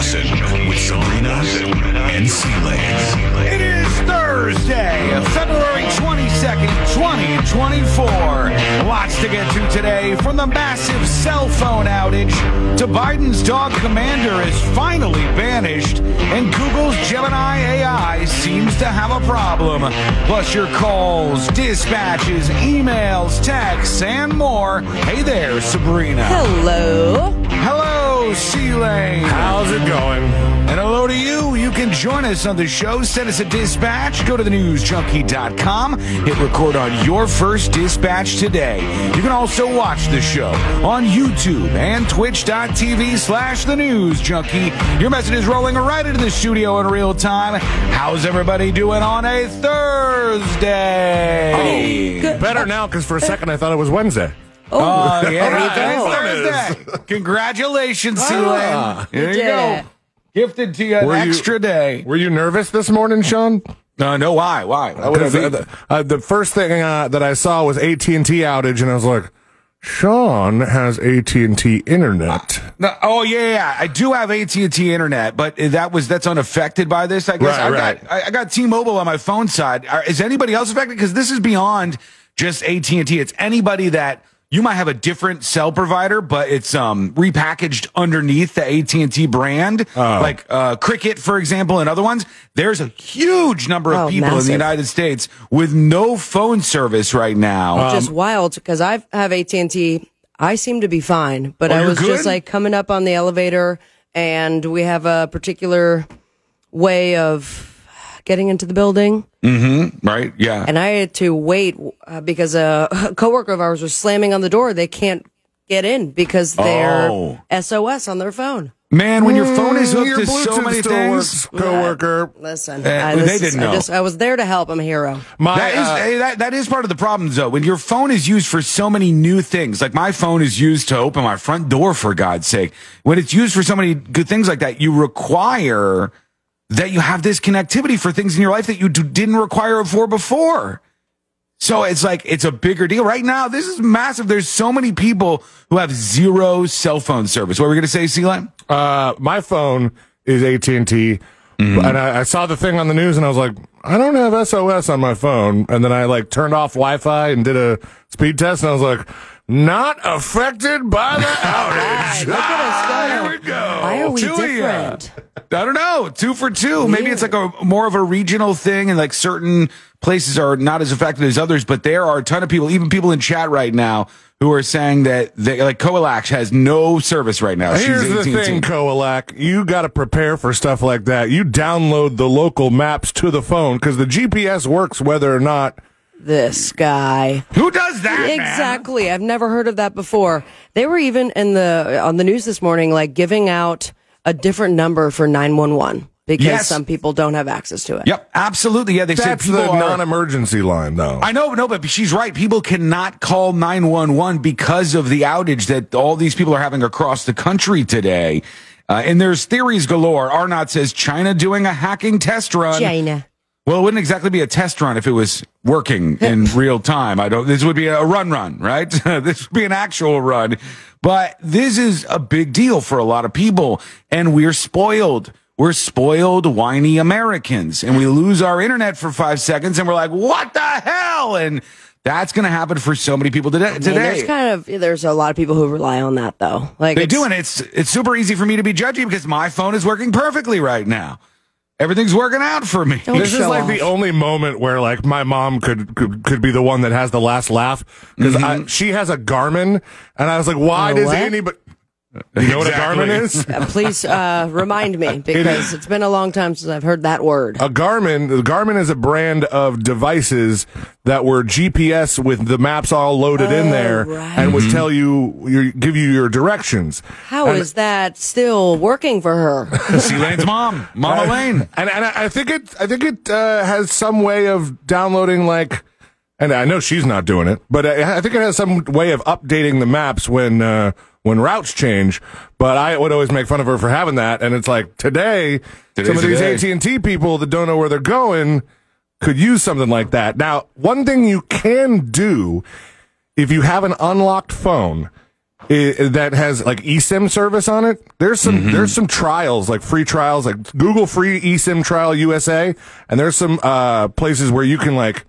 Lawson with Sabrina and C-Lane. It is Thursday, February 22nd, 2024. Lots to get to today from the massive cell phone outage to Biden's dog commander is finally banished and Google's Gemini AI seems to have a problem. Plus your calls, dispatches, emails, texts, and more. Hey there, Sabrina. Hello. Hello, C-Lane. How's it going? And hello to you. You can join us on the show. Send us a dispatch. Go to thenewsjunkie.com. Hit record on your first dispatch today. You can also watch the show on YouTube and twitch.tv slash the news junkie. Your message is rolling right into the studio in real time. How's everybody doing on a Thursday? Oh, better now because for a second I thought it was Wednesday. Oh, yeah. There you Thursday. Congratulations, Ah. C-Lane. There you go. it. Gifted to you an Were you- extra day. Were you nervous this morning, Shawn? No, no, why? Why? Why would I 'Cause, be? uh, the, uh, the first thing uh, that I saw was AT and T outage, and I was like, Shawn has AT and T internet. No, oh yeah, yeah, I do have AT and T internet, but that was that's unaffected by this. I guess Right, I've right. got I, I got T-Mobile on my phone side. Are- Is anybody else affected? Because this is beyond just AT and T. It's anybody that you might have a different cell provider, but it's um repackaged underneath the AT and T brand, Oh. like uh, Cricket, for example, and other ones. There's a huge number of Oh, people in the United States with no phone service right now. Uh, Just wild because I have AT and T. I seem to be fine, but Oh, I was good? just like coming up on the elevator, and we have a particular way of getting into the building, Mm-hmm. right? Yeah. and I had to wait uh, because a, a coworker of ours was slamming on the door. They can't get in because they're Oh. SOS on their phone. Man, when your phone is hooked Your to so many still things, works, coworker. Listen, Uh, I, they didn't know. I, just, I was there to help. I'm a hero. My That is uh, hey, that, that is part of the problem though. When your phone is used for so many new things, like my phone is used to open my front door for God's sake. When it's used for so many good things like that, you require that you have this connectivity for things in your life that you d- didn't require it for before. So it's like it's a bigger deal right now. This is massive. There's so many people who have zero cell phone service. What were we going to say, C-Lane? uh, my phone is AT and T, Mm-hmm. and I, I saw the thing on the news, and I was like, I don't have SOS on my phone, and then I like turned off Wi-Fi and did a speed test, and I was like, not affected by the outage. Look at us go. Ah, There we go. Why are we Two different? I don't know. Two for two. Maybe it's like a more of a regional thing, and like certain places are not as affected as others. But there are a ton of people, even people in chat right now, who are saying that they, like Coalax has no service right now. Here's the AT&T. thing, Coalac. You got to prepare for stuff like that. You download the local maps to the phone because the GPS works whether or not. This guy. Who does that? man? Exactly. I've never heard of that before. They were even in the on the news this morning, like giving out a different number for nine one one because Yes. some people don't have access to it. Yep, absolutely. Yeah, they said That's people the are. non-emergency line, though. I know, no, but she's right. People cannot call 911 because of the outage that all these people are having across the country today. Uh, and there's theories galore. Arnott says China doing a hacking test run. China. Well, it wouldn't exactly be a test run if it was working in real time. I don't, this would be a run run, right? this would be an actual run. But this is a big deal for a lot of people. And we're spoiled. We're spoiled, whiny Americans. And we lose our internet for five seconds and we're like, what the hell? And that's going to happen for so many people today. And today. there's kind of there's a lot of people who rely on that though. Like They do, and it's it's super easy for me to be judgy because my phone is working perfectly right now. Everything's working out for me. Don't This is like off. the only moment where like my mom could could, could be the one that has the last laugh because mm-hmm. she has a Garmin, and I was like, why A does what? anybody? You know Exactly. what a Garmin is? Uh, please uh, remind me because it's been a long time since I've heard that word. A Garmin, the Garmin is a brand of devices that were GPS with the maps all loaded in there right. and would tell you, your, give you your directions. How is that still working for her? C Lane's mom, Mama Lane. And, and I I think it, I think it uh, has some way of downloading like, and I know she's not doing it, but I, I think it has some way of updating the maps when uh, when routes change. But I would always make fun of her for having that, and it's like today, Today's some of these. AT and T people that don't know where they're going could use something like that. Now, one thing you can do if you have an unlocked phone i- that has like eSIM service on it. There's some Mm-hmm. there's some trials like free trials like Google free eSIM trial USA, and there's some uh places where you can like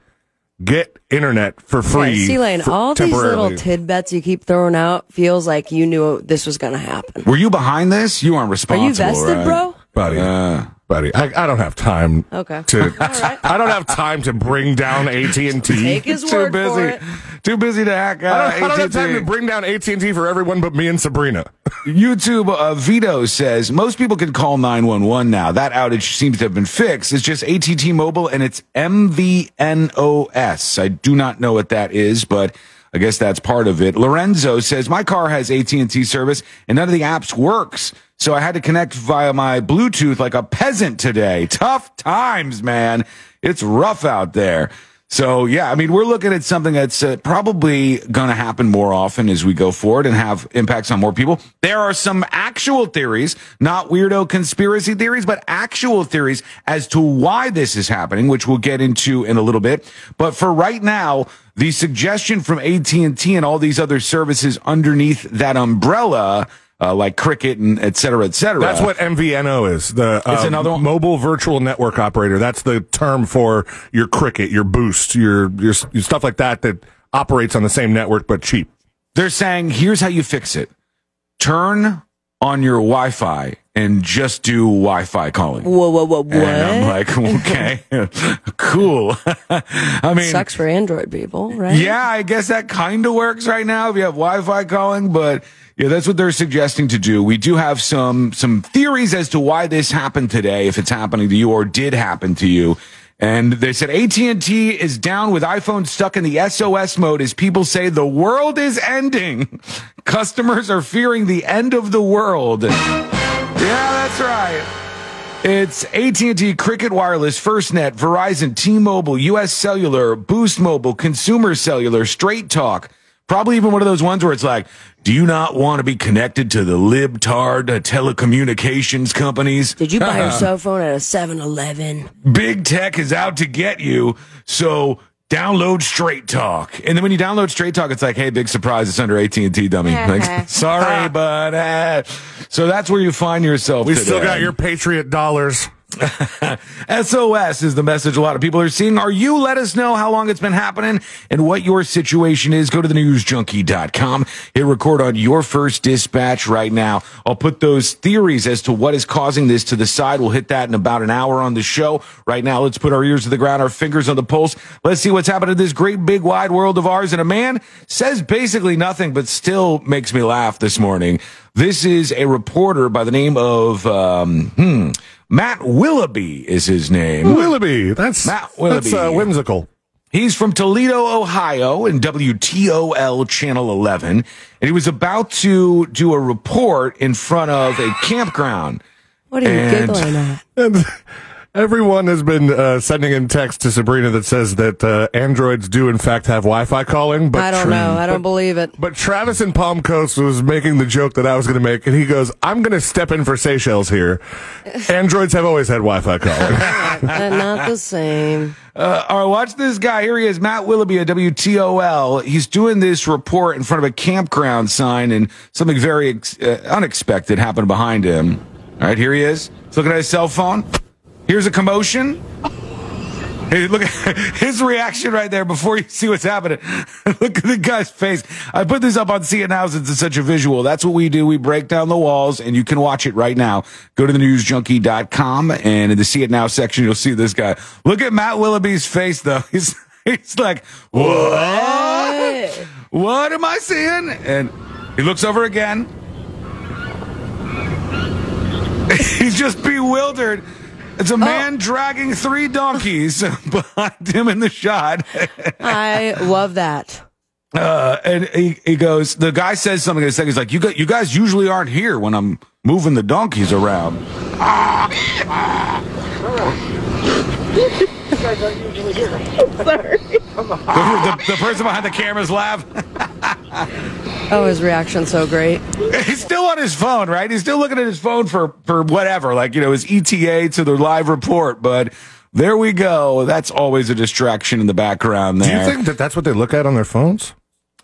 get internet for free. C Lane, all these little tidbits you keep throwing out feels like you knew this was going to happen. Were you behind this? You aren't responsible. Are you vested, right? bro? buddy. Uh, buddy, I, I don't have time. Okay. To, All right. I don't have time to bring down AT and T. Take his too word busy. for it. Too busy to hack. Uh, I don't, I don't have AT&T. time to bring down AT and T for everyone but me and Sabrina. YouTube uh, Vito says most people can call 911 now. That outage seems to have been fixed. It's just ATT Mobile and it's MVNOs. I do not know what that is, but I guess that's part of it. Lorenzo says my car has AT&T service and none of the apps works. So I had to connect via my Bluetooth like a peasant today. Tough times, man. It's rough out there. So yeah, I mean, we're looking at something that's uh, probably going to happen more often as we go forward and have impacts on more people. There are some actual theories, not weirdo conspiracy theories, but actual theories as to why this is happening, which we'll get into in a little bit. But for right now, the suggestion from AT&T and all these other services underneath that umbrella, uh, like Cricket and et cetera, et cetera. That's what MVNO is. The uh, It's another one? mobile virtual network operator. That's the term for your Cricket, your Boost, your, your your stuff like that that operates on the same network but cheap. they're saying here's how you fix it turn on your wi-fi and just do wi-fi calling Whoa, whoa, whoa, what? and i'm like okay cool i mean Sucks for Android people, right? yeah i guess that kind of works right now if you have wi-fi calling but yeah that's what they're suggesting to do we do have some some theories as to why this happened today if it's happening to you or did happen to you and they said AT&T is down with iPhone stuck in the SOS mode as people say the world is ending. Customers are fearing the end of the world. Yeah, that's right. It's AT&T, Cricket Wireless, FirstNet, Verizon, T-Mobile, US Cellular, Boost Mobile, Consumer Cellular, Straight Talk. Probably even one of those ones where it's like, do you not want to be connected to the libtard telecommunications companies? Did you buy your cell phone at a 7 Eleven? Big tech is out to get you. So download Straight Talk. And then when you download Straight Talk, it's like, hey, big surprise, it's under AT&T, dummy. like, sorry, but uh, so that's where you find yourself. We still got your Patriot dollars. SOS is the message a lot of people are seeing. Are you? Let us know how long it's been happening and what your situation is. Go to the newsjunkie.com. Hit record on your first dispatch right now. I'll put those theories as to what is causing this to the side. We'll hit that in about an hour on the show. Right now, let's put our ears to the ground, our fingers on the pulse. Let's see what's happening in this great big wide world of ours. And a man says basically nothing, but still makes me laugh this morning. This is a reporter by the name of, um, hmm, Matt Willoughby is his name. Willoughby. That's Matt Willoughby. That's uh, whimsical. He's from Toledo, Ohio, in WTOL Channel 11, and he was about to do a report in front of a campground. What are you And- giggling at? And everyone has been uh, sending in text to Sabrina that says that uh, androids do in fact have Wi-Fi calling. But I don't Tra- know. I don't but- believe it. But Travis in Palm Coast was making the joke that I was going to make, and he goes, "I'm going to step in for Seychelles here. Androids have always had Wi-Fi calling." Not the same. Uh, all right, watch this guy. Here he is, Matt Willoughby at WTOL. He's doing this report in front of a campground sign, and something very ex- uh, unexpected happened behind him. All right, here he is. He's looking at his cell phone. Here's a commotion. Hey, look at his reaction right there before you see what's happening. look at the guy's face. I put this up on See It Now since it's such a visual. That's what we do. We break down the walls and you can watch it right now. Go to the newsjunkie.com and in the See It Now section, you'll see this guy. Look at Matt Willoughby's face though. He's, he's like, what? What am I seeing? And he looks over again. He's just bewildered. It's a man dragging three donkeys behind him in the shot. I love that. Uh, and he, he goes, the guy says something in a second. He's like, you, got, you guys usually aren't here when I'm moving the donkeys around. The, the, the person behind the cameras laugh. Oh, his reaction's so great. He's still on his phone, right? He's still looking at his phone for, for whatever, like, you know, his ETA to the live report. But there we go. That's always a distraction in the background Do you think that that's what they look at on their phones?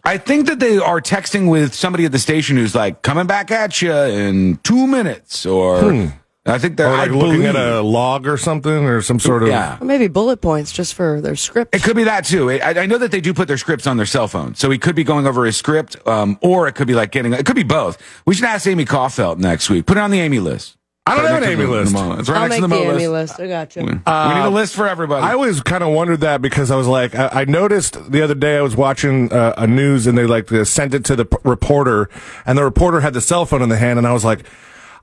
I think that they are texting with somebody at the station who's like coming back at you in two minutes, or hmm. I think they're Or like I looking at a log or something or some sort of. yeah. Or maybe bullet points just for their script. It could be that too. I, I know that they do put their scripts on their cell phone, so he could be going over his script, um, or it could be like getting. It could be both. We should ask Amy Caulfield next week. Put it on the Amy list. I don't Right have an Amy list. the Mo- It's right I'll next make to the the Amy list. list. I got you. we need a list for everybody. I always kind of wondered that because I was like, I, I noticed the other day I was watching uh, a news and they like uh, sent it to the p- reporter, and the reporter had the cell phone in the hand, and I was like,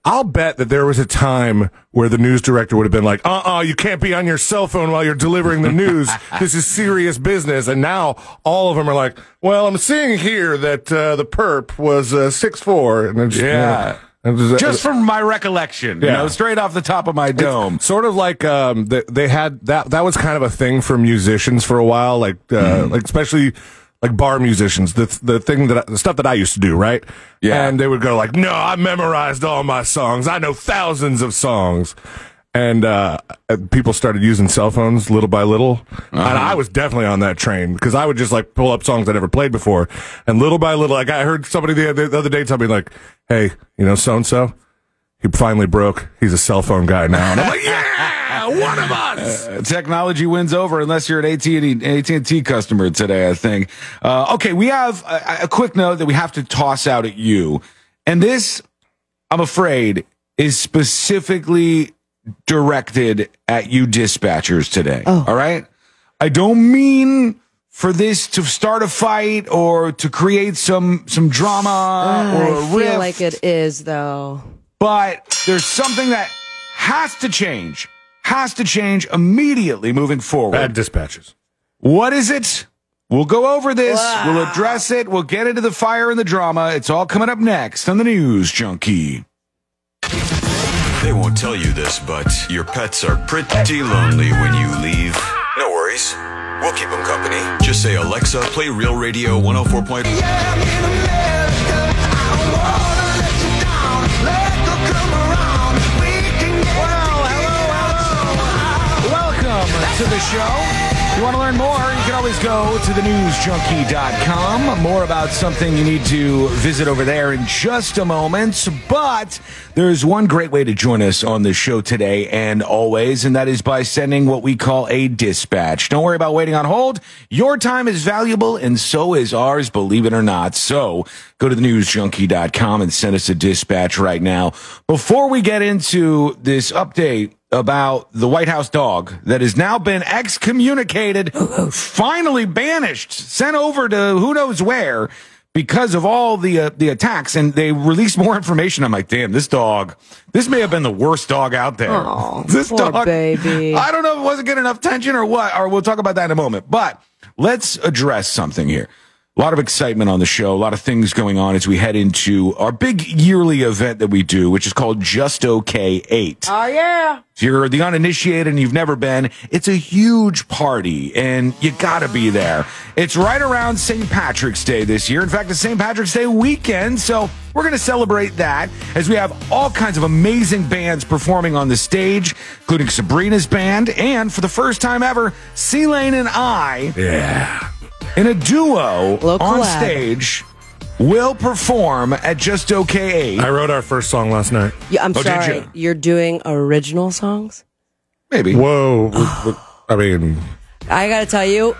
I'll bet that there was a time where the news director would have been like, uh uh you can't be on your cell phone while you're delivering the news. this is serious business. And now all of them are like, well, I'm seeing here that uh, the perp was uh, six four, and it's, Yeah. it's- Just from my recollection, you Yeah. know, straight off the top of my dome. Sort of like um, they, they had that. That was kind of a thing for musicians for a while, like uh, like especially like bar musicians. The the thing that I, the stuff that I used to do, right? Yeah. And they would go like, "No, I memorized all my songs. I know thousands of songs." And uh, uh, people started using cell phones little by little, and I was definitely on that train because I would just like pull up songs I never played before, and little by little, like I heard somebody the, the other day tell me like, "Hey, you know, so and so, he finally broke. He's a cell phone guy now." And I'm like, "Yeah, one of us." Uh, technology wins over unless you're an AT&T, AT&T customer today, I think. Uh, okay, we have a, a quick note that we have to toss out at you. And this, I'm afraid, is specifically directed at you dispatchers today. Oh. All right? I don't mean for this to start a fight or to create some some drama Ah, or a I feel rift like it is though. but there's something that has to change, has to change immediately moving forward. Bad dispatches. What is it? We'll go over this. We'll address it. We'll get into the fire and the drama. It's all coming up next on the News Junkie. They won't tell you this, but your pets are pretty lonely when you leave. No worries. We'll keep them company. Just say, Alexa, play Real Radio 104.1. Well, to the show. If you want to learn more, you can always go to thenewsjunkie.com. More about something you need to visit over there in just a moment. But there's one great way to join us on the show today and always, and that is by sending what we call a dispatch. Don't worry about waiting on hold. Your time is valuable and so is ours, believe it or not. So go to thenewsjunkie.com and send us a dispatch right now. Before we get into this update about the White House dog that has now been excommunicated, finally banished, sent over to who knows where because of all the uh, the attacks and they released more information. I'm like, "Damn, this dog. This may have been the worst dog out there." Aw, this poor baby. I don't know if it wasn't getting enough attention or what, or we'll talk about that in a moment. But let's address something here. A lot of excitement on the show, a lot of things going on as we head into our big yearly event that we do, which is called Just Okay 8. Oh yeah. If you're the uninitiated and you've never been, it's a huge party and you gotta be there. It's right around St. Patrick's Day this year. In fact, it's St. Patrick's Day weekend, so we're gonna celebrate that as we have all kinds of amazing bands performing on the stage, including Sabrina's band, and for the first time ever, C Lane and I Yeah. In a duo Little on collab. stage will perform at Just Okay 8. I wrote our first song last night. Yeah, I'm Oh, did sorry. you? You're doing original songs? Maybe. Whoa. I mean, I got to tell you,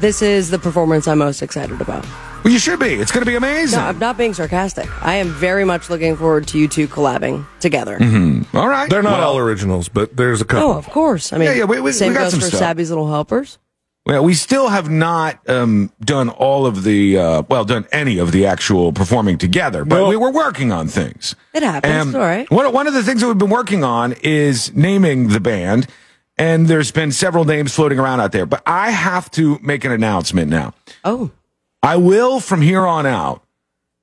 this is the performance I'm most excited about. Well, you should be. It's going to be amazing. No, I'm not being sarcastic. I am very much looking forward to you two collabing together. Mm-hmm. All right. they're not Well, all originals, but there's a couple. Oh, of course. I mean, Yeah, yeah, we- we- same we got goes some for stuff. Sabby's Little Helpers. Well, we still have not um, done all of the, uh, well, done any of the actual performing together, but No. we were working on things. It happens. All right. One, one of the things that we've been working on is naming the band, and there's been several names floating around out there, but I have to make an announcement now. Oh, I will, from here on out,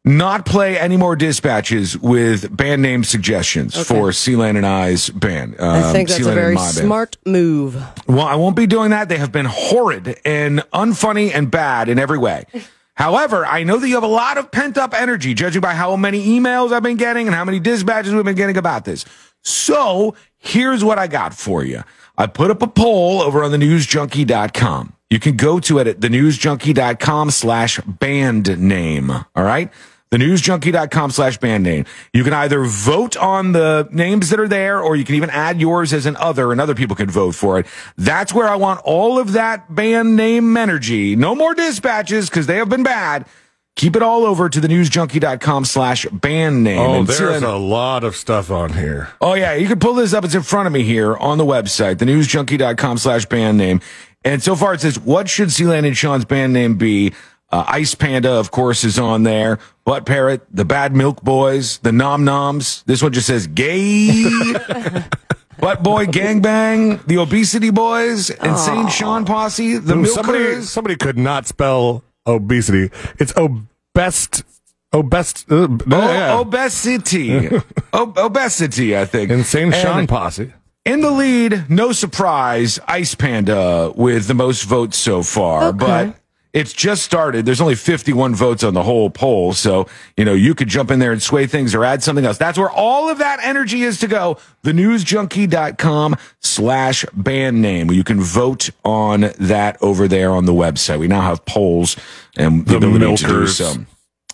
not play any more dispatches with band name suggestions for C-Lane and I's band. I um, think that's C-Lane a very my band. smart move. Well, I won't be doing that. They have been horrid and unfunny and bad in every way. However, I know that you have a lot of pent up energy, judging by how many emails I've been getting and how many dispatches we've been getting about this. So here's what I got for you. I put up a poll over on the newsjunkie.com. you can go to it at thenewsjunkie.com slash band name. All right. Thenewsjunkie.com slash band name. You can either vote on the names that are there or you can even add yours as an other and other people can vote for it. That's where I want all of that band name energy. No more dispatches because they have been bad. Keep it all over to thenewsjunkie.com slash band name. Oh, And there's then- a lot of stuff on here. Oh yeah, you can pull this up. It's in front of me here on the website, thenewsjunkie.com slash band name. And so far it says, what should C-Lane and Shawn's band name be? Uh, Ice Panda, of course, is on there. Butt Parrot, the Bad Milk Boys, the Nom Noms. This one just says gay. Butt Boy Gangbang, the Obesity Boys, Insane Shawn Posse, the Ooh, somebody, Milkers. somebody could not spell obesity. It's obest, obest, uh, no, Oh, yeah. Obesity. o- obesity, I think. Insane And- Shawn Posse. In the lead, no surprise, Ice Panda with the most votes so far, Okay. but it's just started. There's only 51 votes on the whole poll. So, you know, you could jump in there and sway things or add something else. That's where all of that energy is to go. Thenewsjunkie.com slash band name. You can vote on that over there on the website. We now have polls and the, The ability to do Milkers. so.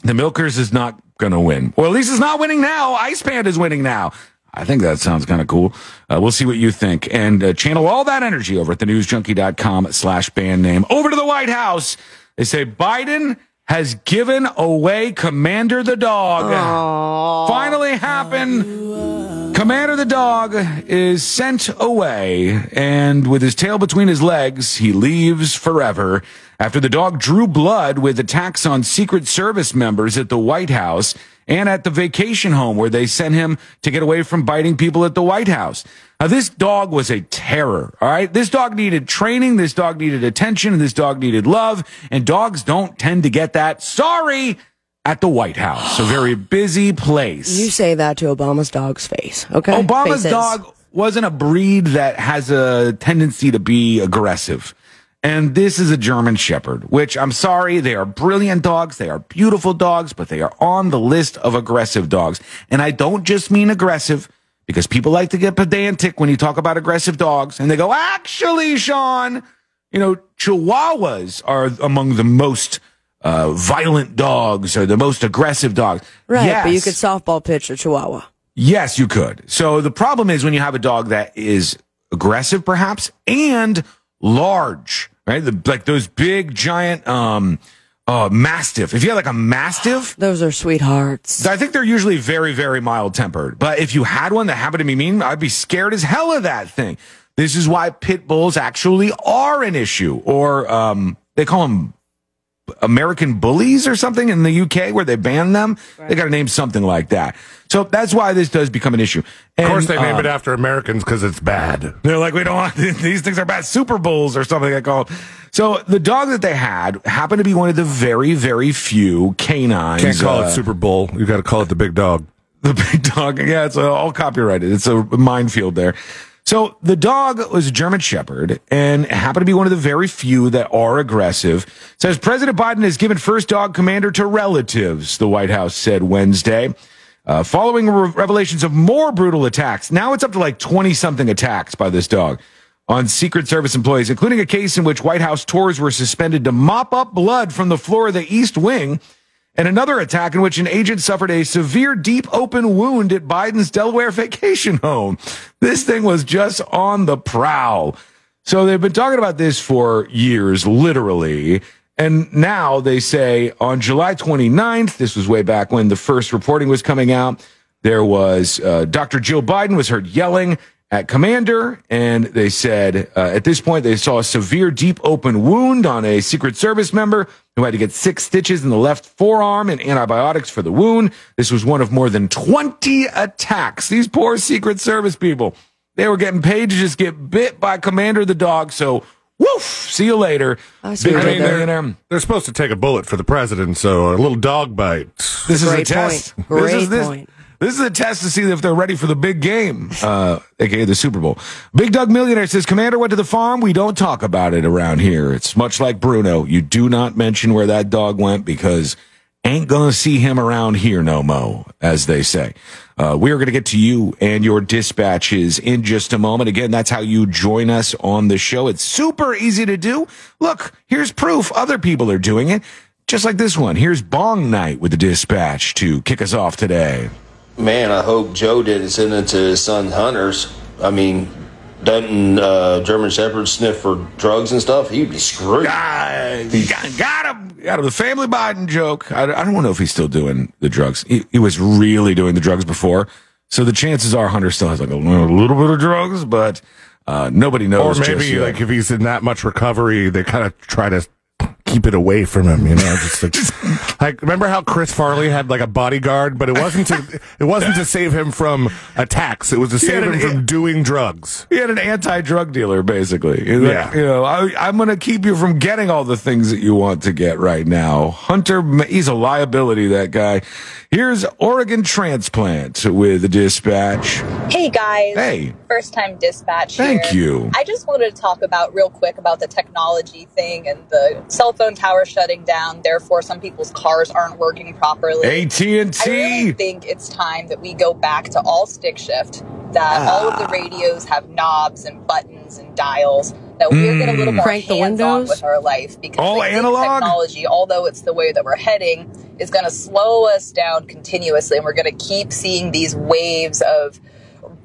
The Milkers is not going to win. Well, at least it's not winning now. Ice Panda is winning now. I think that sounds kind of cool. Uh, we'll see what you think and uh, channel all that energy over at thenewsjunkie.com slash band name over to the White House. They say Biden has given away Commander the dog. Finally happened. Commander the dog is sent away, and with his tail between his legs, he leaves forever. After the dog drew blood with attacks on Secret Service members at the White House and at the vacation home where they sent him to get away from biting people at the White House. Now, this dog was a terror, all right? This dog needed training, this dog needed attention, and this dog needed love, and dogs don't tend to get that. Sorry, at the White House, a very busy place. You say that to Obama's dog's face, okay? Obama's Faces. dog wasn't a breed that has a tendency to be aggressive. And this is a German Shepherd, which I'm sorry, they are brilliant dogs. They are beautiful dogs, but they are on the list of aggressive dogs. And I don't just mean aggressive because people like to get pedantic when you talk about aggressive dogs. And they go, actually, Shawn, you know, Chihuahuas are among the most uh, violent dogs or the most aggressive dogs. Right, but you could softball pitch a Chihuahua. Yes, you could. So the problem is when you have a dog that is aggressive, perhaps, and large, right? The, like those big, giant, um, uh, mastiff. If you have like a mastiff, Those are sweethearts. I think they're usually very, very mild tempered. But if you had one that happened to be mean, I'd be scared as hell of that thing. This is why pit bulls actually are an issue, or um, they call them American bullies or something in the UK where they ban them. They got to name something like that. So that's why this does become an issue. Of course, they name uh, it after Americans because it's bad. they're like, we don't want these things are bad. Super Bowls or something they call. it. So the dog that they had happened to be one of the very, very few canines. Can't call uh, it Super Bowl. You got to call it the big dog. the big dog. Yeah, it's uh, all copyrighted. It's a minefield there. So the dog was a German Shepherd and happened to be one of the very few that are aggressive. Says President Biden has given first dog commander to relatives, the White House said Wednesday. Uh, following re- revelations of more brutal attacks. Now it's up to like 20 something attacks by this dog on Secret Service employees, including a case in which White House tours were suspended to mop up blood from the floor of the East Wing and another attack in which an agent suffered a severe deep open wound at Biden's Delaware vacation home. This thing was just on the prowl. So they've been talking about this for years, literally. And now they say on July 29th, this was way back when the first reporting was coming out, there was uh, Dr. Jill Biden was heard yelling at Commander, and they said uh, at this point they saw a severe deep open wound on a Secret Service member who had to get six stitches in the left forearm and antibiotics for the wound. This was one of more than 20 attacks. These poor Secret Service people, they were getting paid to just get bit by Commander the dog. So, woof, see you later. I Big what I mean, did there. millionaire. They're supposed to take a bullet for the president, so a little dog bite. This is a test. point. this is this, point. This is a test to see if they're ready for the big game, uh, aka the Super Bowl. Big Doug Millionaire says, Commander went to the farm. We don't talk about it around here. It's much like Bruno. You do not mention where that dog went because Ain't gonna see him around here no mo, as they say. Uh, we are going to get to you and your dispatches in just a moment. Again, that's how you join us on the show. It's super easy to do. Look, here's proof other people are doing it, just like this one. Here's Bong Night with the dispatch to kick us off today. Man, I hope Joe didn't send it to his son Hunters. I mean, doesn't uh, German Shepherd sniff for drugs and stuff? He'd be screwed. Ah, got, got him. Got him. The family Biden joke. I, I don't know if he's still doing the drugs. He, he was really doing the drugs before. So the chances are Hunter still has like a, little bit of drugs, but uh, nobody knows. Or maybe yet. like if he's in that much recovery, they kind of try to keep it away from him. You know, just like, like remember how Chris Farley had like a bodyguard, but it wasn't to it wasn't to save him from attacks. It was to save him an- from doing drugs. He had an anti-drug dealer, basically. He's like, Yeah. you know, I, I'm going to keep you from getting all the things that you want to get right now. Hunter, he's a liability, that guy. Here's Oregon Transplant with dispatch. Hey guys. Hey. First time dispatch. Thank here. you. I just wanted to talk about real quick about the technology thing and the cell phone tower shutting down. Therefore, some people's cars aren't working properly. AT&T. I really think it's time that we go back to all stick shift. That all of the Ah. radios have knobs and buttons and dials. That we're getting a little more Crank the hands-on windows? with our life because All analog? technology, although it's the way that we're heading, is going to slow us down continuously, and we're going to keep seeing these waves of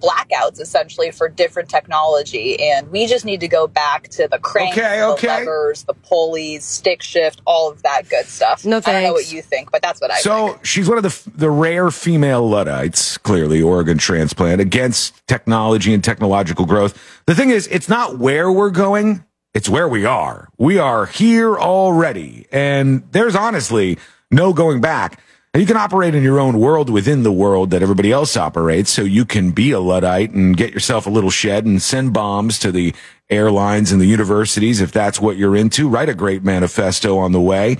blackouts essentially for different technology and we just need to go back to the cranks Okay, the okay. levers the pulleys stick shift all of that good stuff No thanks. i don't know what you think but that's what i So think she's one of the the rare female Luddites, clearly Oregon transplant against technology and technological growth. The thing is, it's not where we're going; it's where we are. We are here already, and there's honestly no going back. And you can operate in your own world within the world that everybody else operates. So you can be a Luddite and get yourself a little shed and send bombs to the airlines and the universities if that's what you're into. Write a great manifesto on the way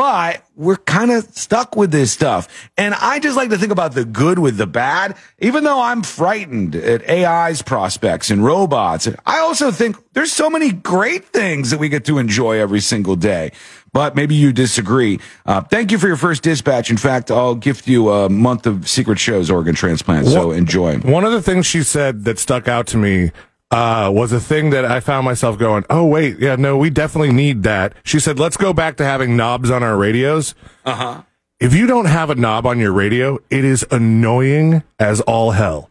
but we're kind of stuck with this stuff. And I just like to think about the good with the bad, even though I'm frightened at AI's prospects and robots. I also think there's so many great things that we get to enjoy every single day. But maybe you disagree. Uh, thank you for your first dispatch. In fact, I'll gift you a month of secret shows, organ transplant. So enjoy. One of the things she said that stuck out to me uh, was a thing that I found myself going, "Oh wait, yeah, no, we definitely need that." She said, "Let's go back to having knobs on our radios." Uh huh. If you don't have a knob on your radio, it is annoying as all hell.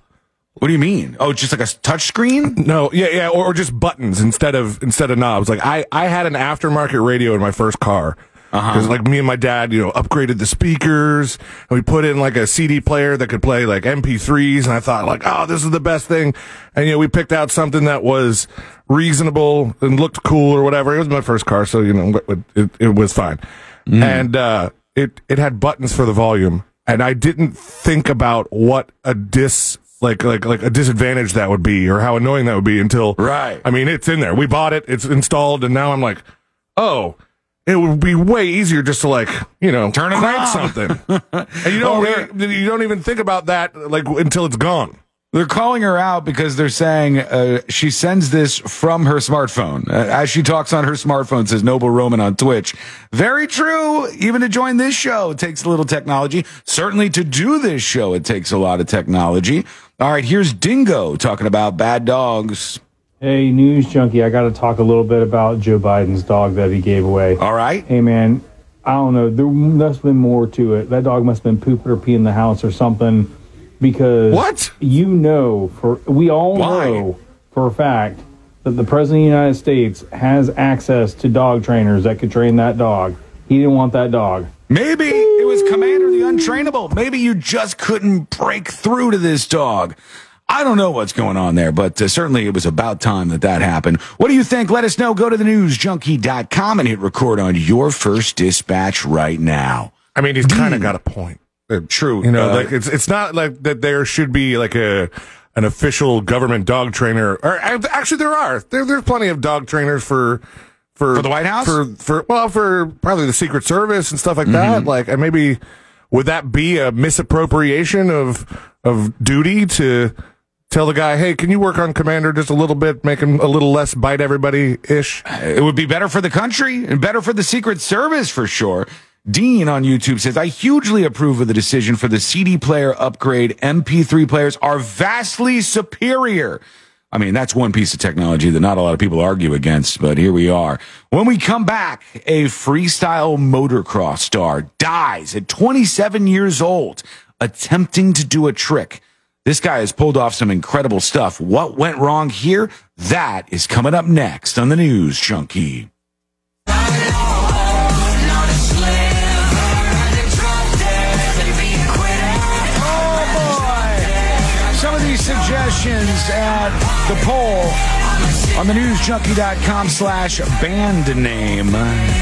What do you mean? Oh, just like a touch screen? No, yeah, yeah, or, or just buttons instead of instead of knobs. Like I, I had an aftermarket radio in my first car because like me and my dad, you know, upgraded the speakers and we put in like a CD player that could play like MP3s, and I thought like, oh, this is the best thing. And you know, we picked out something that was reasonable and looked cool or whatever. It was my first car, so you know, it, it, it was fine. And uh, it it had buttons for the volume, and I didn't think about what a dis like like like a disadvantage that would be or how annoying that would be until Right. I mean, it's in there. We bought it. It's installed, and now I'm like, oh, it would be way easier just to like you know Turn it crank on. something, and you don't Oh, really, you don't even think about that like until it's gone. They're calling her out because they're saying uh, she sends this from her smartphone. Uh, as she talks on her smartphone, says Noble Roman on Twitch. Very true. Even to join this show, it takes a little technology. Certainly to do this show, it takes a lot of technology. All right, here's Dingo talking about bad dogs. Hey, news junkie, I got to talk a little bit about Joe Biden's dog that he gave away. All right. Hey, man, I don't know. There must have been more to it. That dog must have been pooping or peeing in the house or something because. What? You know, for we all Why? know for a fact that the President of the United States has access to dog trainers that could train that dog. He didn't want that dog. Maybe it was Commander the Untrainable. Maybe you just couldn't break through to this dog. I don't know what's going on there, but uh, certainly it was about time that that happened. What do you think? Let us know. Go to the newsjunkie.com and hit record on your first dispatch right now. I mean, he's kind of got a point. Uh, True. You know, Uh, like it's it's not like that. There should be like a an official government dog trainer. Or uh, actually, there are. There there's plenty of dog trainers for. For, For the White House? for for well for probably the Secret Service and stuff like Mm-hmm. that. Like, and maybe would that be a misappropriation of of duty to tell the guy, hey, can you work on Commander just a little bit, make him a little less bite everybody ish? It would be better for the country and better for the Secret Service for sure. Dean on YouTube says, I hugely approve of the decision for the CD player upgrade. MP3 players are vastly superior. I mean, that's one piece of technology that not a lot of people argue against, but here we are. When we come back, a freestyle motocross star dies at 27 years old attempting to do a trick. This guy has pulled off some incredible stuff. What went wrong here? That is coming up next on the News Junkie. Suggestions at the poll on the newsjunkie.com slash band name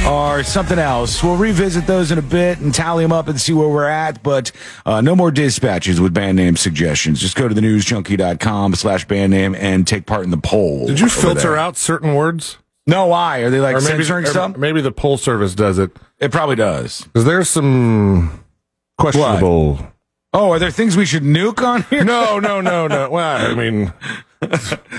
Or something else. We'll revisit those in a bit and tally them up and see where we're at, but uh, no more dispatches with band name suggestions. Just go to the newsjunkie.com slash band name and take part in the poll. Did you filter there. out certain words? No, why? Are they like Or maybe, censoring stuff? maybe the poll service does it. It probably does. Because there's some questionable. Oh, are there things we should nuke on here? No, no, no, no. Well, I mean,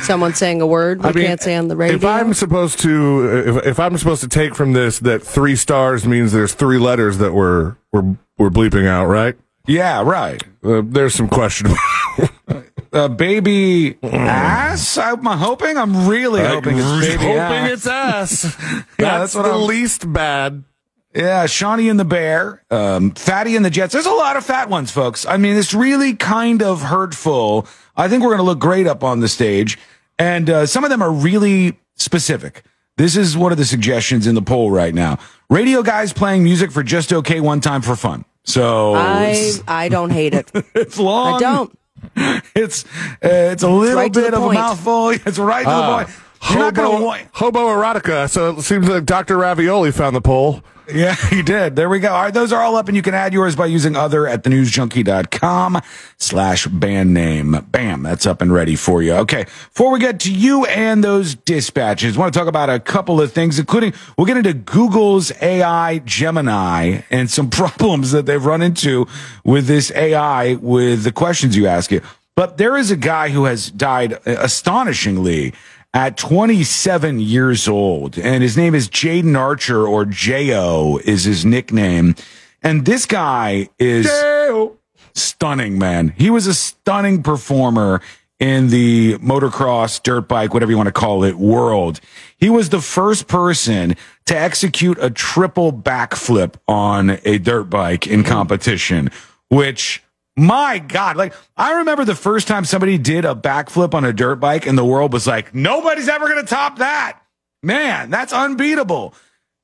Someone saying a word we I mean, can't say on the radio. If I'm supposed to, if, if I'm supposed to take from this that three stars means there's three letters that we're we're we're bleeping out, right? Yeah, right. Uh, there's some questionable. Uh, baby ass? I'm hoping. I'm really hoping it's baby hoping ass. it's us. Yeah, that's, that's what the I'm- least bad. Yeah, Shawnee and the Bear, um, Fatty and the Jets. There's a lot of fat ones, folks. I mean, it's really kind of hurtful. I think we're going to look great up on the stage. And uh, some of them are really specific. This is one of the suggestions in the poll right now. Radio guys playing music for just okay one time for fun. So I I don't hate it. it's long. I don't. It's uh, it's a little right bit of a point. mouthful. It's right to Ah, the point. You're not gonna hobo, hobo erotica. So it seems like Dr. Ravioli found the poll. Yeah, he did. There we go. All right, those are all up, and you can add yours by using other at thenewsjunkie.com slash band name. Bam, that's up and ready for you. Okay, before we get to you and those dispatches, I want to talk about a couple of things, including we'll get into Google's AI Gemini and some problems that they've run into with this AI with the questions you ask it. But there is a guy who has died uh, astonishingly at 27 years old, and his name is Jayden Archer, or Jayo is his nickname. And this guy is stunning, man. He was a stunning performer in the motocross, dirt bike, whatever you want to call it, world. He was the first person to execute a triple backflip on a dirt bike in mm-hmm. competition, which my God, like I remember the first time somebody did a backflip on a dirt bike and the world was like, nobody's ever going to top that. Man, that's unbeatable.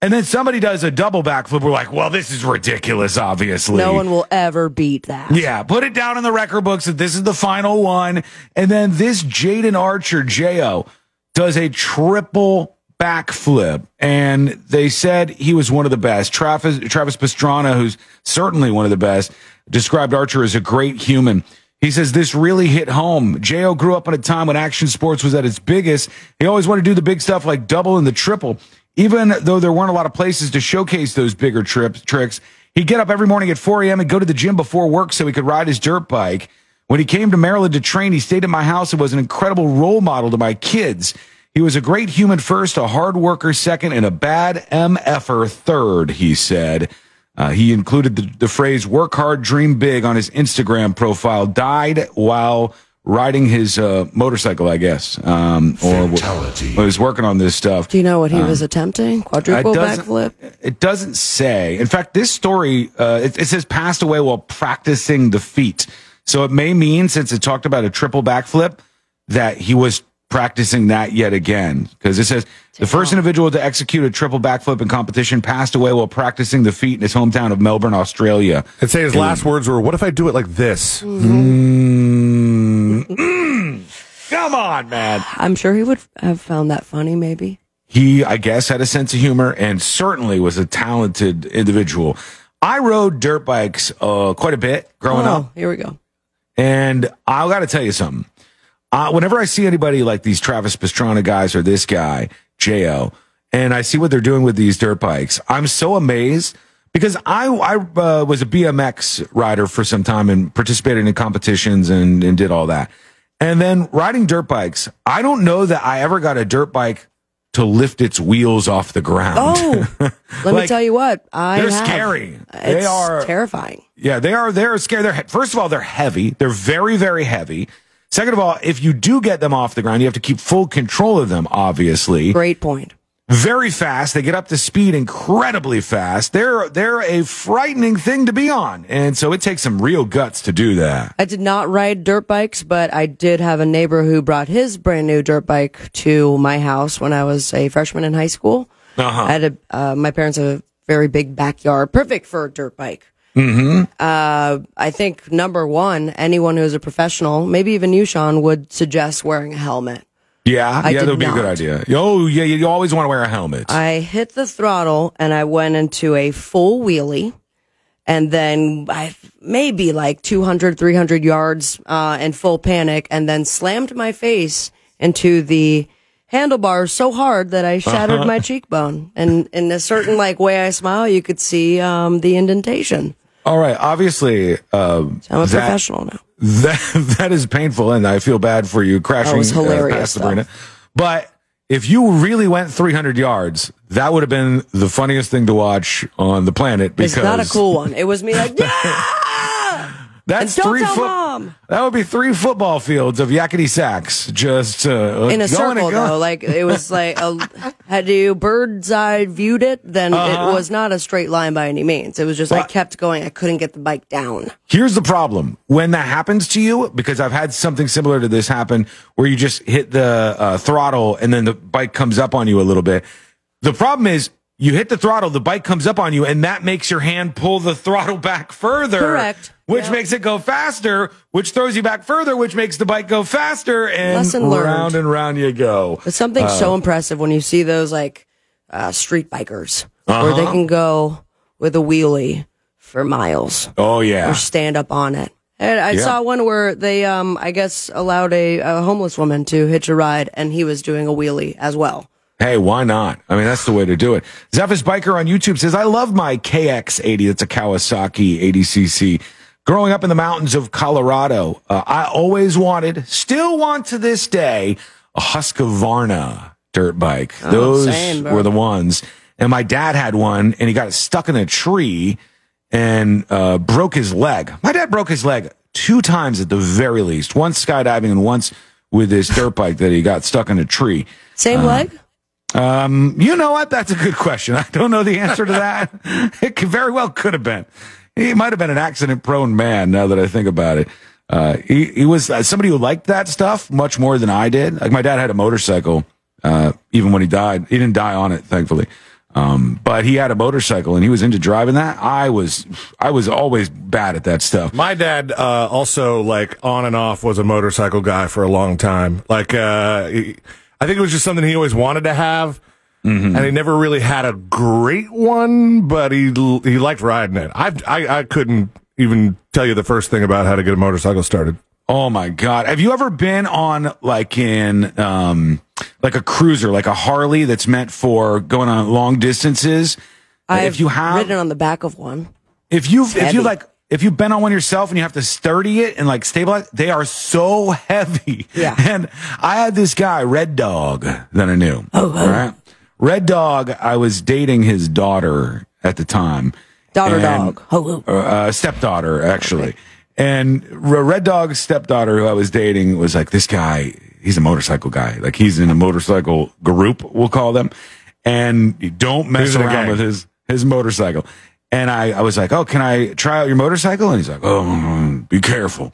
And then somebody does a double backflip. We're like, well, this is ridiculous, obviously. No one will ever beat that. Yeah, put it down in the record books that this is the final one. And then this Jayden Archer, Jayo, does a triple backflip. And they said he was one of the best. Travis, Travis Pastrana, who's certainly one of the best, described Archer as a great human. He says this really hit home. Jayo grew up in a time when action sports was at its biggest. He always wanted to do the big stuff like double and the triple. Even though there weren't a lot of places to showcase those bigger trips, tricks, he'd get up every morning at 4 a.m. and go to the gym before work so he could ride his dirt bike. When he came to Maryland to train, he stayed at my house and was an incredible role model to my kids. He was a great human first, a hard worker second, and a bad MFer third, he said. Uh, he included the, the phrase work hard, dream big on his Instagram profile, died while riding his uh, motorcycle, I guess. Um, or w- was working on this stuff. Do you know what he was attempting? Quadruple It backflip? It doesn't say. In fact, this story, uh, it, it says passed away while practicing the feat. So it may mean, since it talked about a triple backflip, that he was practicing that yet again. Because it says the first individual to execute a triple backflip in competition passed away while practicing the feat in his hometown of Melbourne, Australia. And say his last words were, "What if I do it like this?" Mm, mm. come on, man. I'm sure he would have found that funny, maybe. he, I guess, had a sense of humor and certainly was a talented individual. I rode dirt bikes uh, quite a bit growing oh, up, here we go. and I got to tell you something. Uh, whenever I see anybody like these Travis Pastrana guys or this guy Jayo, and I see what they're doing with these dirt bikes, I'm so amazed because I I uh, was a BMX rider for some time and participated in competitions and, and did all that. And then riding dirt bikes, I don't know that I ever got a dirt bike to lift its wheels off the ground. Oh, let me tell you what. I they're have. scary. It's They are- terrifying. Yeah, they are. They're scary. They're first of all, they're heavy. They're very, very heavy. Second of all, if you do get them off the ground, you have to keep full control of them. Obviously, Great point. very fast. They get up to speed incredibly fast. They're they're a frightening thing to be on, and so it takes some real guts to do that. I did not ride dirt bikes, but I did have a neighbor who brought his brand new dirt bike to my house when I was a freshman in high school. Uh-huh. I had a, uh, my parents have a very big backyard, perfect for a dirt bike. Mm-hmm. Uh, I think number one, anyone who's a professional, maybe even you, Shawn, would suggest wearing a helmet. Yeah, I yeah, that would be a good idea. Oh, yeah, you always want to wear a helmet. I hit the throttle and I went into a full wheelie. And then I maybe like 200, 300 yards uh, in full panic and then slammed my face into the handlebars so hard that I shattered Uh-huh. my cheekbone. And in a certain like way I smile, you could see um, the indentation. All right, obviously, uh, So I'm a that- professional now. That that is painful, and I feel bad for you crashing was uh, hilarious, past. Sabrina. But if you really went 300 yards, that would have been the funniest thing to watch on the planet because It's not a cool one. It was me like, yeah! That's don't three tell foot. Mom. That would be three football fields of Yakety Sax, just uh, in a circle though. Like it was like a, had you bird's eye viewed it, then Uh-huh. it was not a straight line by any means. It was just I kept going. I couldn't get the bike down. Here's the problem when that happens to you, because I've had something similar to this happen where you just hit the uh, throttle and then the bike comes up on you a little bit. The problem is you hit the throttle, the bike comes up on you, and that makes your hand pull the throttle back further. Correct. Which Yep. makes it go faster, which throws you back further, which makes the bike go faster, and Lesson learned. round and round you go. But something Uh. so impressive when you see those like uh, street bikers where Uh-huh. they can go with a wheelie for miles Oh yeah. or stand up on it. And I Yeah. saw one where they, um, I guess, allowed a, a homeless woman to hitch a ride, and he was doing a wheelie as well. Hey, why not? I mean, that's the way to do it. Zephyr's Biker on YouTube says, I love my KX80. That's a Kawasaki 80cc. Growing up in the mountains of Colorado, uh, I always wanted, still want to this day, a Husqvarna dirt bike. Those Oh, same, were the ones. And my dad had one and he got stuck in a tree and uh, broke his leg. My dad broke his leg two times at the very least. Once skydiving and once with his dirt bike that he got stuck in a tree. Same Uh, leg? Um, you know what? That's a good question. I don't know the answer to that. it could, very well could have been. He might have been an accident prone man now that I think about it. Uh, he, he was uh, somebody who liked that stuff much more than I did. Like my dad had a motorcycle, uh, even when he died. He didn't die on it, thankfully. Um, but he had a motorcycle and he was into driving that. I was, I was always bad at that stuff. My dad uh, also like on and off was a motorcycle guy for a long time. Like uh, he, I think it was just something he always wanted to have, and he never really had a great one. But he he liked riding it. I I I couldn't even tell you the first thing about how to get a motorcycle started. Oh my god! Have you ever been on like in um like a cruiser, like a Harley that's meant for going on long distances? I've if you have, ridden on the back of one. if you've if heavy. you like if you've been on one yourself and you have to sturdy it and like stabilize, they are so heavy. Yeah. And I had this guy, Red Dog, that I knew. Oh, right. Red Dog. I was dating his daughter at the time. Daughter And- dog. Ho, ho. uh, stepdaughter actually. And Red Dog's stepdaughter, who I was dating, was like, "This guy, he's a motorcycle guy. Like he's in a motorcycle group, we'll call them, and you don't mess He's in a around gang. with his his motorcycle." And I, I was like, "Oh, can I try out your motorcycle?" And he's like, "Oh, be careful."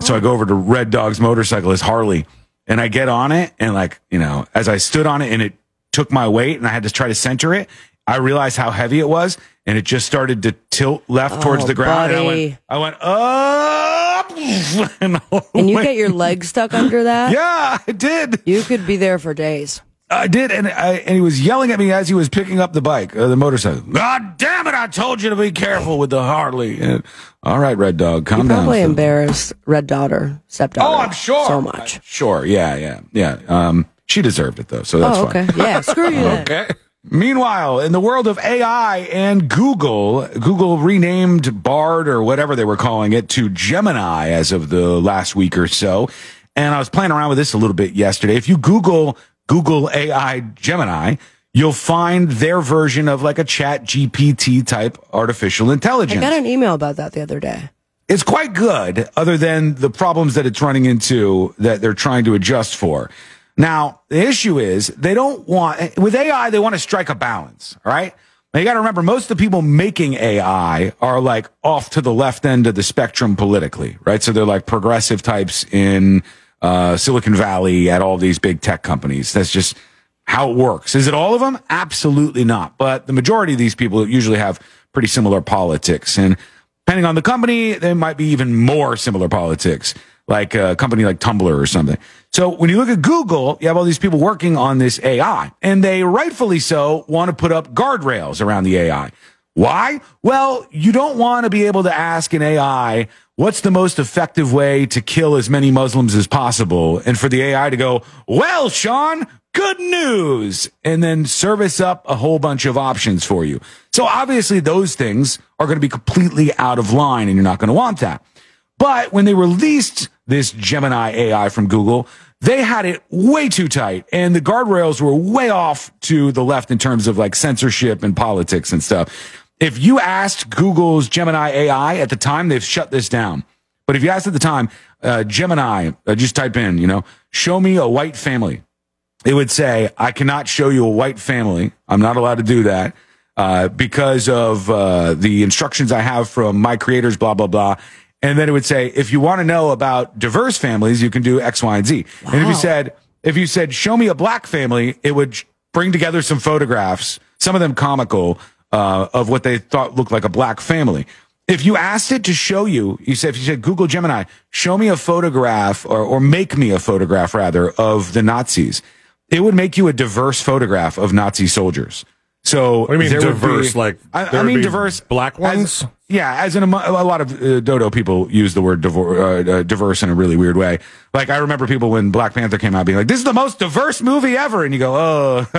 So I go over to Red Dog's motorcycle, his Harley, and I get on it, and like you know, as I stood on it, and it took my weight, and I had to try to center it. I realized how heavy it was, and it just started to tilt left towards Oh, the ground. And I went, I went up, and, And you get your leg stuck under that? yeah, I did. You could be there for days. I did, and I, and he was yelling at me as he was picking up the bike, uh, the motorcycle. God damn it! I told you to be careful with the Harley. And, all right, Red Dog, calm You down. probably embarrassed red daughter, stepdaughter. Oh, I'm sure. So much. Sure, yeah, yeah, yeah. Um, she deserved it though, so that's oh, fine. Yeah, screw you. Okay. Meanwhile, in the world of AI and Google, Google renamed Bard or whatever they were calling it to Gemini as of the last week or so. And I was playing around with this a little bit yesterday. If you Google Google AI Gemini, you'll find their version of like a ChatGPT type artificial intelligence. I got an email about that the other day. it's quite good other than the problems that it's running into that they're trying to adjust for. Now, the issue is they don't want, with AI, they want to strike a balance. All right. Now you got to remember, most of the people making AI are like off to the left end of the spectrum politically, right? So they're like progressive types in uh, Silicon Valley at all these big tech companies. That's just how it works. Is it all of them? Absolutely not. But the majority of these people usually have pretty similar politics. And depending on the company, they might be even more similar politics, like a company like Tumblr or something. So when you look at Google, you have all these people working on this AI, and they rightfully so want to put up guardrails around the AI. Why? Well, you don't want to be able to ask an AI, what's the most effective way to kill as many Muslims as possible? And for the AI to go, well, Shawn, good news, and then service up a whole bunch of options for you. So obviously those things are going to be completely out of line and you're not going to want that. But when they released this Gemini AI from Google, they had it way too tight and the guardrails were way off to the left in terms of like censorship and politics and stuff. If you asked Google's Gemini AI at the time, they've shut this down. But if you asked at the time, uh, Gemini, uh, just type in, you know, show me a white family. It would say, I cannot show you a white family. I'm not allowed to do that uh, because of uh, the instructions I have from my creators, blah, blah, blah. And then it would say, if you want to know about diverse families, you can do X, Y, and Z. And if you said, if you said, show me a black family, it would bring together some photographs, some of them comical, uh, of what they thought looked like a black family. If you asked it to show you, you said, if you said, Google Gemini, show me a photograph or, or make me a photograph rather of the Nazis, it would make you a diverse photograph of Nazi soldiers. So What do you mean diverse? be- Like, I, I mean diverse black as- ones? Yeah, as in a, a lot of uh, dodo people use the word divor- uh, uh, diverse in a really weird way. Like I remember people when Black Panther came out being like, "This is the most diverse movie ever," and you go, "Oh,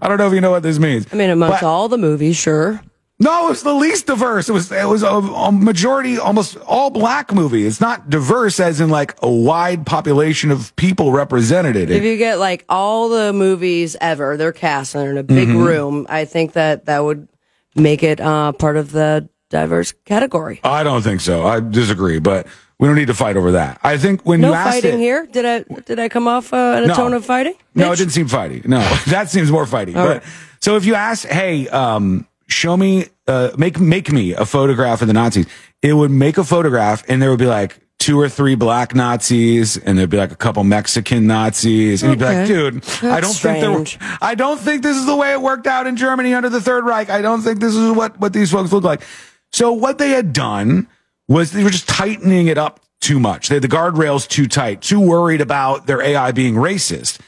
I don't know if you know what this means." I mean, amongst But- all the movies, sure. no, it was the least diverse. It was it was a, a majority, almost all black movie. It's not diverse as in like a wide population of people represented. It. If you get like all the movies ever, they're cast and they're in a big Mm-hmm. room, I think that that would make it uh, part of the diverse category. I don't think so. I disagree, but we don't need to fight over that. I think when No you asked fighting it, here. Did I did I come off uh, in a No. tone of fighting? No, it didn't seem fighty. No, that seems more fighty. All but right. so if you ask, hey, um, show me, uh, make make me a photograph of the Nazis, it would make a photograph, and there would be like two or three black Nazis, and there'd be like a couple Mexican Nazis, and you'd be like, Okay. dude, I don't think there, I don't think this is the way it worked out in Germany under the Third Reich. I don't think this is what what these folks look like. So what they had done was they were just tightening it up too much. They had the guardrails too tight, too worried about their AI being racist.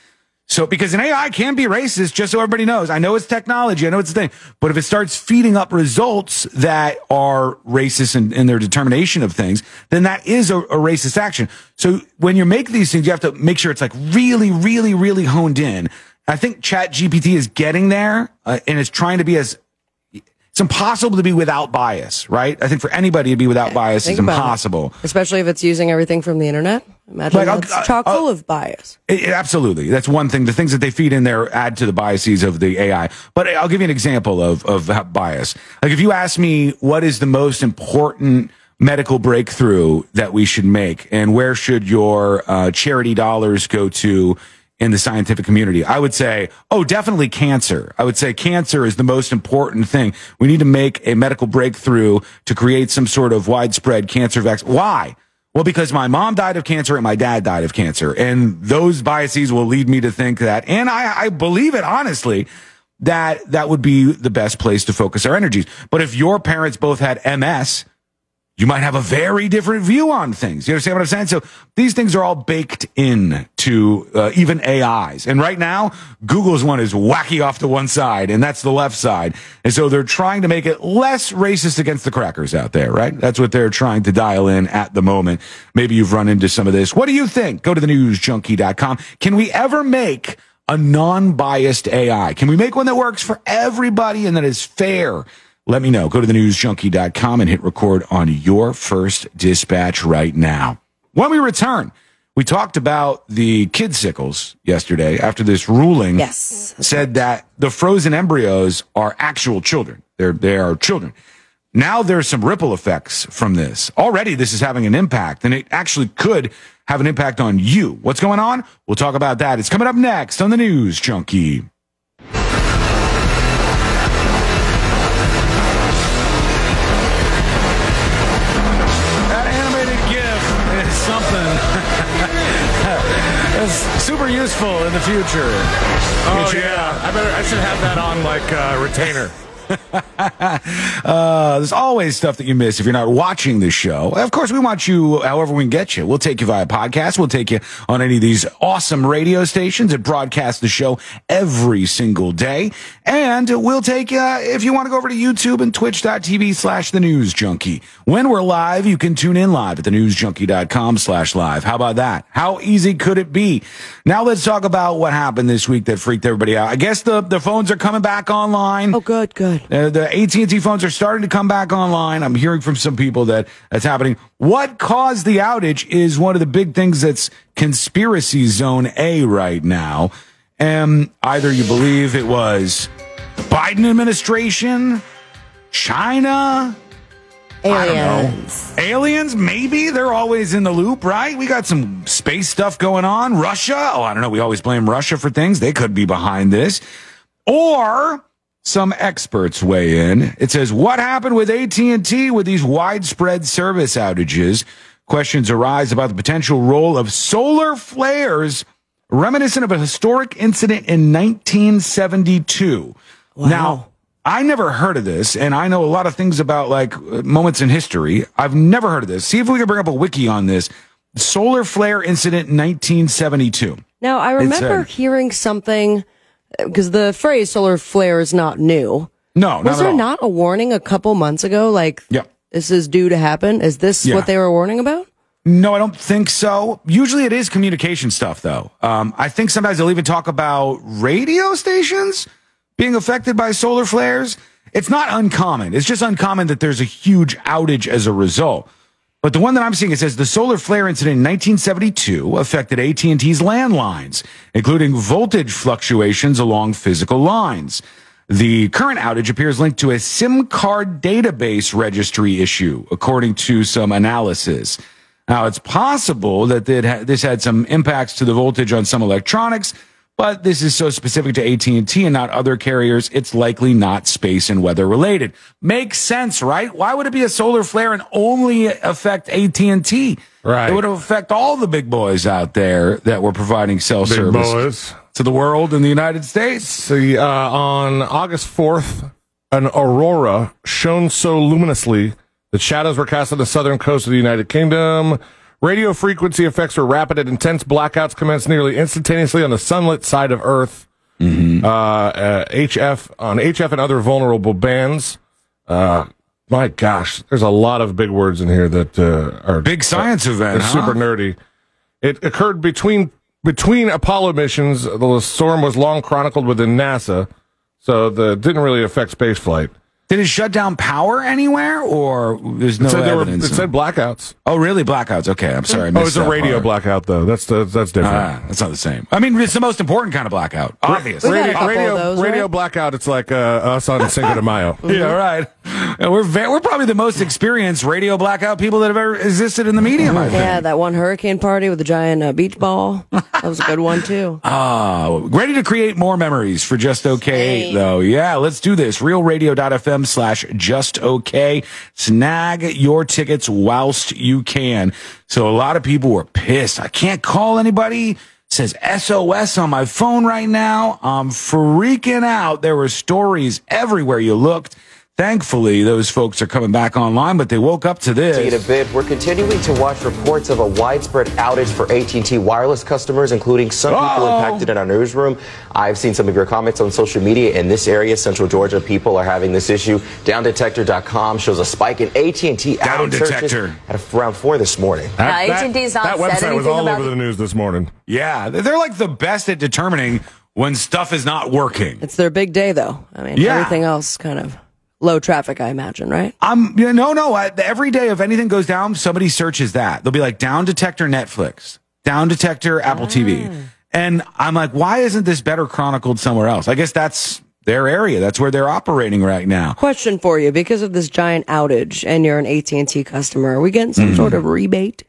So, because an AI can be racist, just so everybody knows. I know it's technology. I know it's a thing. But if it starts feeding up results that are racist in, in their determination of things, then that is a, a racist action. So when you make these things, you have to make sure it's like really, really, really honed in. I think ChatGPT is getting there uh, and it's trying to be as it's impossible to be without bias, right? I think for anybody to be without bias is about it. impossible. especially if it's using everything from the internet. Imagine Like, I'll- uh, uh, chock I'll- full of bias. It- it- absolutely. That's one thing. The things that they feed in there add to the biases of the AI. But I'll give you an example of, of bias. Like if you ask me what is the most important medical breakthrough that we should make and where should your uh, charity dollars go to in the scientific community, I would say, oh, definitely cancer. I would say cancer is the most important thing. We need to make a medical breakthrough to create some sort of widespread cancer vaccine. Why? Well, because my mom died of cancer and my dad died of cancer. And those biases will lead me to think that, and I, I believe it honestly, that that would be the best place to focus our energies. But if your parents both had MS, you might have a very different view on things. You understand what I'm saying? So these things are all baked in to uh, even AIs. And right now, Google's one is wacky off to one side, and that's the left side. And so they're trying to make it less racist against the crackers out there, right? That's what they're trying to dial in at the moment. Maybe you've run into some of this. What do you think? Go to the newsjunkie.com. Can we ever make a non-biased AI? Can we make one that works for everybody and that is fair? Let me know. Go to the newsjunkie.com and hit record on your first dispatch right now. When we return, We talked about the kid sickles yesterday after this ruling Yes. said that the frozen embryos are actual children. They're, they are children. Now there's some ripple effects from this. Already this is having an impact and it actually could have an impact on you. What's going on? We'll talk about that. It's coming up next on the News Junkie. Super useful in the future. Oh yeah, I better. I should have that on like uh, retainer. Uh, there's always stuff that you miss if you're not watching the show. Of course, we want you however we can get you. We'll take you via podcast. We'll take you on any of these awesome radio stations that broadcast the show every single day. And we'll take you, if you want to go over to YouTube and twitch.tv slash the news junkie. When we're live, you can tune in live at thenewsjunkie.com slash live. How about that? How easy could it be? Now let's talk about what happened this week that freaked everybody out. I guess the, the phones are coming back online. Oh, good, good. Uh, the AT&T phones are starting to come back online. I'm hearing from some people that that's happening. What caused the outage is one of the big things that's conspiracy zone A right now. And either you believe it was the Biden administration, China, I don't know. Aliens. Aliens, maybe they're always in the loop, right? We got some space stuff going on. Russia, oh, I don't know. We always blame Russia for things. They could be behind this. Or some experts weigh in. It says, what happened with AT&T with these widespread service outages? Questions arise about the potential role of solar flares reminiscent of a historic incident in 1972. Now, I never heard of this, and I know a lot of things about like moments in history. I've never heard of this. See if we can bring up a wiki on this. Solar flare incident 1972. Now, I remember uh, hearing something because the phrase solar flare is not new. No, not Was at there not a warning a couple months ago? Like, Yep. this is due to happen? Is this Yeah. what they were warning about? No, I don't think so. Usually it is communication stuff, though. Um, I think sometimes they'll even talk about radio stations being affected by solar flares. It's not uncommon. It's just uncommon that there's a huge outage as a result. But the one that I'm seeing, it says the solar flare incident in 1972 affected AT&T's landlines, including voltage fluctuations along physical lines. The current outage appears linked to a SIM card database registry issue, according to some analysis. Now, it's possible that this had some impacts to the voltage on some electronics, but this is so specific to AT&T and not other carriers, it's likely not space and weather related. Makes sense, right? Why would it be a solar flare and only affect AT&T? Right. It would affect all the big boys out there that were providing cell Big service boys. to the world in the United States. See, uh, on August 4th, an aurora shone so luminously that shadows were cast on the southern coast of the United Kingdom. Radio frequency effects were rapid and intense. Blackouts commenced nearly instantaneously on the sunlit side of Earth. Uh, uh, HF on HF and other vulnerable bands. Uh, my gosh, there's a lot of big words in here that uh, are Big science event, they're huh? super nerdy. It occurred between between Apollo missions. The storm was long chronicled within NASA, so the didn't really affect spaceflight. Did it shut down power anywhere or there's no it said, there were, evidence? it said blackouts. oh, really? Blackouts. Okay. I'm sorry. I Oh, it's a that radio part. blackout though. That's the, that's different. Ah, that's not the same. I mean, it's the most important kind of blackout. Obviously. We've had a radio couple radio, of those, radio right? blackout. It's like uh, us on Cinco de Mayo. Yeah, right. And we're ve- we're probably the most experienced radio blackout people that have ever existed in the medium. I think. Yeah, that one hurricane party with the giant uh, beach ball. That was a good one, too. Uh, ready to create more memories for Just Okay, Same. though. Yeah, let's do this. Realradio.fm slash Just Okay. Snag your tickets whilst you can. So a lot of people were pissed. I can't call anybody. Says SOS on my phone right now. I'm freaking out. There were stories everywhere you looked. Thankfully, those folks are coming back online, but they woke up to this. In a bit, we're continuing to watch reports of a widespread outage for AT&T wireless customers, including some people Uh-oh. impacted in our newsroom. I've seen some of your comments on social media in this area, Central Georgia. People are having this issue. DownDetector.com shows a spike in AT&T Down Detector. at around four this morning. That, Now, AT&T's not that said website was all about over the news this morning. Yeah, they're like the best at determining when stuff is not working. It's their big day, though. I mean, Yeah. everything else kind of low traffic, I imagine, right? I'm yeah, no, no. I, every day, if anything goes down, somebody searches that. They'll be like down detector Netflix. Down Detector, Apple TV. And I'm like, why isn't this better chronicled somewhere else? I guess that's their area. That's where they're operating right now. Question for you: Because of this giant outage, and you're an AT and T customer, are we getting some Mm-hmm. sort of rebate?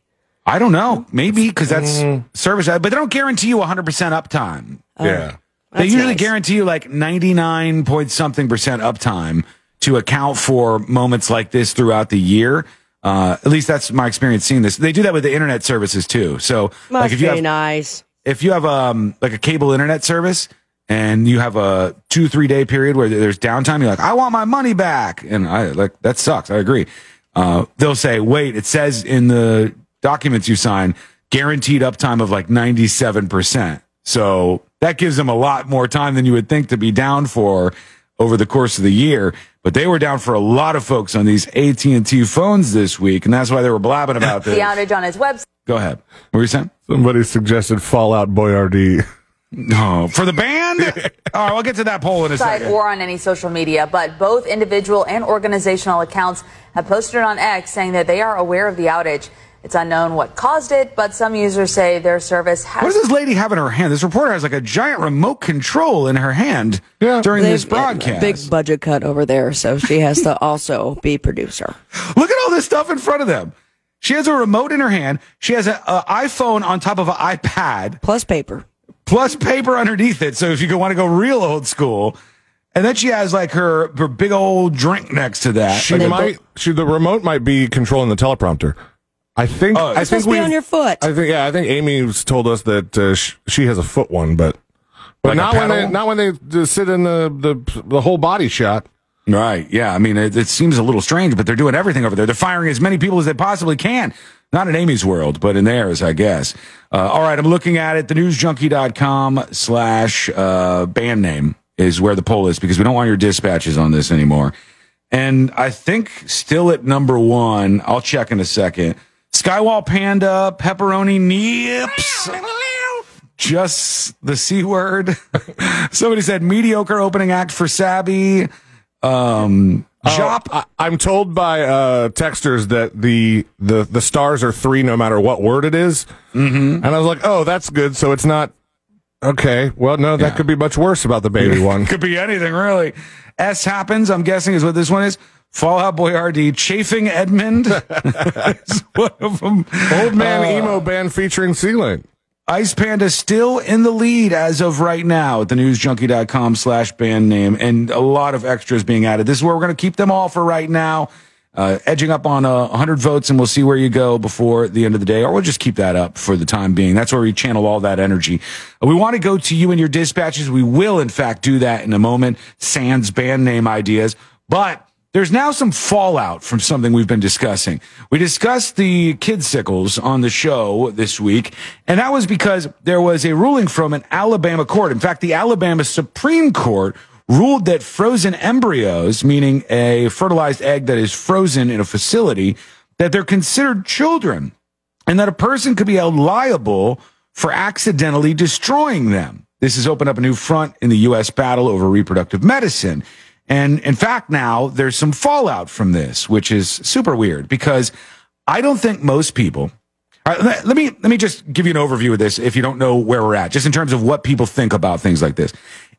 I don't know. Maybe because that's service, but they don't guarantee you 100% uptime. yeah. They usually nice. guarantee you like 99 point something percent uptime to account for moments like this throughout the year. Uh, at least that's my experience seeing this. They do that with the internet services too. So Must like if be you have, nice. if you have um like a cable internet service and you have a two three day period where there's downtime, you're like, I want my money back, and I like that sucks. I agree. Uh, they'll say, wait, it says in the documents you sign guaranteed uptime of like ninety seven percent. So that gives them a lot more time than you would think to be down for over the course of the year. But they were down for a lot of folks on these AT and T phones this week, and that's why they were blabbing about The this. outage on his website. Go ahead. What were you saying? Somebody suggested Fallout Boyardee. Oh, for the band? All right, we'll get to that poll in a second. or on any social media, but both individual and organizational accounts have posted on X saying that they are aware of the outage. It's unknown what caused it, but some users say their service has What does this lady have in her hand? This reporter has like a giant remote control in her hand Yeah. during this They've got a broadcast. Big budget cut over there, so she has to also be producer. Look at all this stuff in front of them. She has a remote in her hand. She has an iPhone on top of an iPad Plus paper. plus paper underneath it. So if you want to go real old school, and then she has like her, her big old drink next to that. She Like might. She the remote might be controlling the teleprompter. I think. Oh, I think supposed to be we. on your foot. I think. Yeah. I think Amy's told us that uh, sh- she has a foot one, but but Like not when they not when they sit in the the the whole body shot. Right. Yeah. I mean, it, it seems a little strange, but they're doing everything over there. They're firing as many people as they possibly can. Not in Amy's world, but in theirs, I guess. Uh, all right. I'm looking at it. TheNewsJunkie.com slash uh, band name is where the poll is because we don't want your dispatches on this anymore. And I think still at number one, I'll check in a second. Skywall Panda, Pepperoni Nips. Just the C word. Somebody said mediocre opening act for Sabby. Um, Jop. I, I'm told by uh, texters that the, the the stars are three no matter what word it is. Mm-hmm. And I was like, oh, that's good. So it's not okay. Well, no, that Yeah. could be much worse about the baby one. Could be anything, really. S happens, I'm guessing, is what this one is. Fallout Boyardee, Chafing Edmund. is one of them. Old man Uh, emo band featuring Sealant. Ice Panda still in the lead as of right now at the newsjunkie.com slash band name and a lot of extras being added. This is where we're going to keep them all for right now. Uh, edging up on uh, 100 votes and we'll see where you go before the end of the day or we'll just keep that up for the time being. That's where we channel all that energy. We want to go to you and your dispatches. We will in fact do that in a moment. Sans band name ideas, but there's now some fallout from something we've been discussing. We discussed the kid sickles on the show this week, and that was because there was a ruling from an Alabama court. In fact, the Alabama Supreme Court ruled that frozen embryos, meaning a fertilized egg that is frozen in a facility, that they're considered children and that a person could be held liable for accidentally destroying them. This has opened up a new front in the U.S. battle over reproductive medicine. And in fact, now there's some fallout from this, which is super weird because I don't think most people. Right, let, let me let me just give you an overview of this if you don't know where we're at, just in terms of what people think about things like this.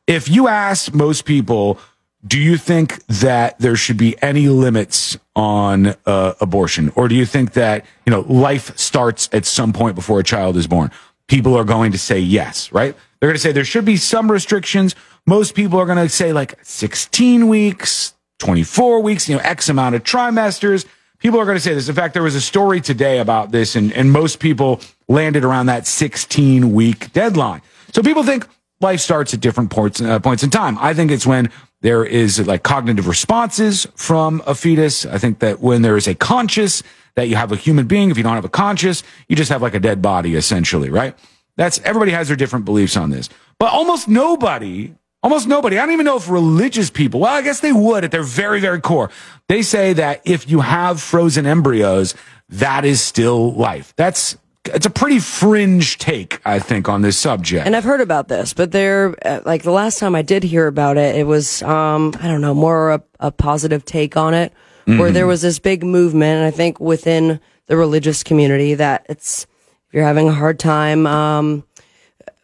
If you ask most people, do you think that there should be any limits on uh, abortion, or do you think that you know life starts at some point before a child is born? People are going to say yes, right? They're going to say there should be some restrictions. Most people are going to say like 16 weeks, 24 weeks, you know, X amount of trimesters. People are going to say this. In fact, there was a story today about this, and, and most people landed around that 16 week deadline. So people think life starts at different points, uh, points in time. I think it's when there is like cognitive responses from a fetus. I think that when there is a conscious, that you have a human being. If you don't have a conscious, you just have like a dead body, essentially, right? That's everybody has their different beliefs on this. But almost nobody, almost nobody, I don't even know if religious people, well, I guess they would at their very, very core. They say that if you have frozen embryos, that is still life. That's, it's a pretty fringe take, I think, on this subject. And I've heard about this, but there, uh, like the last time I did hear about it, it was, um, I don't know, more a, a positive take on it, where there was this big movement, and I think within the religious community that it's, if you're having a hard time um,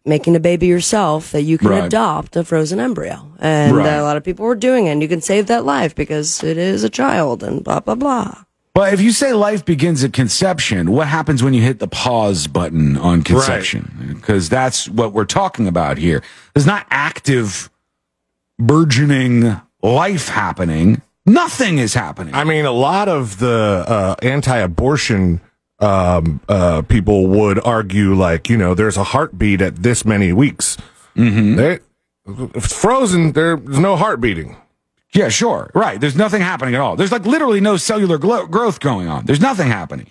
making a baby yourself, that you can Right. adopt a frozen embryo. And Right. uh, a lot of people were doing it. And you can save that life because it is a child and blah, blah, blah. But if you say life begins at conception, what happens when you hit the pause button on conception? Because that's what we're talking about here. There's not active, burgeoning life happening. Nothing is happening. I mean, a lot of the uh, anti-abortion um, uh, people would argue, like, you know, there's a heartbeat at this many weeks. Mm-hmm. They, if it's frozen, there's no heart beating. Yeah, sure. Right. There's nothing happening at all. There's like literally no cellular glo- growth going on. There's nothing happening.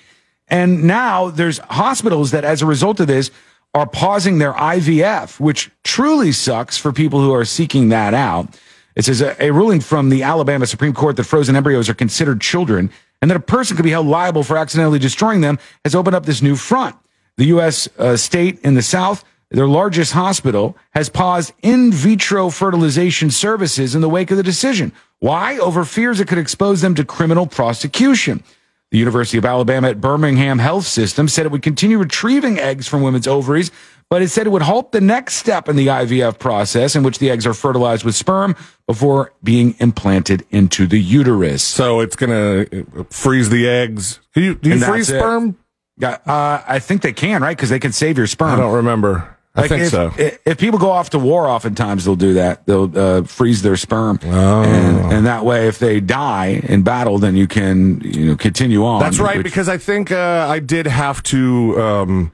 And now there's hospitals that, as a result of this, are pausing their IVF, which truly sucks for people who are seeking that out. It says a, a ruling from the Alabama Supreme Court that frozen embryos are considered children and that a person could be held liable for accidentally destroying them has opened up this new front. The U.S. Uh, state in the South, their largest hospital, has paused in vitro fertilization services in the wake of the decision. Why? Over fears it could expose them to criminal prosecution. The University of Alabama at Birmingham Health System said it would continue retrieving eggs from women's ovaries, but it said it would halt the next step in the IVF process in which the eggs are fertilized with sperm before being implanted into the uterus. So it's going to freeze the eggs. Do you, do you freeze sperm? Yeah, uh, I think they can, right? Because they can save your sperm. I don't remember. I Like, think if, so. If people go off to war, oftentimes they'll do that. They'll uh, freeze their sperm, Oh. and, and that way, if they die in battle, then you can you know continue on. That's right, which- because I think uh, I did have to um,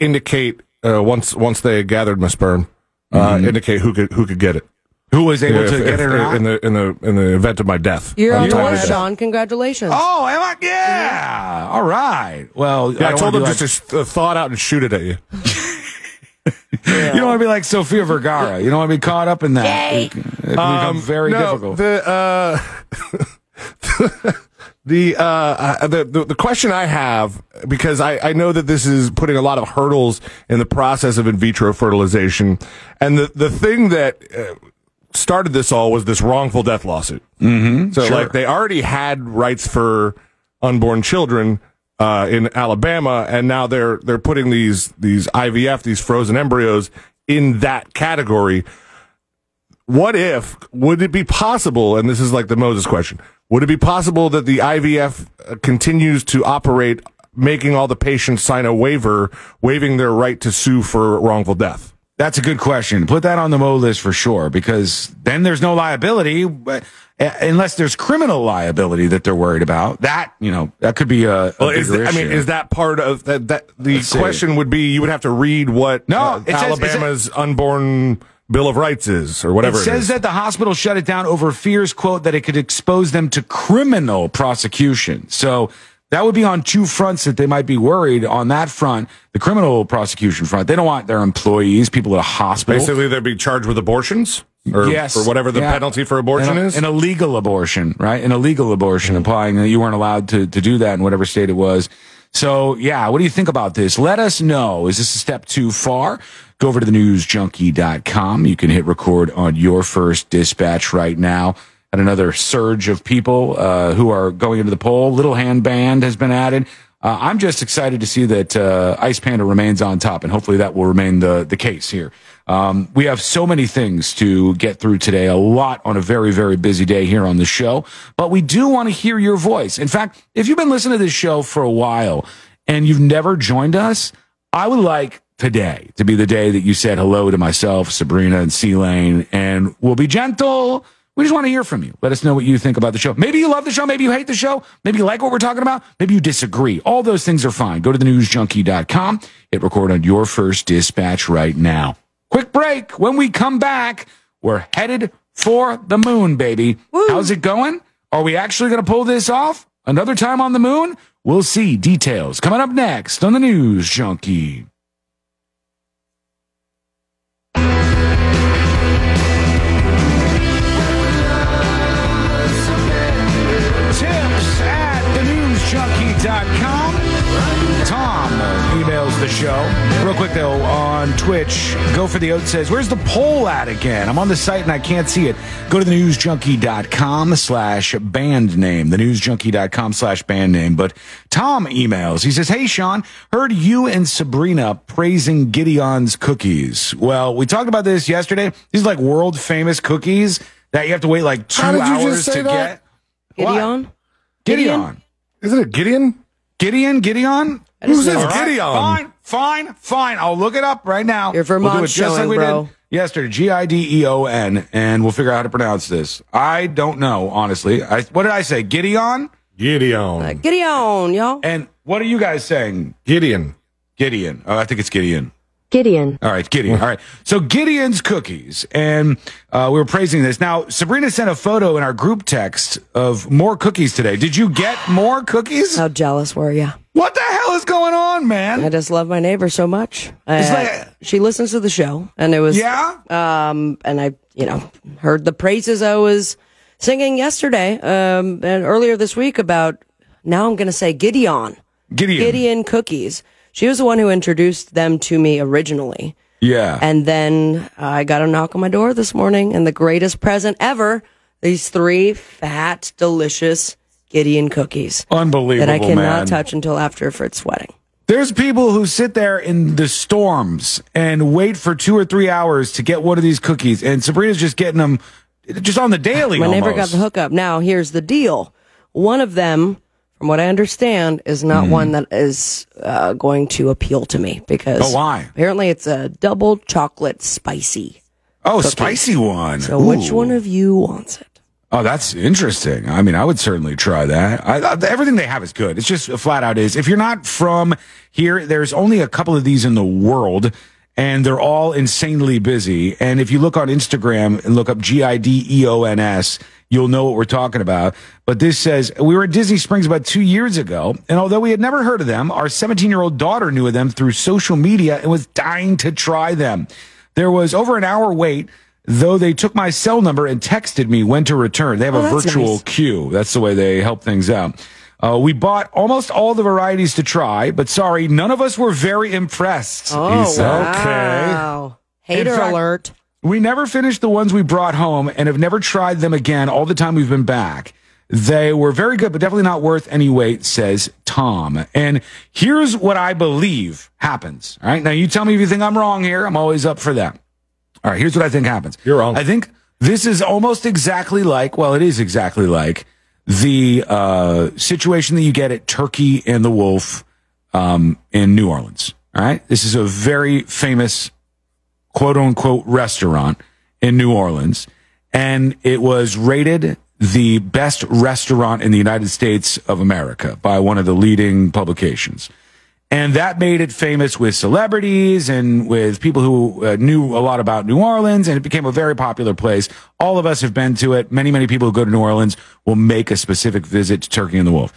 indicate uh, once once they gathered my sperm, uh, indicate who could who could get it. who was able If- to get if- it or not? in the in the in the event of my death. You're on the time of list, death. Shawn. Congratulations. oh, am I? Yeah. All right. Well, Yeah, I, don't told wanna them be just to uh, thaw it out and shoot it at you. like, you don't want to be like Sofia Vergara. You don't want to be caught up in that. Yay. It, can- it can become very Um, no, difficult. The uh, the, uh, uh, the the the question I have because I I know that this is putting a lot of hurdles in the process of in vitro fertilization, and the the thing that. Uh, Started this all was this wrongful death lawsuit. Mm-hmm, so, sure. like, they already had rights for unborn children uh, in Alabama, and now they're they're putting these these IVF, these frozen embryos, in that category what if would it be possible and this is like the moses question would it be possible that the ivf uh, continues to operate making all the patients sign a waiver waiving their right to sue for wrongful death That's a good question. Put that on the Mo list for sure, because then there's no liability, uh, unless there's criminal liability that they're worried about. That you know that could be a. a well, is i mean is that part of that that the Let's see. question would be you would have to read what No, uh, it says- alabama's unborn bill of rights is or whatever It says is. that the hospital shut it down over fears, quote, that it could expose them to criminal prosecution. So that would be on two fronts that they might be worried. On that front, the criminal prosecution front, they don't want their employees, people at a hospital. basically they'd be charged with abortions or, yes, or whatever the yeah. penalty for abortion An- is An illegal abortion, right? An illegal abortion, mm-hmm. implying that you weren't allowed to, to do that in whatever state it was. So, yeah, what do you think about this? Let us know. Is this a step too far? Go over to the newsjunkie.com. You can hit record on your first dispatch right now. And another surge of people uh, who are going into the poll. Little Hand Band has been added. Uh, I'm just excited to see that uh, Ice Panda remains on top, and hopefully that will remain the, the case here. Um, we have so many things to get through today, a lot on a very, very busy day here on the show, but we do want to hear your voice. In fact, if you've been listening to this show for a while and you've never joined us, I would like today to be the day that you said hello to myself, Sabrina, and C-Lane, and we'll be gentle. We just want to hear from you. Let us know what you think about the show. Maybe you love the show. Maybe you hate the show. Maybe you like what we're talking about. Maybe you disagree. All those things are fine. Go to the newsjunkie.com. Hit record on your first dispatch right now. Quick break. When we come back, we're headed for the moon, baby. How's it going? Are we actually going to pull this off? Another time on the moon? We'll see details coming up next on the News Junkie. Tips at thenewsjunkie.com. Tom the show. Real quick though, on Twitch, go for for the Oat says, Where's the poll at again? I'm on the site and I can't see it. Go to the newsjunkie.com slash band name. The newsjunkie.com slash band name. But Tom emails. He says, Hey, Shawn, heard you and Sabrina praising Gideon's cookies. Well, we talked about this yesterday. These are like world famous cookies that you have to wait like two How did you just hours say to that? get. What? Gideon? Gideon. Isn't it Gideon? Gideon? Gideon? Who says All right, Gideon? Fine, fine, fine. I'll look it up right now. Your we'll do it just like we bro. did yesterday. G I D E O N, and we'll figure out how to pronounce this. I don't know, honestly. I, what did I say? Gideon? Gideon. Uh, Gideon, y'all. And what are you guys saying? Gideon. Gideon. Oh, I think it's Gideon. Gideon. All right, Gideon. All right. So Gideon's cookies, and uh, we were praising this. Now, Sabrina sent a photo in our group text of more cookies today. Did you get more cookies? How jealous were you? What the hell is going on, man? I just love my neighbor so much. It's Uh, like- she listens to the show, and it was Yeah? Um, and I, you know, heard the praises I was singing yesterday, um, and earlier this week about. Now I'm going to say Gideon. Gideon. Gideon cookies. She was the one who introduced them to me originally. Yeah. And then I got a knock on my door this morning, and the greatest present ever these three fat, delicious Gideon cookies Unbelievable, that I cannot man. touch until after Fritz wedding. There's people who sit there in the storms and wait for two or three hours to get one of these cookies, and Sabrina's just getting them just on the daily. My neighbor got almost. the hookup. Now, here's the deal. One of them, from what I understand, is not Hmm. one that is uh, going to appeal to me because Oh, why? apparently it's a double chocolate spicy. Oh, cookie. spicy one. So, which one of you wants it? Oh, that's interesting. I mean, I would certainly try that. I, I, everything they have is good. It's just flat out is. If you're not from here, there's only a couple of these in the world, and they're all insanely busy. And if you look on Instagram and look up G I D E O N S, you'll know what we're talking about. But this says we were at Disney Springs about two years ago, and although we had never heard of them, our 17 year old daughter knew of them through social media and was dying to try them. There was over an hour wait. Though they took my cell number and texted me when to return. They have Oh, a virtual nice. queue. That's the way they help things out. Uh, we bought almost all the varieties to try, but sorry, none of us were very impressed. Oh, said. wow. Hater fact- alert. We never finished the ones we brought home and have never tried them again all the time we've been back. They were very good, but definitely not worth any wait, says Tom. And here's what I believe happens. All right. Now you tell me if you think I'm wrong here. I'm always up for that. All right. Here's what I think happens. You're wrong. I think this is almost exactly like, well, it is exactly like the, uh, situation that you get at Turkey and the Wolf, um, in New Orleans. All right. This is a very famous quote unquote restaurant in New Orleans. And it was rated the best restaurant in the United States of America by one of the leading publications. And that made it famous with celebrities and with people who uh, knew a lot about New Orleans, and it became a very popular place. All of us have been to it. Many, many people who go to New Orleans will make a specific visit to Turkey and the Wolf.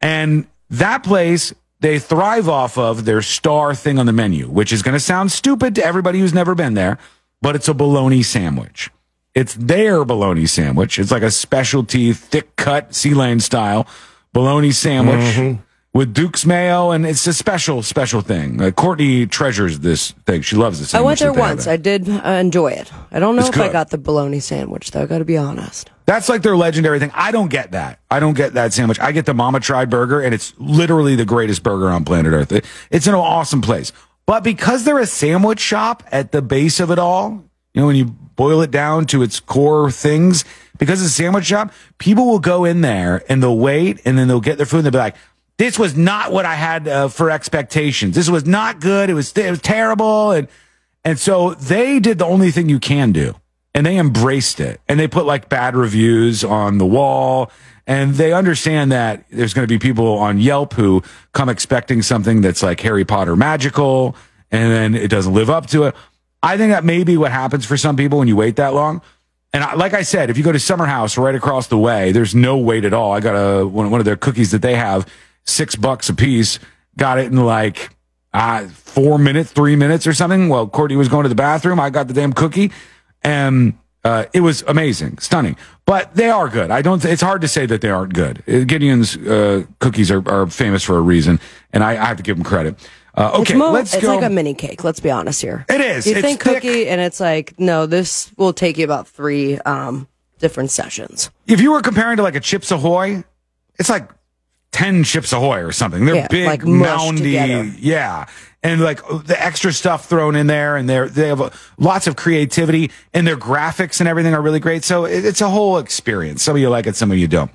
And that place, they thrive off of their star thing on the menu, which is going to sound stupid to everybody who's never been there, but it's a bologna sandwich. It's their bologna sandwich. It's like a specialty, thick cut, C-Lane style bologna sandwich mm-hmm. With Duke's mayo, and it's a special, special thing. Uh, Courtney treasures this thing. She loves this. I went there once. I did uh, enjoy it. I don't know It's if I got the bologna sandwich, though. Got to be honest. That's like their legendary thing. I don't get that. I don't get that sandwich. I get the Mama Tried burger, and it's literally the greatest burger on planet Earth. It's an awesome place. But because they're a sandwich shop at the base of it all, you know, when you boil it down to its core things, because it's a sandwich shop, people will go in there and they'll wait and then they'll get their food and they'll be like, this was not what I had uh, for expectations. This was not good. It was, it was terrible. And, and so they did the only thing you can do and they embraced it and they put like bad reviews on the wall and they understand that there's going to be people on Yelp who come expecting something that's like Harry Potter magical and then it doesn't live up to it. I think that may be what happens for some people when you wait that long. And I, like I said, if you go to Summer House right across the way, there's no wait at all. I got a one, one of their cookies that they have, six bucks a piece. Got it in like uh, four minutes, three minutes or something. Well, Courtney was going to the bathroom. I got the damn cookie, and uh, it was amazing, stunning. But they are good. I don't. It's hard to say that they aren't good. Uh, Gideon's uh, cookies are, are famous for a reason, and I, I have to give them credit. Uh, okay, it's mo- let's it's go. like a mini cake. Let's be honest here. It is. You It's think thick. cookie, and it's like no. This will take you about three um, different sessions. if you were comparing to like a Chips Ahoy, it's like 10 Chips Ahoy or something. They're Yeah, big, like mushed moundy. together. Yeah. And like the extra stuff thrown in there and they're, they have uh, lots of creativity and their graphics and everything are really great. So it, it's a whole experience. Some of you like it, some of you don't.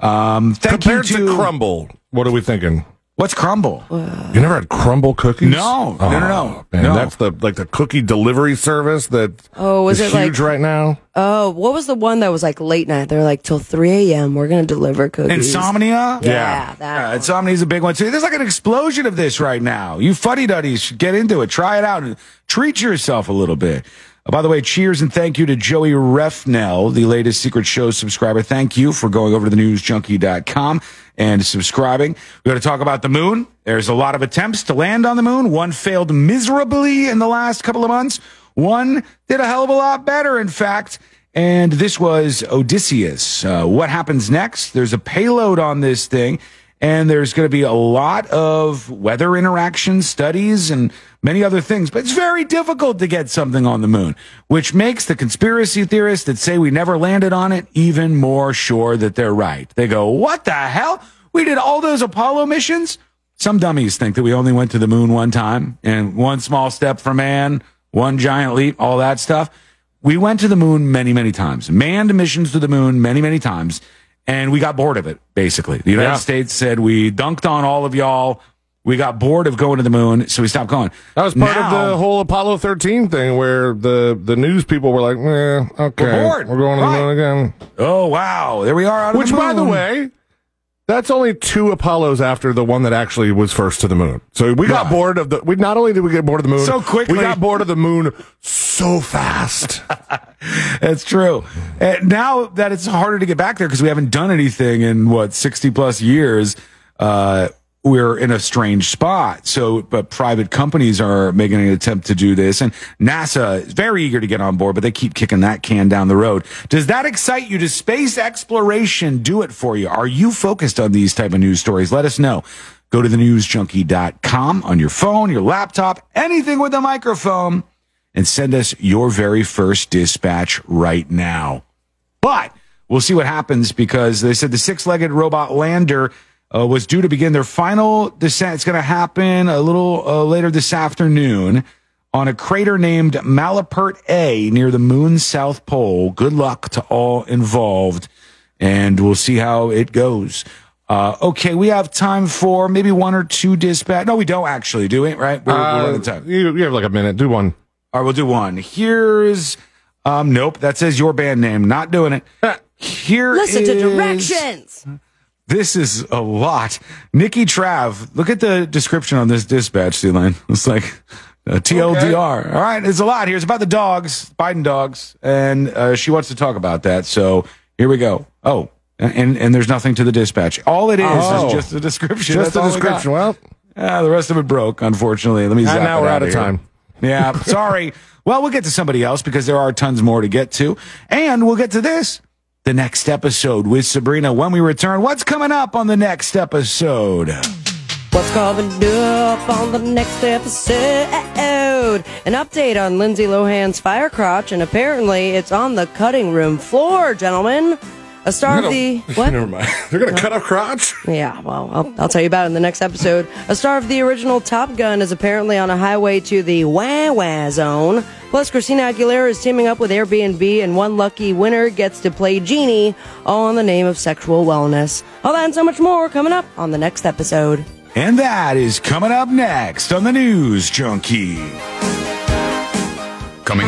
Um, thank Compared you to, to, Crumbl, what are we thinking? What's Crumbl? Uh, you never had Crumbl cookies? No, no, no, no. Oh, Man, No. that's the like the cookie delivery service that Oh, was is it huge like- right now. Oh, what was the one that was like late night? They're like till three a.m. We're gonna deliver cookies. Insomnia? Yeah, that Yeah, one. insomnia is a big one too. There's like an explosion of this right now. You fuddy duddies should get into it. Try it out and treat yourself a little bit. Uh, by the way, cheers and thank you to Joey Refnell, the latest Secret Show subscriber. Thank you for going over to the newsjunkie.com and subscribing. We're going to talk about the moon. There's a lot of attempts to land on the moon. One failed miserably in the last couple of months. One did a hell of a lot better, in fact. And this was Odysseus. Uh, what happens next? There's a payload on this thing, and there's going to be a lot of weather interaction studies and many other things. But it's very difficult to get something on the moon, which makes the conspiracy theorists that say we never landed on it even more sure that they're right. They go, What the hell? We did all those Apollo missions? Some dummies think that we only went to the moon one time and one small step for man, one giant leap, all that stuff. We went to the moon many, many times, manned missions to the moon many, many times, and we got bored of it, basically. The United Yeah. States said we dunked on all of y'all. We got bored of going to the moon, so we stopped going. That was part Now- of the whole Apollo 13 thing where the, the news people were like, eh, okay, We're bored. we're going to the moon again. Oh, wow. There we are Which, the moon. Which by the way, that's only two Apollos after the one that actually was first to the moon. So we got Right. bored of the. We not only did we get bored of the moon So quickly. we got bored of the moon so fast. That's true. And now that it's harder to get back there because we haven't done anything in what sixty plus years, uh, we're in a strange spot. So, but private companies are making an attempt to do this, and NASA is very eager to get on board, but they keep kicking that can down the road. Does that excite you? Does space exploration do it for you? Are you focused on these type of news stories? Let us know. Go to thenewsjunkie.com on your phone, your laptop, anything with a microphone and send us your very first dispatch right now. But we'll see what happens because they said the six legged robot lander uh, was due to begin their final descent. It's going to happen a little uh, later this afternoon on a crater named Malapert A near the moon's south pole. Good luck to all involved, and we'll see how it goes. Uh, okay, we have time for maybe one or two dispatch. No, we don't actually, do we? Right? We're, we're Uh, running time. you, you have like a minute. Do one. All right, we'll do one. Here's, um, nope, that says your band name. Not doing it. Here Listen to is- directions. This is a lot. Nikki Trav, look at the description on this dispatch, C-Lane. It's like uh, TLDR. All right, it's a lot here. It's about the dogs, Biden dogs, and uh, she wants to talk about that. So here we go. Oh, and and there's nothing to the dispatch. All it is Oh. is just the description. Just That's the all we description. Well, the rest of it broke, unfortunately. Let me. and now we're out out of here. time. Yeah, sorry. Well, we'll get to somebody else because there are tons more to get to. And we'll get to this the next episode with Sabrina when we return. What's coming up on the next episode? What's coming up on the next episode? An update on Lindsay Lohan's fire crotch, and apparently it's on the cutting room floor, gentlemen. A star of the what? Never mind. They're gonna cut off crotch. Yeah, well, I'll, I'll tell you about it in the next episode. A star of the original Top Gun is apparently on a highway to the Wah Wah Zone. Plus, Christina Aguilera is teaming up with Airbnb, and one lucky winner gets to play Genie, all in the name of sexual wellness. All that and so much more coming up on the next episode. And that is coming up next on the News Junkie. Coming.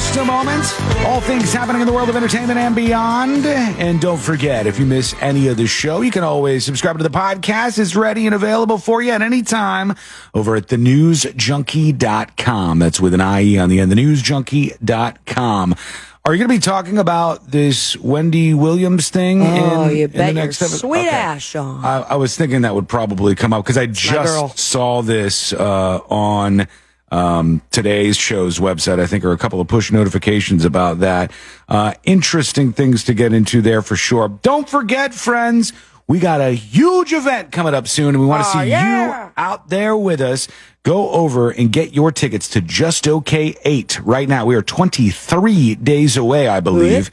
Just a moment. All things happening in the world of entertainment and beyond. And don't forget, if you miss any of the show, you can always subscribe to the podcast. It's ready and available for you at any time over at thenewsjunkie.com. That's with an IE on the end, thenewsjunkie.com. Are you going to be talking about this Wendy Williams thing? Oh, in, you in the bet your next episode? sweet Okay. ass, Shawn. I, I was thinking that would probably come up because I just saw this uh, on um, today's show's website. I think are a couple of push notifications about that. Uh, interesting things to get into there for sure. Don't forget, friends, we got a huge event coming up soon, and we want to see you out there with us. Go over and get your tickets to Just Okay 8 right now. We are 23 days away, I believe.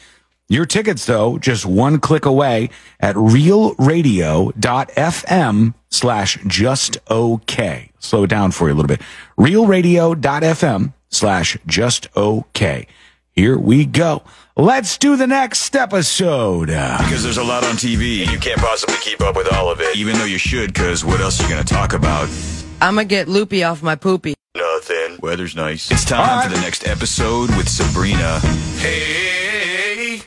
Your tickets, though, just one click away at realradio.fm slash just okay. Slow it down for you a little bit. realradio.fm slash just okay. Here we go. Let's do the next episode. Because there's a lot on TV, and you can't possibly keep up with all of it, even though you should, because what else are you going to talk about? I'm gonna get loopy off my poopy. Nothing. Weather's nice. It's time for the next episode with Sabrina. Hey,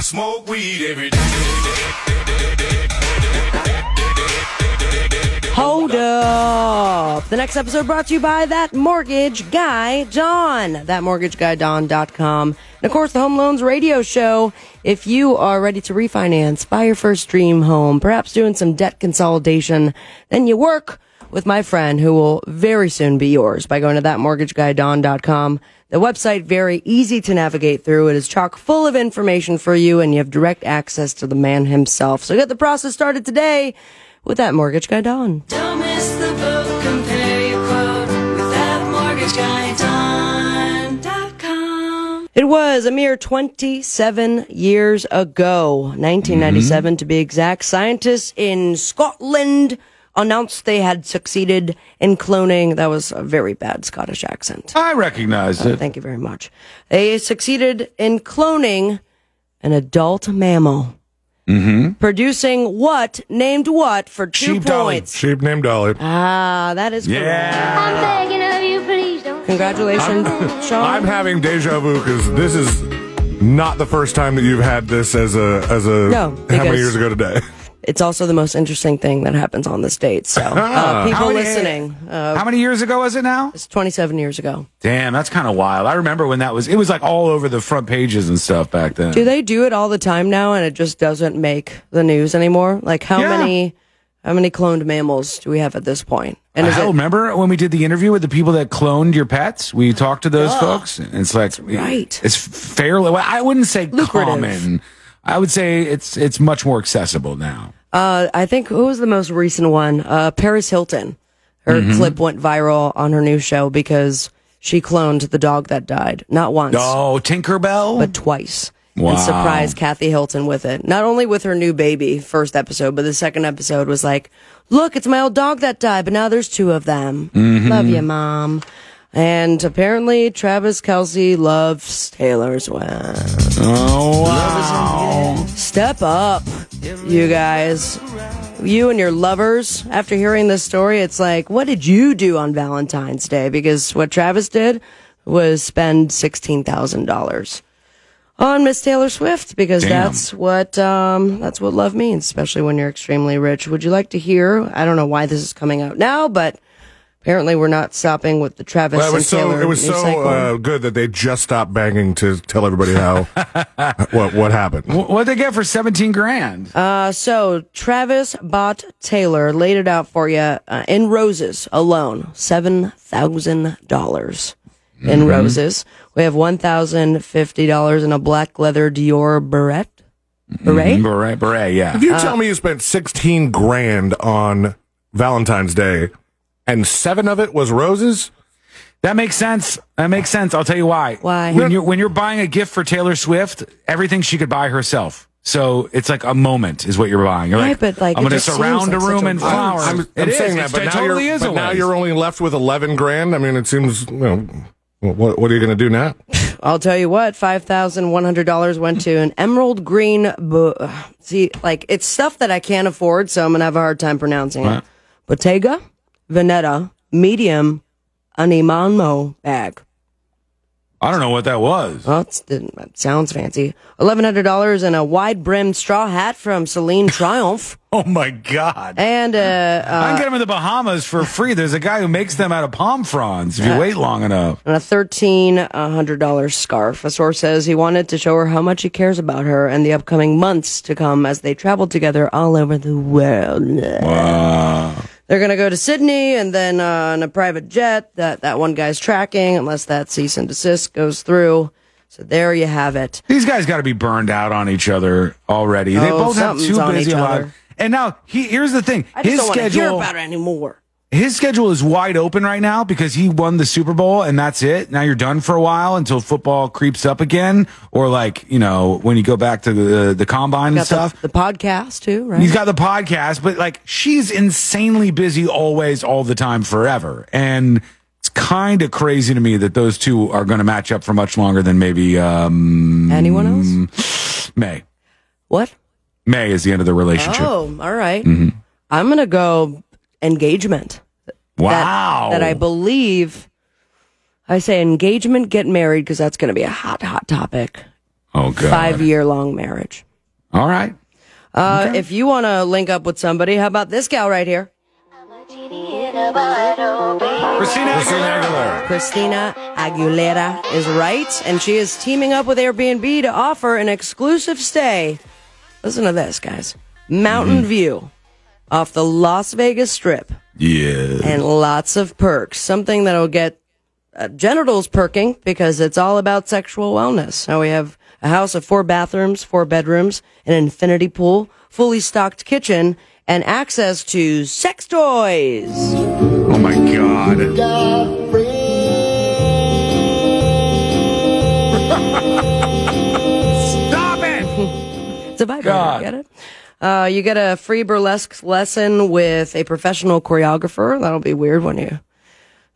Smoke weed every day. Hold up. The next episode brought to you by That Mortgage Guy Don. ThatMortgageGuyDon.com. And of course, the Home Loans Radio Show. If you are ready to refinance, buy your first dream home, perhaps doing some debt consolidation, then you work with my friend who will very soon be yours by going to ThatMortgageGuyDon.com. The website very easy to navigate through. It is chock full of information for you and you have direct access to the man himself. So get the process started today with that mortgage guy Don. Don't miss the boat. Compare your quote with that mortgage guy Don.com. It was a mere 27 years ago, 1997 to be exact. Scientists in Scotland announced they had succeeded in cloning. That was a very bad Scottish accent. I recognize Uh, it. Thank you very much. They succeeded in cloning an adult mammal. Mm-hmm. Producing what named what for two Sheep Dolly. points. Sheep named Dolly. Ah, that is correct. Yeah. begging of you, please don't. Congratulations, Shawn. I'm having deja vu because this is not the first time that you've had this as a as a No, how many years ago today? It's also the most interesting thing that happens on this date. So, uh, people How many- listening. Uh, How many years ago was it now? It's 27 years ago. Damn, that's kind of wild. I remember when that was, it was like all over the front pages and stuff back then. Do they do it all the time now and it just doesn't make the news anymore? Like how Yeah. many how many cloned mammals do we have at this point? And is Hell, it remember when we did the interview with the people that cloned your pets? We talked to those folks. And it's like, right. It's fairly, well, I wouldn't say Lucrative. common. I would say it's, it's much more accessible now. uh I think who was the most recent one? Uh Paris Hilton. Her Mhm. clip went viral on her new show because she cloned the dog that died. Not once. Oh, Tinkerbell? But twice. Wow. And surprised Kathy Hilton with it. Not only with her new baby, first episode, but the second episode was like, look, it's my old dog that died, but now there's two of them. Mhm. Love you, mom. And apparently Travis Kelce loves Taylor Swift. Oh, wow. Step up, you guys. You and your lovers. After hearing this story, it's like, what did you do on Valentine's Day? Because what Travis did was spend $16,000 on Miss Taylor Swift because Damn. that's what um, that's what love means, especially when you're extremely rich. Would you like to hear? I don't know why this is coming out now, but apparently we're not stopping with the Travis Well, it and was so Taylor it was so uh, good that they just stopped banging to tell everybody how what what happened. What'd they get for 17 grand? Uh, so Travis bought Taylor, laid it out for you uh, in roses alone, seven thousand dollars in Mhm. roses. We have one thousand fifty dollars in a black leather Dior beret. Beret. Mhm, Beret, beret, yeah. If you tell me you spent sixteen grand on Valentine's Day and seven of it was roses, That makes sense. That makes sense. I'll tell you why. Why? When you're when you're buying a gift for Taylor Swift, everything she could buy herself. So it's like a moment is what you're buying. You're Right, like, but, like, I'm it going to surround a like such room in waste. flowers. I'm, It I'm is. saying It's- that, but it now totally you're is but now you're only left with eleven grand. I mean, it seems you know what what are you going to do now? I'll tell you what, five thousand one hundred dollars went to an emerald green. Bu- See, like it's stuff that I can't afford, so I'm gonna have a hard time pronouncing Right. it. Bottega Veneta medium Andiamo bag. I don't know what that was. Well, it sounds fancy. Eleven hundred dollars and a wide brimmed straw hat from Celine Triumph, Oh my god. and uh, I can uh, get them in the Bahamas for free. There's a guy who makes them out of palm fronds if you wait long enough. and a thirteen hundred dollars scarf. A source says he wanted to show her how much he cares about her and the upcoming months to come as they travel together all over the world. Wow. They're going to go to Sydney and then uh, on a private jet that that one guy's tracking, unless that cease and desist goes through. So there you have it. These guys got to be burned out on each other already. They Oh, both have too busy each a other. life. And now he here's the thing. I his don't want hear schedule about it anymore. His schedule is wide open right now because he won the Super Bowl and that's it. Now you're done for a while until football creeps up again, or like you know when you go back to the the combine and stuff. the, the podcast too, right? He's got the podcast, but like she's insanely busy always, all the time, forever. And it's kind of crazy to me that those two are going to match up for much longer than maybe um, Anyone else? May. What? May is the end of the relationship. Oh, all right. Mhm. I'm going to go engagement. Wow. That, that I believe. I say engagement, get married because that's going to be a hot, hot topic. Oh, God. Five year long marriage. All right. Uh, If you want to link up with somebody, how about this gal right here? Christina Aguilera. Christina Aguilera is right, and she is teaming up with Airbnb to offer an exclusive stay. Listen to this, guys. Mountain Mm-hmm. view off the Las Vegas Strip Yeah. and lots of perks. Something that'll get uh, genitals perking because it's all about sexual wellness. Now we have a house of four bathrooms, four bedrooms, an infinity pool, fully stocked kitchen, and access to sex toys. Oh my God. Stop it! It's a vibrator. God. Get it? Uh, you get a free burlesque lesson with a professional choreographer. That'll be weird when you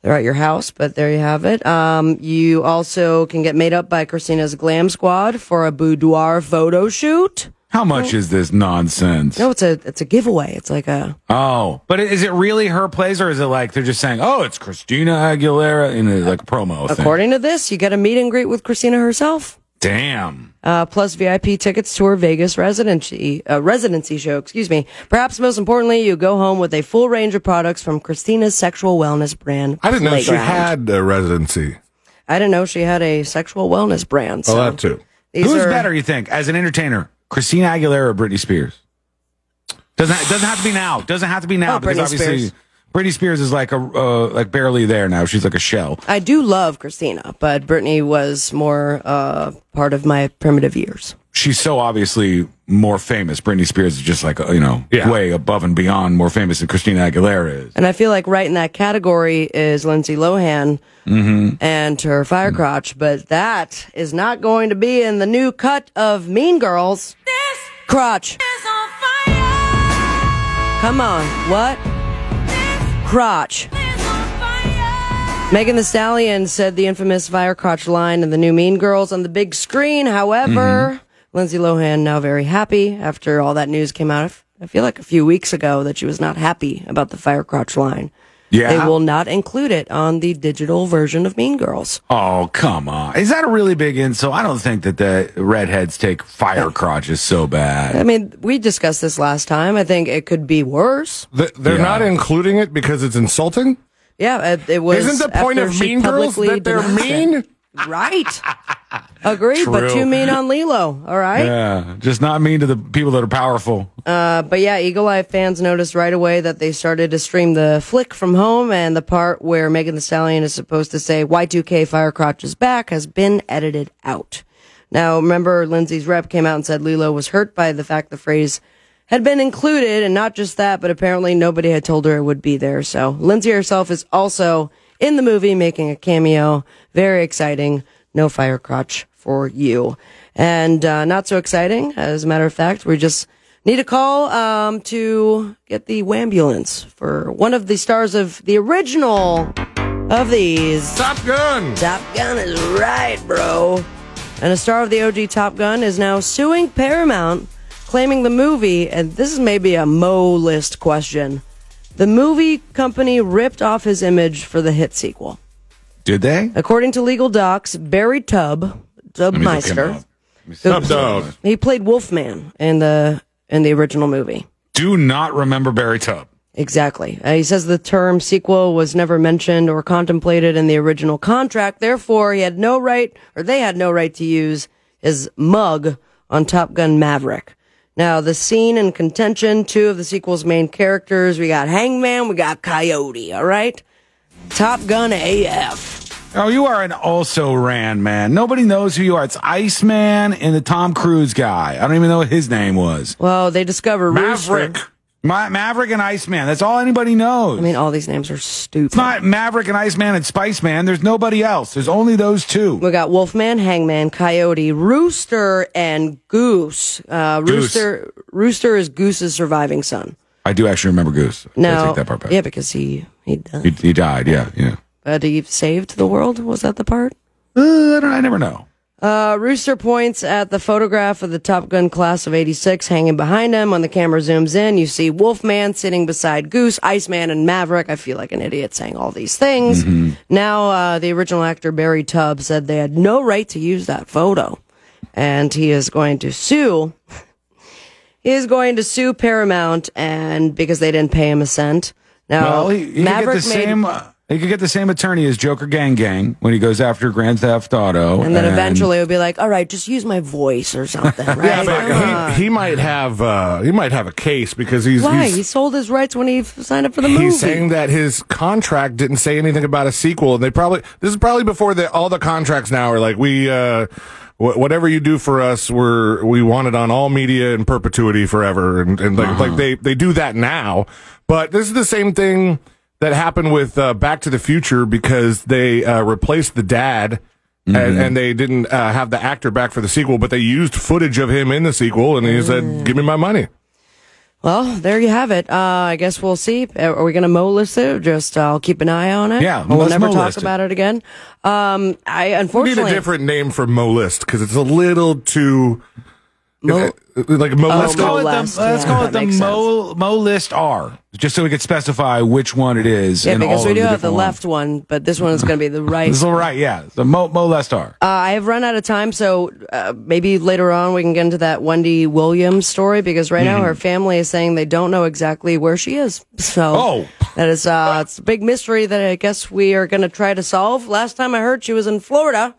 they're at your house, but there you have it. Um, you also can get made up by Christina's Glam Squad for a boudoir photo shoot. How much is this nonsense? No, it's a it's a giveaway. It's like a Oh, but is it really her place, or is it like they're just saying, "Oh, it's Christina Aguilera" in a like promo thing? according to this, you get a meet and greet with Christina herself. Damn. Uh, plus VIP tickets to her Vegas residency uh, residency show. Excuse me. Perhaps most importantly, you go home with a full range of products from Christina's sexual wellness brand. I didn't know she had a residency. I didn't know she had a sexual wellness brand. Oh, that too. Who's are- better, you think, as an entertainer, Christina Aguilera or Britney Spears? Doesn't it doesn't have to be now. Doesn't have to be now Oh, because Britney obviously Spears. Britney Spears is like a uh, like barely there now. She's like a shell. I do love Christina, but Britney was more uh, part of my primitive years. She's so obviously more famous. Britney Spears is just like uh, you know Yeah. way above and beyond more famous than Christina Aguilera is. And I feel like right in that category is Lindsay Lohan Mm-hmm. and her fire crotch, but that is not going to be in the new cut of Mean Girls. This crotch. Come on, what? Crotch. Megan Thee Stallion said the infamous fire crotch line in the new Mean Girls on the big screen. However, mm-hmm. Lindsay Lohan now very happy after all that news came out. I feel like a few weeks ago that she was not happy about the fire crotch line. Yeah. They will not include it on the digital version of Mean Girls. Oh come on! Is that a really big insult? I don't think that the redheads take fire crotches so bad. I mean, we discussed this last time. I think it could be worse. Th- They're Yeah. not including it because it's insulting. Yeah, it, it was. Isn't the point of Mean Girls that they're denounced it. Right. Agreed, but True. too mean on Lilo. All right. Yeah, just not mean to the people that are powerful. Uh, but yeah, Eagle Eye fans noticed right away that they started to stream the flick from home, and the part where Megan Thee Stallion is supposed to say "Y2K Firecrotch is back" has been edited out. Now, remember, Lindsay's rep came out and said Lilo was hurt by the fact the phrase had been included, and not just that, but apparently nobody had told her it would be there. So Lindsay herself is also in the movie making a cameo. Very exciting. No fire crotch for you. And uh, not so exciting, as a matter of fact, we just need a call um, to get the ambulance for one of the stars of the original of these. Top Gun. Top Gun is right, bro. And a star of the OG Top Gun is now suing Paramount, claiming the movie, and this is maybe a Mo list question. The movie company ripped off his image for the hit sequel. Did they? According to legal docs, Barry Tubb, Let me look him Tubbmeister, up. Top Dog. he played Wolfman in the in the original movie. Do not remember Barry Tubb. Exactly. Uh, he says the term sequel was never mentioned or contemplated in the original contract. Therefore, he had no right, or they had no right to use his mug on Top Gun Maverick. Now, the scene and contention, two of the sequel's main characters. We got Hangman, we got Coyote, all right? Top Gun AF. Oh, you are an also ran man. Nobody knows who you are. It's Iceman and the Tom Cruise guy. I don't even know what his name was. Well, they discover Maverick. Rooster. Ma- Maverick and Iceman. That's all anybody knows. I mean, all these names are stupid. It's not Maverick and Iceman and Spice Man. There's nobody else. There's only those two. We got Wolfman, Hangman, Coyote, Rooster, and Goose. Uh, Goose. Rooster, Rooster is Goose's surviving son. I do actually remember Goose. I No, take that part back. yeah, because he he died. He, he died. Yeah, yeah. But he saved the world. Was that the part? Uh, I, don't, I never know. Uh, Rooster points at the photograph of the Top Gun class of 86 hanging behind him. When the camera zooms in, you see Wolfman sitting beside Goose, Iceman, and Maverick. I feel like an idiot saying all these things. Now, uh, the original actor Barry Tubb said they had no right to use that photo. And he is going to sue. he is going to sue Paramount and because they didn't pay him a cent. Now, well, he, he Maverick the made, same. Uh, he could get the same attorney as Joker Gang Gang when he goes after Grand Theft Auto, and then eventually it'll be like, all right, just use my voice or something, right? Yeah, but he, he might have uh, he might have a case because he's Why? he's, he sold his rights when he signed up for the movie. He's saying that his contract didn't say anything about a sequel, and they probably this is probably before the, all the contracts now are like we uh, whatever you do for us, we're we want it on all media in perpetuity forever, and, and like Uh-huh. like they they do that now. But this is the same thing that happened with uh, Back to the Future because they uh, replaced the dad. Mm-hmm. And, and they didn't uh, have the actor back for the sequel, but they used footage of him in the sequel, and he Mm. said, "Give me my money." well, there you have it. Uh, I guess we'll see. Are we going to mo list it? Just uh, I'll keep an eye on it. Yeah, we'll never talk it. about it again. Um, I We need a different name for Mo List because it's a little too Mo- like Mo. Oh, let's call it molest. the let's call it the makes Mo Mo List R, just so we could specify which one it is. yeah, because all we do have the different left one, but this one is going to be the right. This is the right, Yeah, the Mo Mo List R. Uh, I have run out of time, so uh, maybe later on we can get into that Wendy Williams story because right now Mhm. her family is saying they don't know exactly where she is. So Oh. that is uh, it's a big mystery that I guess we are going to try to solve. Last time I heard she was in Florida,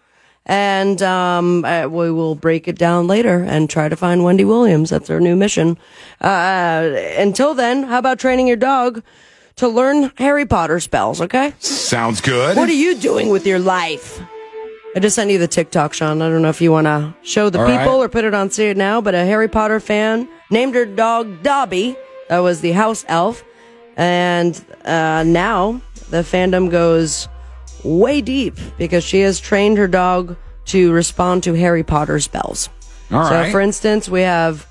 and um, uh, we will break it down later and try to find Wendy Williams. That's our new mission. Uh, until then, how about training your dog to learn Harry Potter spells? Okay. Sounds good. What are you doing with your life? I just sent you the TikTok, Shawn. I don't know if you want to show the All people right. or put it on See It Now, but a Harry Potter fan named her dog Dobby. That was the house elf. And uh, now the fandom goes way deep because she has trained her dog to respond to Harry Potter spells. All so, right. for instance, we have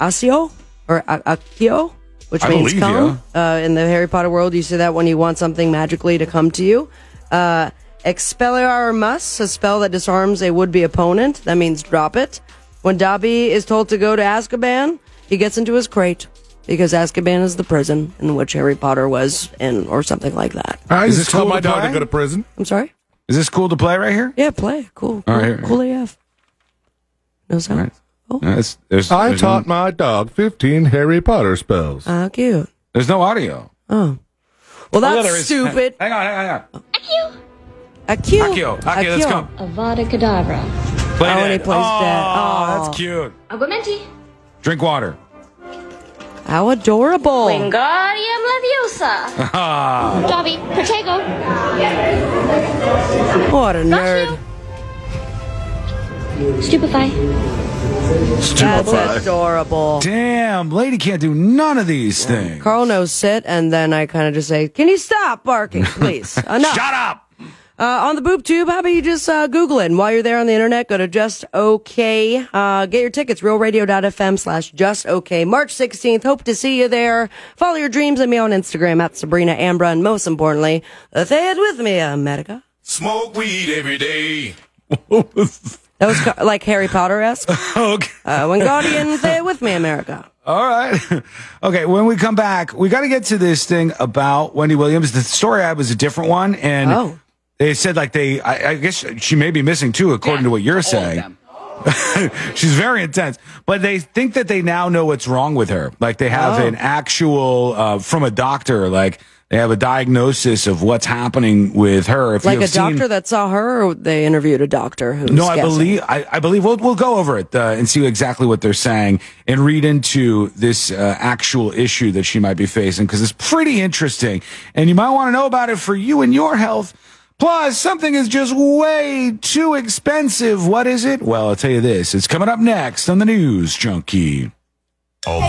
Asio or Akio, which I means come. Uh, in the Harry Potter world, you say that when you want something magically to come to you. Uh, Expelliarmus, a spell that disarms a would-be opponent. That means drop it. When Dobby is told to go to Azkaban, he gets into his crate because Azkaban is the prison in which Harry Potter was in, or something like that. I Is just this tell cool my to dog play? to go to prison. I'm sorry. Is this cool to play right here? Yeah, play. Cool. All Cool, right, cool AF. No sound. Right. Uh, it's- there's, I there's taught no, my dog 15 Harry Potter spells. How cute. there's no audio. Oh. Well, Oh, that's there is. stupid. Hang on, hang on, hang on. Accio. Accio, Accio, let's go. Avada Kedavra. Play Oh, and he that. plays oh, dead. Oh. that's cute. Aguamenti. Drink water. How adorable. Wingardium Leviosa. Ah. Dobby, Protego. What a nerd. Stupefy. That's adorable. Damn, lady can't do none of these things. Carl knows sit, and then I kind of just say, "Can you stop barking, please? Enough." Shut up. Uh, on the boob tube, how about you just uh, Google it? And while you're there on the internet, go to Just Okay. Uh, get your tickets, realradio.fm slash Just Okay. March 16th. Hope to see you there. Follow your dreams and me on Instagram at Sabrina Ambra. And most importantly, say it with me, America. Smoke weed every day. That was ca- like Harry Potter esque. okay. Uh, when Guardian, say it with me, America. All right. okay. When we come back, we got to get to this thing about Wendy Williams. The story I had was a different one. And Oh. They said like they, I, I guess she may be missing too, according to what you're saying. She's very intense, but they think that they now know what's wrong with her. Like they have Oh. an actual, uh, from a doctor, like they have a diagnosis of what's happening with her. If Like you a have seen- doctor that saw her, or they interviewed a doctor who. no, I believe I, I believe we'll we'll go over it uh, and see exactly what they're saying and read into this uh, actual issue that she might be facing because it's pretty interesting and you might want to know about it for you and your health. Plus, something is just way too expensive. What is it? Well, I'll tell you this. It's coming up next on the News Junkie. Oh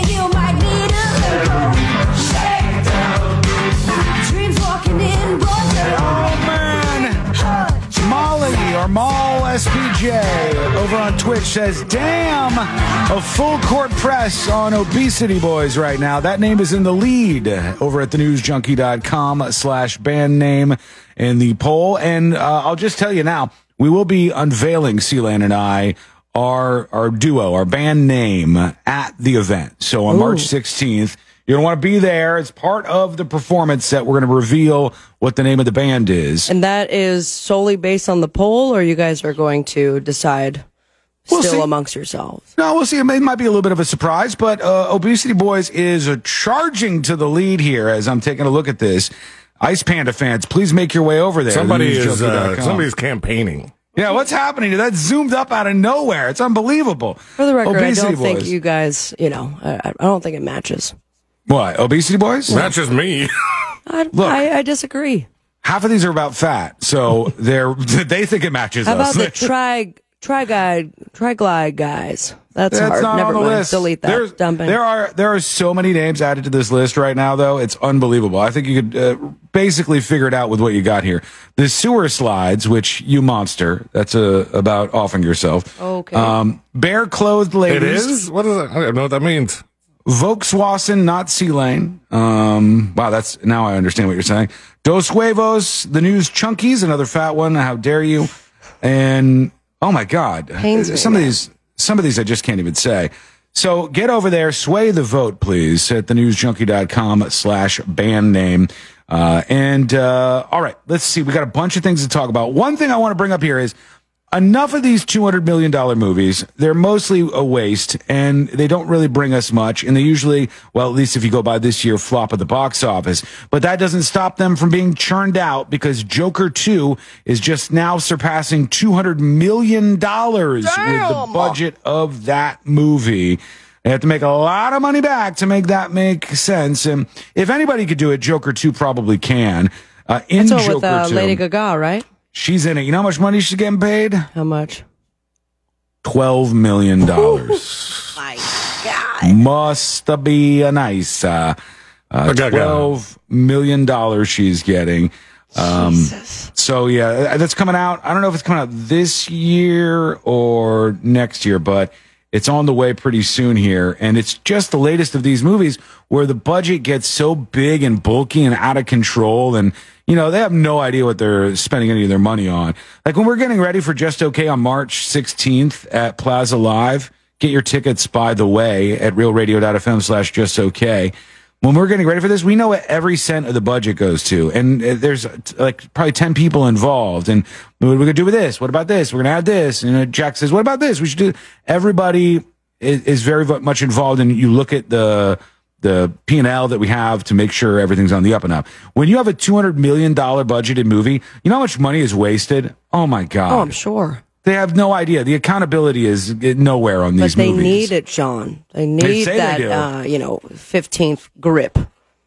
man, Molly or Mall SPJ over on Twitch says, "Damn, A full court press on Obesity Boys right now. That name is in the lead over at thenewsjunkie.com slash band name in the poll. And uh, I'll just tell you now, we will be unveiling, C-Lane and I, our, our duo, our band name at the event. So on March 16th, you're going to want to be there. It's part of the performance that we're going to reveal what the name of the band is. And that is solely based on the poll, or you guys are going to decide We'll still see. amongst yourselves? No, we'll see. It may- might be a little bit of a surprise, but uh, Obesity Boys is uh, charging to the lead here as I'm taking a look at this. Ice Panda fans, please make your way over there. Somebody is uh, somebody's campaigning. Yeah, what's happening? That zoomed up out of nowhere. It's unbelievable. For the record, Obesity I don't think you guys, you know, I, I don't think it matches. What? Obesity Boys? Not just me. I, Look. I, I disagree. Half of these are about fat, so they're they think it matches How about us. the tri triglide triglide guys? That's, That's hard. not Never on the mind. list. Delete that. There's, Dump it. there are there are so many names added to this list right now, though. It's unbelievable. I think you could uh, basically figure it out with what you got here. The sewer slides, which you monster. That's uh, about offing yourself. Okay. Um, bare clothed ladies. it is. What is it? I don't know what that means. Volkswagen, not C-Lane. Um, wow, that's now I understand what you're saying. Dos Huevos, the news chunkies, another fat one. How dare you? And oh my God, Pains me, some of these, some of these I just can't even say. So get over there, sway the vote, please, at thenewsjunkie.com slash band name. Uh, and, uh, all right, let's see. We got a bunch of things to talk about. One thing I want to bring up here is enough of these $200 million movies. They're mostly a waste and they don't really bring us much. And they usually, well, at least if you go by this year, flop at the box office. But that doesn't stop them from being churned out because Joker 2 is just now surpassing $200 million with the budget of that movie. They have to make a lot of money back to make that make sense. And if anybody could do it, Joker 2 probably can. Uh, in That's all Joker with uh, 2, Lady Gaga, right? She's in it. You know how much money she's getting paid? How much? twelve million dollars. My God. Must be a nice uh, uh, Okay, okay. twelve million dollars she's getting. Um, so yeah, that's coming out. I don't know if it's coming out this year or next year, but it's on the way pretty soon here. And it's just the latest of these movies where the budget gets so big and bulky and out of control. And, you know, they have no idea what they're spending any of their money on. Like when we're getting ready for Just Okay on March 16th at Plaza Live, get your tickets, by the way, at realradio.fm slash just okay when we're getting ready for this, we know what every cent of the budget goes to. And uh, there's like probably 10 people involved. And what are we going to do with this? What about this? We're going to add this. And uh, Jack says, what about this? We should do, everybody is very much involved. And you look at the, the P and L that we have to make sure everything's on the up and up. When you have a $200 million budgeted movie, you know how much money is wasted? Oh my God. Oh, I'm sure. They have no idea. The accountability is nowhere on these But they movies. need it, Shawn. They need they that, do. uh, you know, 15th grip.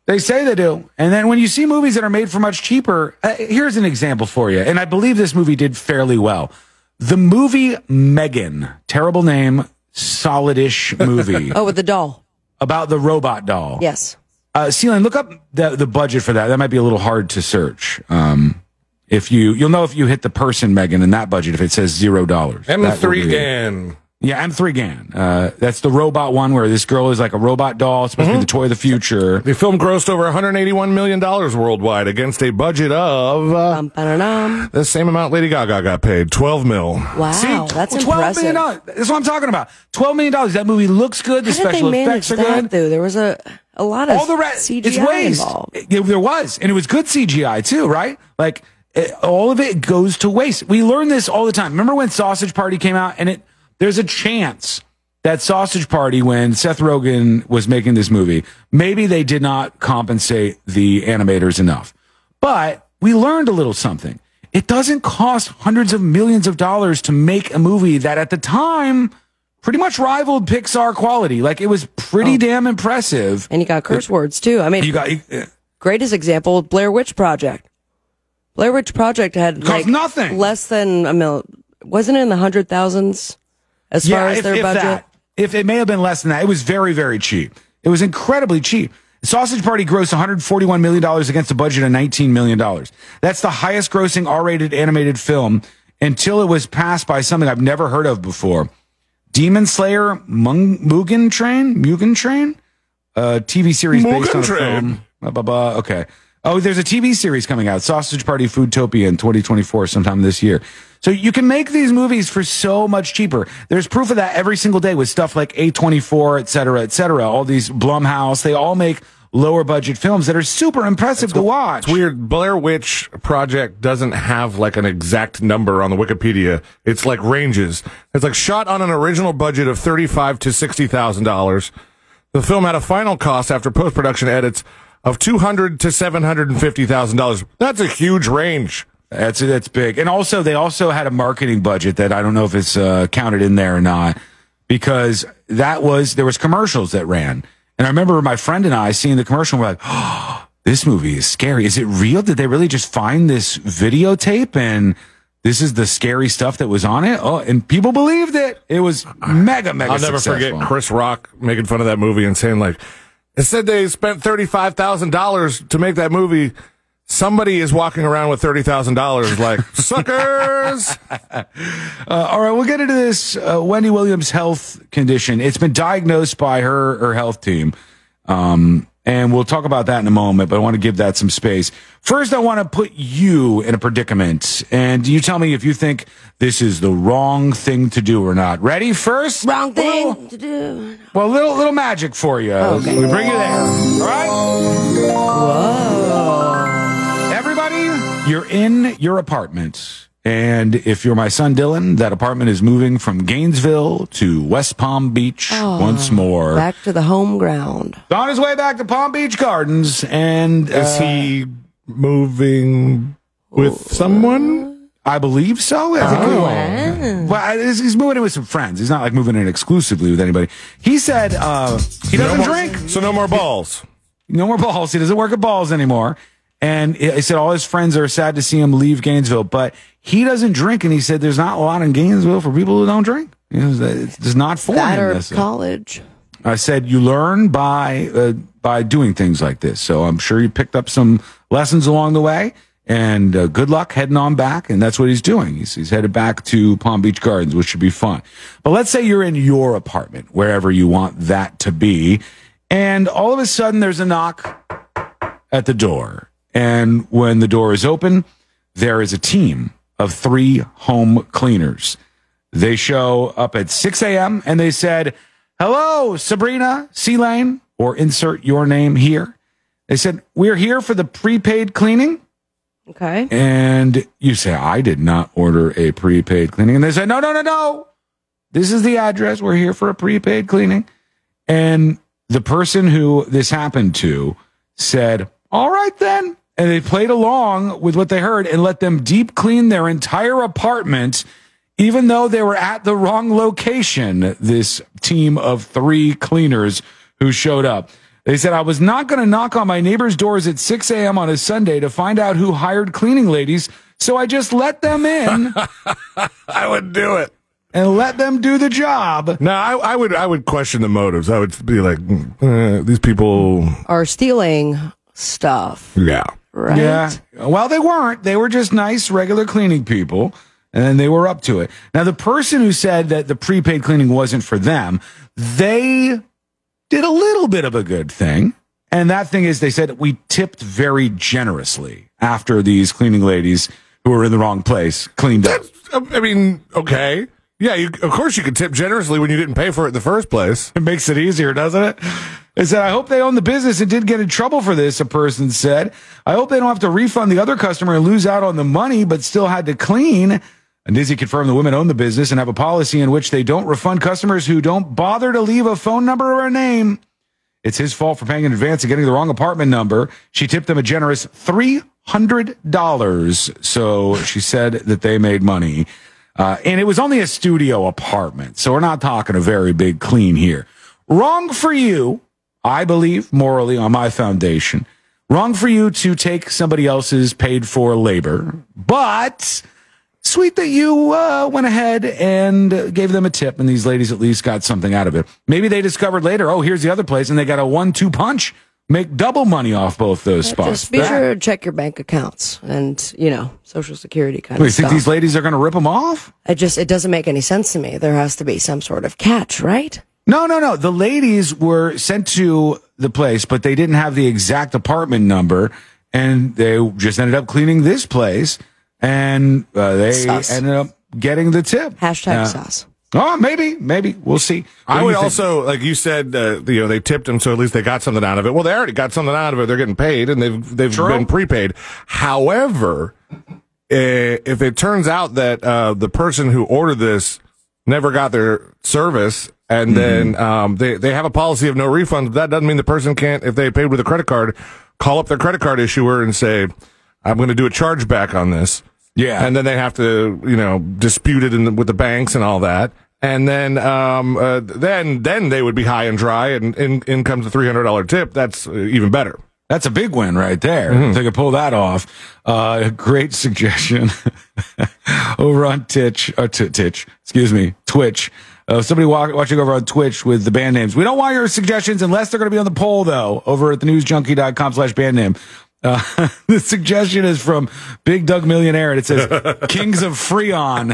They say they do. And then when you see movies that are made for much cheaper, uh, here's an example for you. And I believe this movie did fairly well. The movie Megan, terrible name, solidish movie Oh, with the doll. About the robot doll. Yes. Uh, C-Lane, look up the, the budget for that. That might be a little hard to search. Um, if you, you'll know if you hit the person Megan in that budget, if it says zero dollars. That will M3 be it. GAN. Yeah, M3 GAN. Uh, that's the robot one where this girl is like a robot doll. It's supposed to be the toy of the future. The film grossed over 181 million dollars worldwide against a budget of uh, the same amount Lady Gaga got paid, 12 mil. Wow, See, that's $12 impressive. million dollars. That's what I'm talking about. $12 million. That movie looks good. The How did they special manage effects are that, good. though? There was a, a lot of All the rest, CGI it's waste. involved. It- there was, and it was good CGI too, right? Like it, all of it goes to waste. We learn this all the time. Remember when Sausage Party came out, and it there's a chance that Sausage Party, when Seth Rogen was making this movie, maybe they did not compensate the animators enough. But we learned a little something. It doesn't cost hundreds of millions of dollars to make a movie that at the time pretty much rivaled Pixar quality. Like it was pretty oh. damn impressive. And you got curse words too. I mean, You got greatest example, Blair Witch Project. Blair Witch Project had like nothing. less than a mil. Wasn't it in the hundred thousands as far as if, their if budget? That, if it may have been less than that, it was very, very cheap. It was incredibly cheap. Sausage Party grossed $141 million against a budget of $19 million. That's the highest grossing R-rated animated film until it was passed by something I've never heard of before. Demon Slayer Mung- Mugen Train? Mugen Train? Uh, a TV series based Mugen on a film. Blah, blah, blah. Okay. Oh, there's a TV series coming out, Sausage Party Foodtopia in 2024, sometime this year. So you can make these movies for so much cheaper. There's proof of that every single day with stuff like A24, et cetera, et cetera. All these Blumhouse, they all make lower budget films that are super impressive to watch. It's weird. Blair Witch Project doesn't have like an exact number on the Wikipedia. It's like ranges. It's like shot on an original budget of thirty-five to sixty thousand dollars. The film had a final cost after post-production edits of two hundred to seven hundred and fifty thousand dollars. That's a huge range. That's that's big. And also, they also had a marketing budget that I don't know if it's uh, counted in there or not, because that was there was commercials that ran, and I remember my friend and I seeing the commercial. And we're like, oh, this movie is scary. Is it real? Did they really just find this videotape and? This is the scary stuff that was on it. Oh, and people believed it. It was mega, mega. I'll never successful. forget Chris Rock making fun of that movie and saying like, it said they spent thirty-five thousand dollars to make that movie. Somebody is walking around with thirty thousand dollars, like suckers. Uh, all right, we'll get into this uh, Wendy Williams' health condition. It's been diagnosed by her her health team, um, and we'll talk about that in a moment. But I want to give that some space. First, I want to put you in a predicament, and you tell me if you think this is the wrong thing to do or not. Ready? First, Wrong thing to do. well, little little magic for you. Okay. We bring you there. All right. Whoa. Everybody, you're in your apartment. And if you're my son Dylan, that apartment is moving from Gainesville to West Palm Beach once more. Back to the home ground. on his way back to Palm Beach Gardens. And Is uh, he moving with someone? I believe so. I think we- Well, he's he's moving in with some friends. He's not like moving in exclusively with anybody. He said uh, he doesn't no more, drink. so no more balls. no more balls. He doesn't work at balls anymore. And he said all his friends are sad to see him leave Gainesville, but he doesn't drink. And he said there's not a lot in Gainesville for people who don't drink. You know, It's it's not for That him. or college. I said you learn by uh, by doing things like this. So I'm sure you picked up some lessons along the way. And uh, good luck heading on back. And that's what he's doing. He's, he's headed back to Palm Beach Gardens, which should be fun. But let's say you're in your apartment, wherever you want that to be. And all of a sudden there's a knock at the door. And when the door is open, there is a team of three home cleaners. They show up at 6 a.m. and they said, Hello, Sabrina C-Lane, or insert your name here. They said, We're here for the prepaid cleaning. Okay. And you say, I did not order a prepaid cleaning. And they say, No, no, no, no. This is the address. We're here for a prepaid cleaning. And the person who this happened to said, All right, then. And they played along with what they heard and let them deep clean their entire apartment, even though they were at the wrong location. This team of three cleaners who showed up. They said, I was not going to knock on my neighbor's doors at 6 a.m. on a Sunday to find out who hired cleaning ladies. So I just let them in I would do it. and let them do the job. No, I, I would. I would question the motives. I would be like, mm, uh, these people. Are stealing stuff, Yeah. right? Yeah. Well, they weren't. They were just nice, regular cleaning people, and they were up to it. Now, the person who said that the prepaid cleaning wasn't for them, they did a little bit of a good thing. And that thing is, they said we tipped very generously after these cleaning ladies who were in the wrong place cleaned up. I mean, okay. Yeah, you, of course you could tip generously when you didn't pay for it in the first place. It makes it easier, doesn't it? They said, I hope they own the business and didn't get in trouble for this, a person said. I hope they don't have to refund the other customer and lose out on the money, but still had to clean. And Disney confirmed the women own the business and have a policy in which they don't refund customers who don't bother to leave a phone number or a name. It's his fault for paying in advance and getting the wrong apartment number. She tipped them a generous $300. So she said that they made money. Uh, and it was only a studio apartment. So we're not talking a very big clean here. Wrong for you, I believe, morally on my foundation. Wrong for you to take somebody else's paid for labor, but sweet that you uh, went ahead and gave them a tip, and these ladies at least got something out of it. Maybe they discovered later, oh, here's the other place, and they got a one-two punch, make double money off both those spots. Just be That- sure to check your bank accounts and you know social security kind Wait, you think stuff. these ladies are going to rip them off? it just it doesn't make any sense to me. There has to be some sort of catch, right? No, no, no. The ladies were sent to the place, but they didn't have the exact apartment number, and they just ended up cleaning this place, and uh, they Sus. ended up getting the tip. Hashtag Uh, sus. Oh, maybe, maybe we'll see. What I would also, like you said, uh, you know, they tipped them, so at least they got something out of it. Well, they already got something out of it. They're getting paid, and they've they've True. been prepaid. However, eh, if it turns out that uh, the person who ordered this never got their service, and then um, they they have a policy of no refunds, that doesn't mean the person can't, if they paid with a credit card, call up their credit card issuer and say, "I'm going to do a chargeback on this." Yeah. and then they have to, you know, dispute it in the, with the banks and all that. And then, um, uh, then, then they would be high and dry, and in, in comes a three hundred dollar tip. That's uh, even better. That's a big win right there. Mm-hmm. If they could pull that off. Uh, great suggestion over on Twitch, uh, t- Twitch, excuse me, Twitch. Uh, somebody wa- watching over on Twitch with the band names. We don't want your suggestions unless they're going to be on the poll though, over at thenewsjunkie.com slash band name. Uh, the suggestion is from Big Doug Millionaire and it says Kings of Freon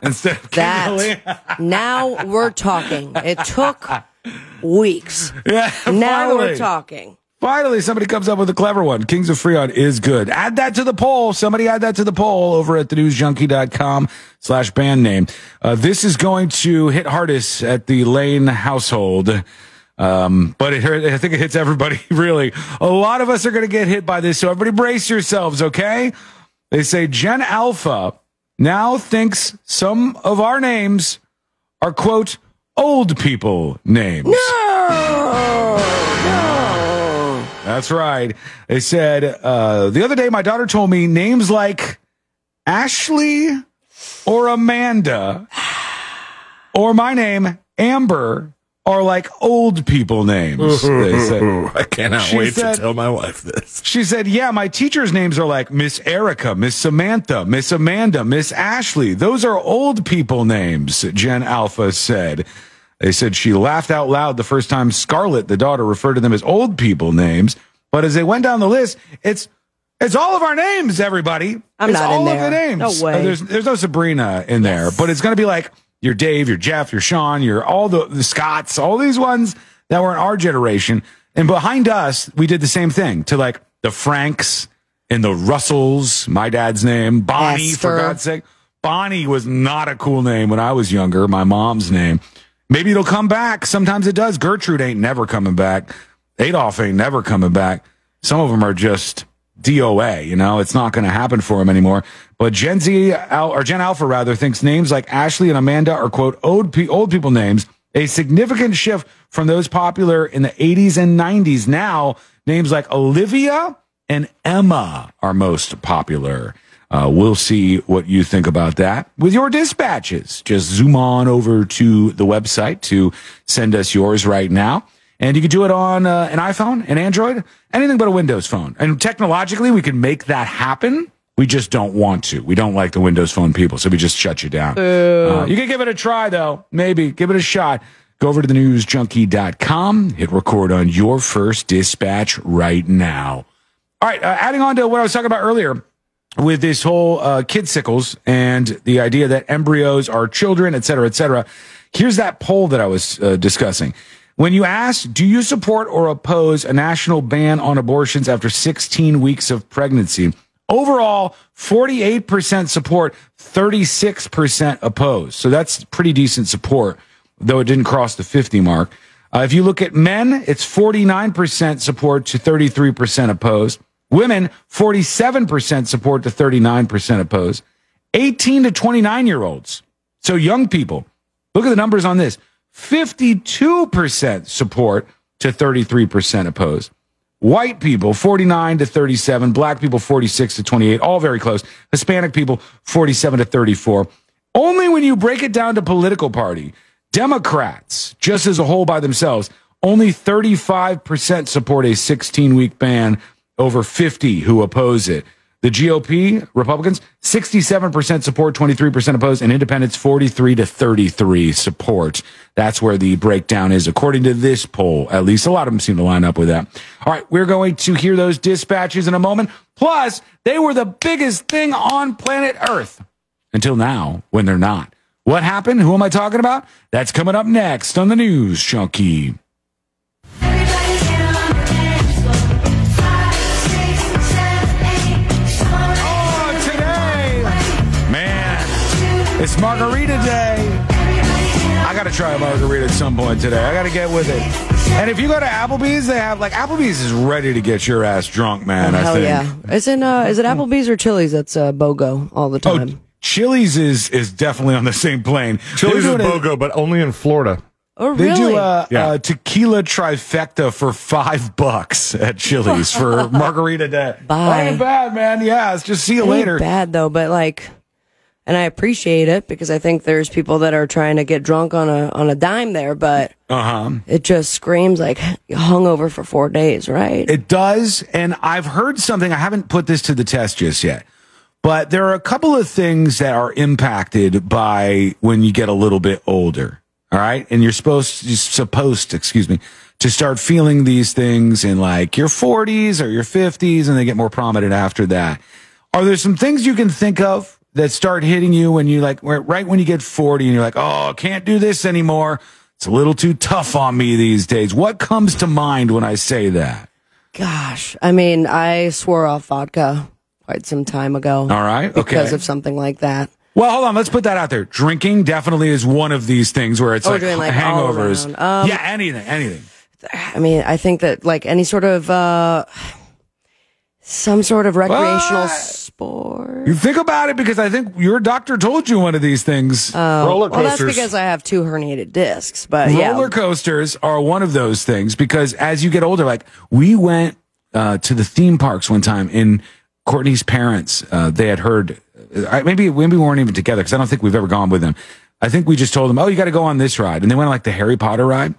instead of King of Leon. That now we're talking. It took weeks. Yeah, Now finally. we're talking. Finally, somebody comes up with a clever one. Kings of Freon is good. Add that to the poll. Somebody add that to the poll over at thenewsjunkie.com slash band name. Uh, this is going to hit hardest at the Lane household. Um, but it, I think it hits everybody really. A lot of us are going to get hit by this. So everybody brace yourselves. Okay. They say Gen Alpha now thinks some of our names are quote, old people names. No, no. That's right. They said uh, the other day, my daughter told me names like Ashley or Amanda or my name Amber are like old people names. They said. I cannot She wait said- to tell my wife this. She said, "Yeah, my teachers' names are like Miss Erica, Miss Samantha, Miss Amanda, Miss Ashley. Those are old people names." Gen Alpha said. They said she laughed out loud the first time Scarlett, the daughter, referred to them as old people names. But as they went down the list, it's it's all of our names, everybody. I'm it's not in all there. of the names. No way. Uh, there's there's no Sabrina in there, but it's going to be like your Dave, your Jeff, your Sean, your all the, the Scotts, all these ones that were in our generation. And behind us, we did the same thing to like the Franks and the Russells, my dad's name, Bonnie, for. God's sake. Bonnie was not a cool name when I was younger, my mom's name. Maybe it'll come back. Sometimes it does. Gertrude ain't never coming back. Adolf ain't never coming back. Some of them are just DOA, you know, it's not going to happen for him anymore. But Gen Z, or Gen Alpha rather, thinks names like Ashley and Amanda are quote old, old people names, a significant shift from those popular in the 80s and 90s. Now, names like Olivia and Emma are most popular. Uh, we'll see what you think about that with your dispatches. Just zoom on over to the website to send us yours right now. And you can do it on uh, an iPhone, an Android, anything but a Windows phone. And technologically, we can make that happen. We just don't want to. We don't like the Windows phone people, so we just shut you down. Uh, you can give it a try, though. Maybe give it a shot. Go over to thenewsjunkie.com, hit record on your first dispatch right now. All right, uh, adding on to what I was talking about earlier with this whole uh, kid sickles and the idea that embryos are children, et cetera, et cetera. Here's that poll that I was uh, discussing. When you ask, do you support or oppose a national ban on abortions after 16 weeks of pregnancy? Overall, 48% support, 36% oppose. So that's pretty decent support, though it didn't cross the 50 mark. Uh, if you look at men, it's 49% support to 33% opposed. Women, 47% support to 39% opposed. 18 to 29 year olds. So young people. Look at the numbers on this 52% support to 33% opposed. White people, 49 to 37. Black people, 46 to 28. All very close. Hispanic people, 47 to 34. Only when you break it down to political party, Democrats, just as a whole by themselves, only 35% support a 16 week ban over 50 who oppose it. The GOP, Republicans, 67% support, 23% opposed, and independents, 43 to 33 support. That's where the breakdown is, according to this poll. At least a lot of them seem to line up with that. All right, we're going to hear those dispatches in a moment. Plus, they were the biggest thing on planet Earth until now when they're not. What happened? Who am I talking about? That's coming up next on the News Junkie. It's Margarita Day. I got to try a margarita at some point today. I got to get with it. And if you go to Applebee's, they have like Applebee's is ready to get your ass drunk, man. I Hell think. yeah! Is it uh, is it Applebee's or Chili's that's uh, BOGO all the time? Oh, time? Chili's is is definitely on the same plane. Chili's is doing a- BOGO, but only in Florida. oh They really? do a, Yeah. a tequila trifecta for five bucks at Chili's for margarita day. Bye. Ain't bad, man. Yeah, it's just see you It ain't later. bad though, but like, and I appreciate it because I think there's people that are trying to get drunk on a on a dime there, but Uh huh. it just screams like hungover for four days, right? It does, and I've heard something. I haven't put this to the test just yet, but there are a couple of things that are impacted by when you get a little bit older. All right, and you're supposed you're supposed, excuse me, to start feeling these things in like your 40s or your 50s, and they get more prominent after that. Are there some things you can think of that start hitting you when you like right when you get 40 and you're like, oh, I can't do this anymore. It's a little too tough on me these days. What comes to mind when I say that? Gosh, I mean, I swore off vodka quite some time ago. All right, Okay. because of something like that. Well, hold on. Let's put that out there. Drinking definitely is one of these things where it's Oh, like, doing, like, hangovers. Um, yeah, anything, anything. I mean, I think that like any sort of uh some sort of recreational sport. You think about it because I think your doctor told you one of these things. Roller coasters. Well, that's because I have two herniated discs, but Roller yeah. coasters are one of those things because as you get older, like we went uh, to the theme parks one time and Courtney's parents, uh, they had heard, uh, maybe, maybe we weren't even together because I don't think we've ever gone with them. I think we just told them, oh, you got to go on this ride. And they went on like the Harry Potter ride.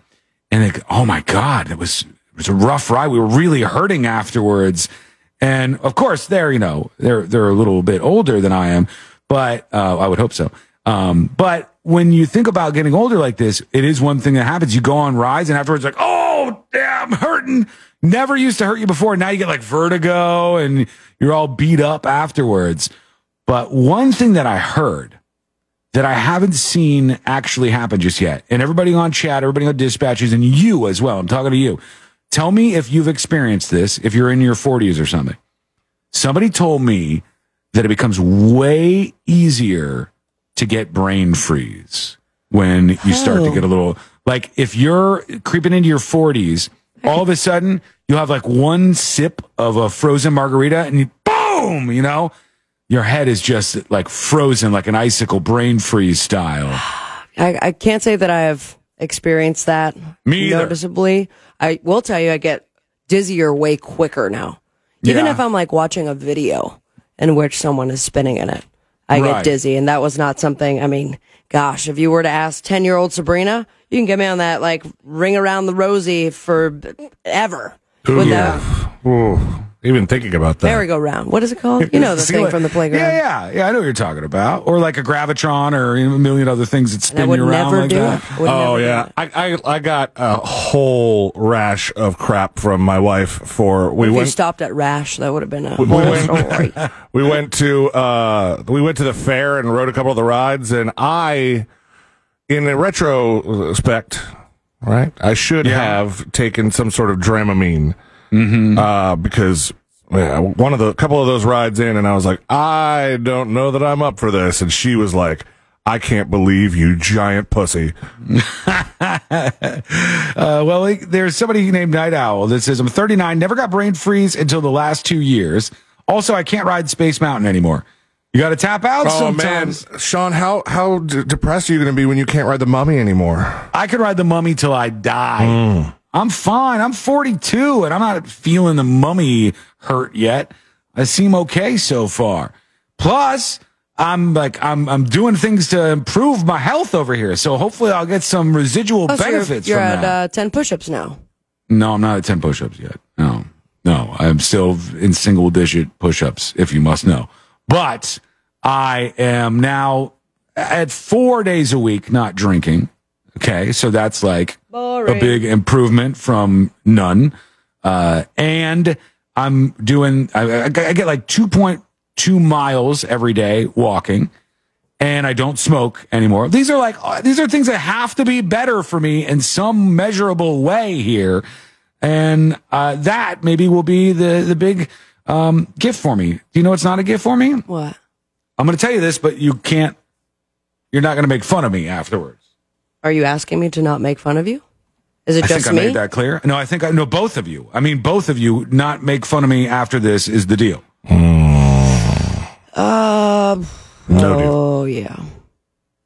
And they, go, oh my God, it was, it was a rough ride. We were really hurting afterwards. And of course, they're, you know, they're, they're a little bit older than I am, but, uh, I would hope so. Um, but when you think about getting older like this, it is one thing that happens. You go on rides and afterwards, like, oh, damn, I'm hurting. Never used to hurt you before. Now you get like vertigo and you're all beat up afterwards. But one thing that I heard that I haven't seen actually happen just yet, and everybody on chat, everybody on dispatches, and you as well, I'm talking to you. Tell me if you've experienced this, if you're in your 40s or something. Somebody told me that it becomes way easier to get brain freeze when you start to Oh. get a oh. little like if you're creeping into your 40s, all of a sudden you'll have like one sip of a frozen margarita and you boom, you know, your head is just like frozen like an icicle brain freeze style. I, I can't say that I have experienced that Me either. noticeably. I will tell you, I get dizzier way quicker now. Even Yeah. if I'm like watching a video in which someone is spinning in it, I Right. get dizzy. And that was not something, I mean, gosh, if you were to ask 10 year old Sabrina, you can get me on that like ring around the rosy for ever. With that Ooh, even thinking about that. merry-go-round. What is it called? You know the See thing what- from the playground. Yeah, yeah, yeah. I know what you're talking about, or like a gravitron, or a million other things that spin you around never like do that. it. Oh never do yeah, it. I, I I got a whole rash of crap from my wife for we If you went stopped at rash, that would have been a we whole went, we went to uh we went to the fair and rode a couple of the rides and I in a retrospect right I should Yeah. have taken some sort of Dramamine Mm-hmm. uh because yeah, one of the couple of those rides in and I was like I don't know that I'm up for this and she was like I can't believe you giant pussy Uh, well, there's somebody named Night Owl that says, I'm 39, never got brain freeze until the last two years. Also, I can't ride Space Mountain anymore. You got to tap out Oh man. Sean, how how d- depressed are you going to be when you can't ride the mummy anymore? I could ride the mummy till I die. I'm fine. I'm 42 and I'm not feeling the mummy hurt yet. I seem okay so far. Plus, I'm like I'm I'm doing things to improve my health over here. So hopefully I'll get some residual Oh, so you're, benefits you're from at uh, 10 push-ups now. no, I'm not at 10 push-ups yet. No. No, I'm still in single digit push-ups if you must know. But I am now at 4 days a week not drinking. Okay? So that's like Boring. a big improvement from none. Uh, and I'm doing, I, I, get like 2.2 miles every day walking and I don't smoke anymore. These are like, these are things that have to be better for me in some measurable way here. And, uh, that maybe will be the, the big, um, gift for me. Do you know it's not a gift for me? What? I'm going to tell you this, but you can't, you're not going to make fun of me afterwards. Are you asking me to not make fun of you? Is it I just think I me? made that clear. No, I think I know both of you. I mean, both of you not make fun of me after this is the deal. Uh, oh, yeah.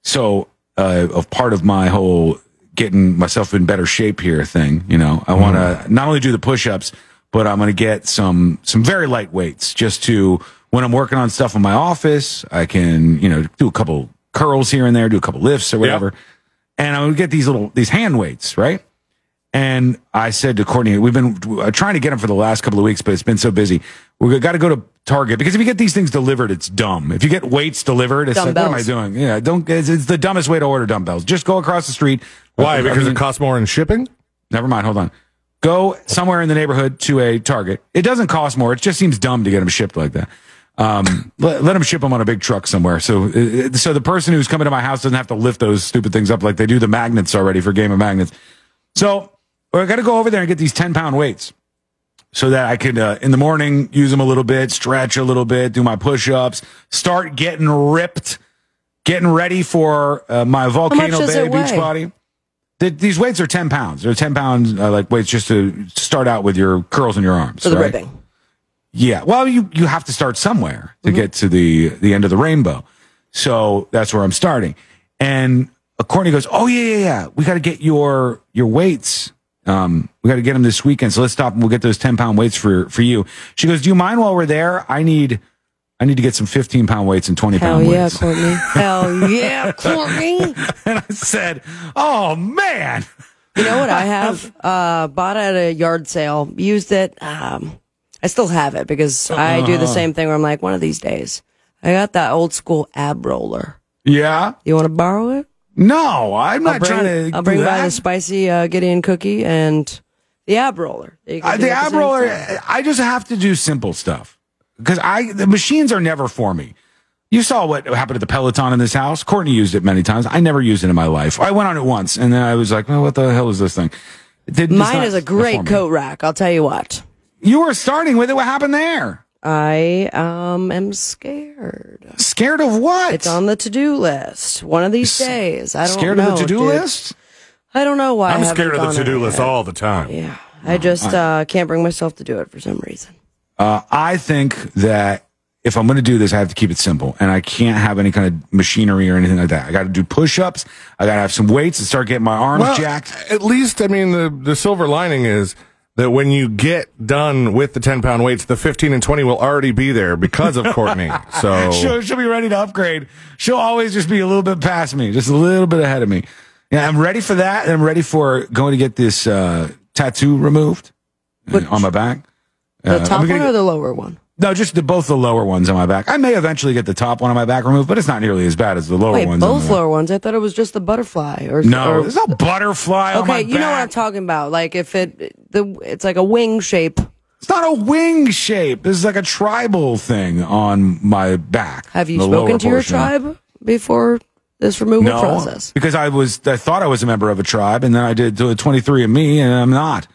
So, uh, of part of my whole getting myself in better shape here thing, you know, I want to not only do the push-ups, but I'm going to get some some very light weights just to when I'm working on stuff in my office, I can, you know, do a couple curls here and there, do a couple lifts or whatever. And I'm going to get these little these hand weights, right? And I said to Courtney, we've been uh, trying to get them for the last couple of weeks, but it's been so busy. We've got to go to Target because if you get these things delivered, it's dumb. If you get weights delivered, it's like, what am I doing? Yeah, don't. It's, it's the dumbest way to order dumbbells. Just go across the street. Why? I Because mean, it costs more in shipping. Never mind. Hold on. Go somewhere in the neighborhood to a Target. It doesn't cost more. It just seems dumb to get them shipped like that. Um, let, let them ship them on a big truck somewhere. So, uh, so the person who's coming to my house doesn't have to lift those stupid things up like they do the magnets already for Game of Magnets. So I got to go over there and get these 10 pound weights so that I could, uh, in the morning, use them a little bit, stretch a little bit, do my push ups, start getting ripped, getting ready for uh, my Volcano Bay beach body. The, these weights are 10 pounds. They're 10 pounds, uh, like weights just to start out with your curls in your arms. For the right? ribbing. Yeah. Well, you, you have to start somewhere to Mm-hmm. get to the, the end of the rainbow. So that's where I'm starting. And Courtney goes, Oh, yeah, yeah, yeah. We got to get your, your weights. Um, we got to get them this weekend. So let's stop and we'll get those 10 pound weights for, for you. She goes, Do you mind while we're there? I need, I need to get some 15 pound weights and 20 Hell pound yeah, weights. Courtney. Hell yeah, Courtney. and I said, Oh, man. You know what I have? Uh, bought at a yard sale, used it. Um, I still have it because I do the Uh-huh. same thing where I'm like, one of these days, I got that old school ab roller. Yeah. You want to borrow it? No, I'm not I'll bring, trying to. I'll bring by that. the spicy uh, Gideon cookie and the ab roller. Uh, the ab roller. I just have to do simple stuff because I the machines are never for me. You saw what happened to the Peloton in this house. Courtney used it many times. I never used it in my life. I went on it once, and then I was like, well, "What the hell is this thing?" Mine is a great coat rack. I'll tell you what. You were starting with it. What happened there? I um am scared. Scared of what? It's on the to do list. One of these days. I don't Scared know. Scared of the to do list? I don't know why. I I'm haven't scared of the to do list yet. all the time. Yeah. I just uh, can't bring myself to do it for some reason. Uh, I think that if I'm going to do this, I have to keep it simple, and I can't have any kind of machinery or anything like that. I got to do push-ups. I got to have some weights and start getting my arms Well, jacked. At least, I mean, the, the silver lining is that when you get done with the 10 pound weights, the 15 and 20 will already be there because of Courtney. So, she'll, she'll be ready to upgrade. She'll always just be a little bit past me, just a little bit ahead of me. Yeah, I'm ready for that. And I'm ready for going to get this uh, tattoo removed uh, on my back. The Uh, top I'm one or get- the lower one? No, just the, both the lower ones on my back. I may eventually get the top one on my back removed, but it's not nearly as bad as the lower Wait, ones. on both back. lower ones. I thought it was just the butterfly. Or No, or- there's no butterfly on my okay, you know what I'm talking about. Like if it the it's like a wing shape. It's not a wing shape. This is like a tribal thing on my back. Have you spoken to your portion. tribe before this removal No, process? because I was I thought I was a member of a tribe, and then I did a 23 and Me, and I'm not.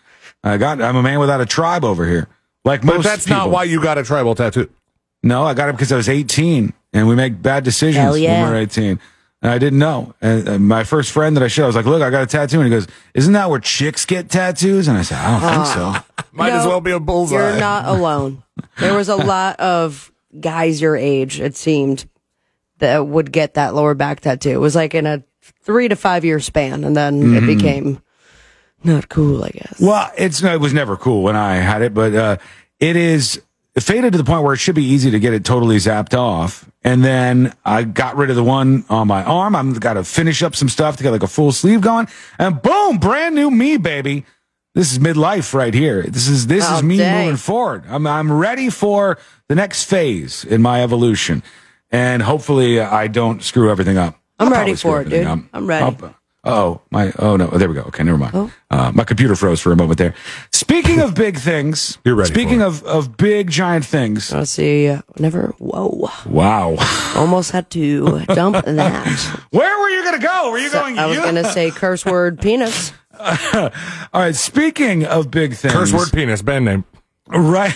I got I'm a man without a tribe over here. Like but most that's not why you got a tribal tattoo. No, I got it because I was 18, and we make bad decisions yeah. when we're 18. And I didn't know. And, and my first friend that I showed, I was like, "Look, I got a tattoo." And he goes, "Isn't that where chicks get tattoos?" And I said, "I don't think so." Might as well be a bullseye. You're not alone. There was a lot of guys your age, it seemed, that would get that lower back tattoo. It was like in a three to five year span, and then it Mhm. became not cool, I guess. Well, it's it was never cool when I had it, but uh, it is faded to the point where it should be easy to get it totally zapped off. And then I got rid of the one on my arm. I'm got to finish up some stuff to get like a full sleeve going, and boom, brand new me, baby. This is midlife right here. This is this Oh, is me dang. moving forward. I'm I'm ready for the next phase in my evolution, and hopefully I don't screw everything up. I'm I'll ready for it, dude. up. I'm ready. I'll- Oh, my. Oh, no. There we go. Okay, never mind. Oh. Uh, my computer froze for a moment there. Speaking of big things, You're ready Speaking for of, of big, giant things. Let's see. Uh, never. Whoa. Wow. Almost had to dump that. Where were you going to go? Were you So going? I was going to say curse word penis. All right. Speaking of big things. Curse word penis, band name. Right,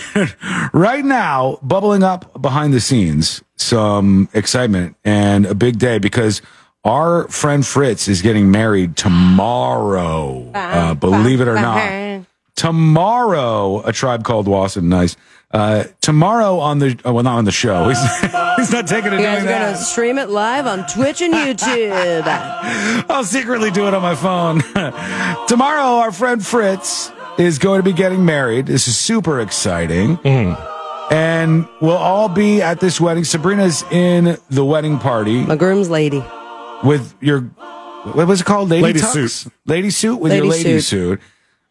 right now, bubbling up behind the scenes, some excitement and a big day because our friend Fritz is getting married tomorrow. Uh, believe it or not. Tomorrow, a tribe called Wasson. Nice. Uh, tomorrow on the, oh, well, not on the show. He's, he's not taking it You guys are gonna stream it live on Twitch and YouTube. I'll secretly do it on my phone. Tomorrow, our friend Fritz is going to be getting married. This is super exciting. And we'll all be at this wedding. Sabrina's in the wedding party My groom's lady. With your, what was it called? Lady, Lady tux? suit. Lady suit with your Lady lady suit. suit.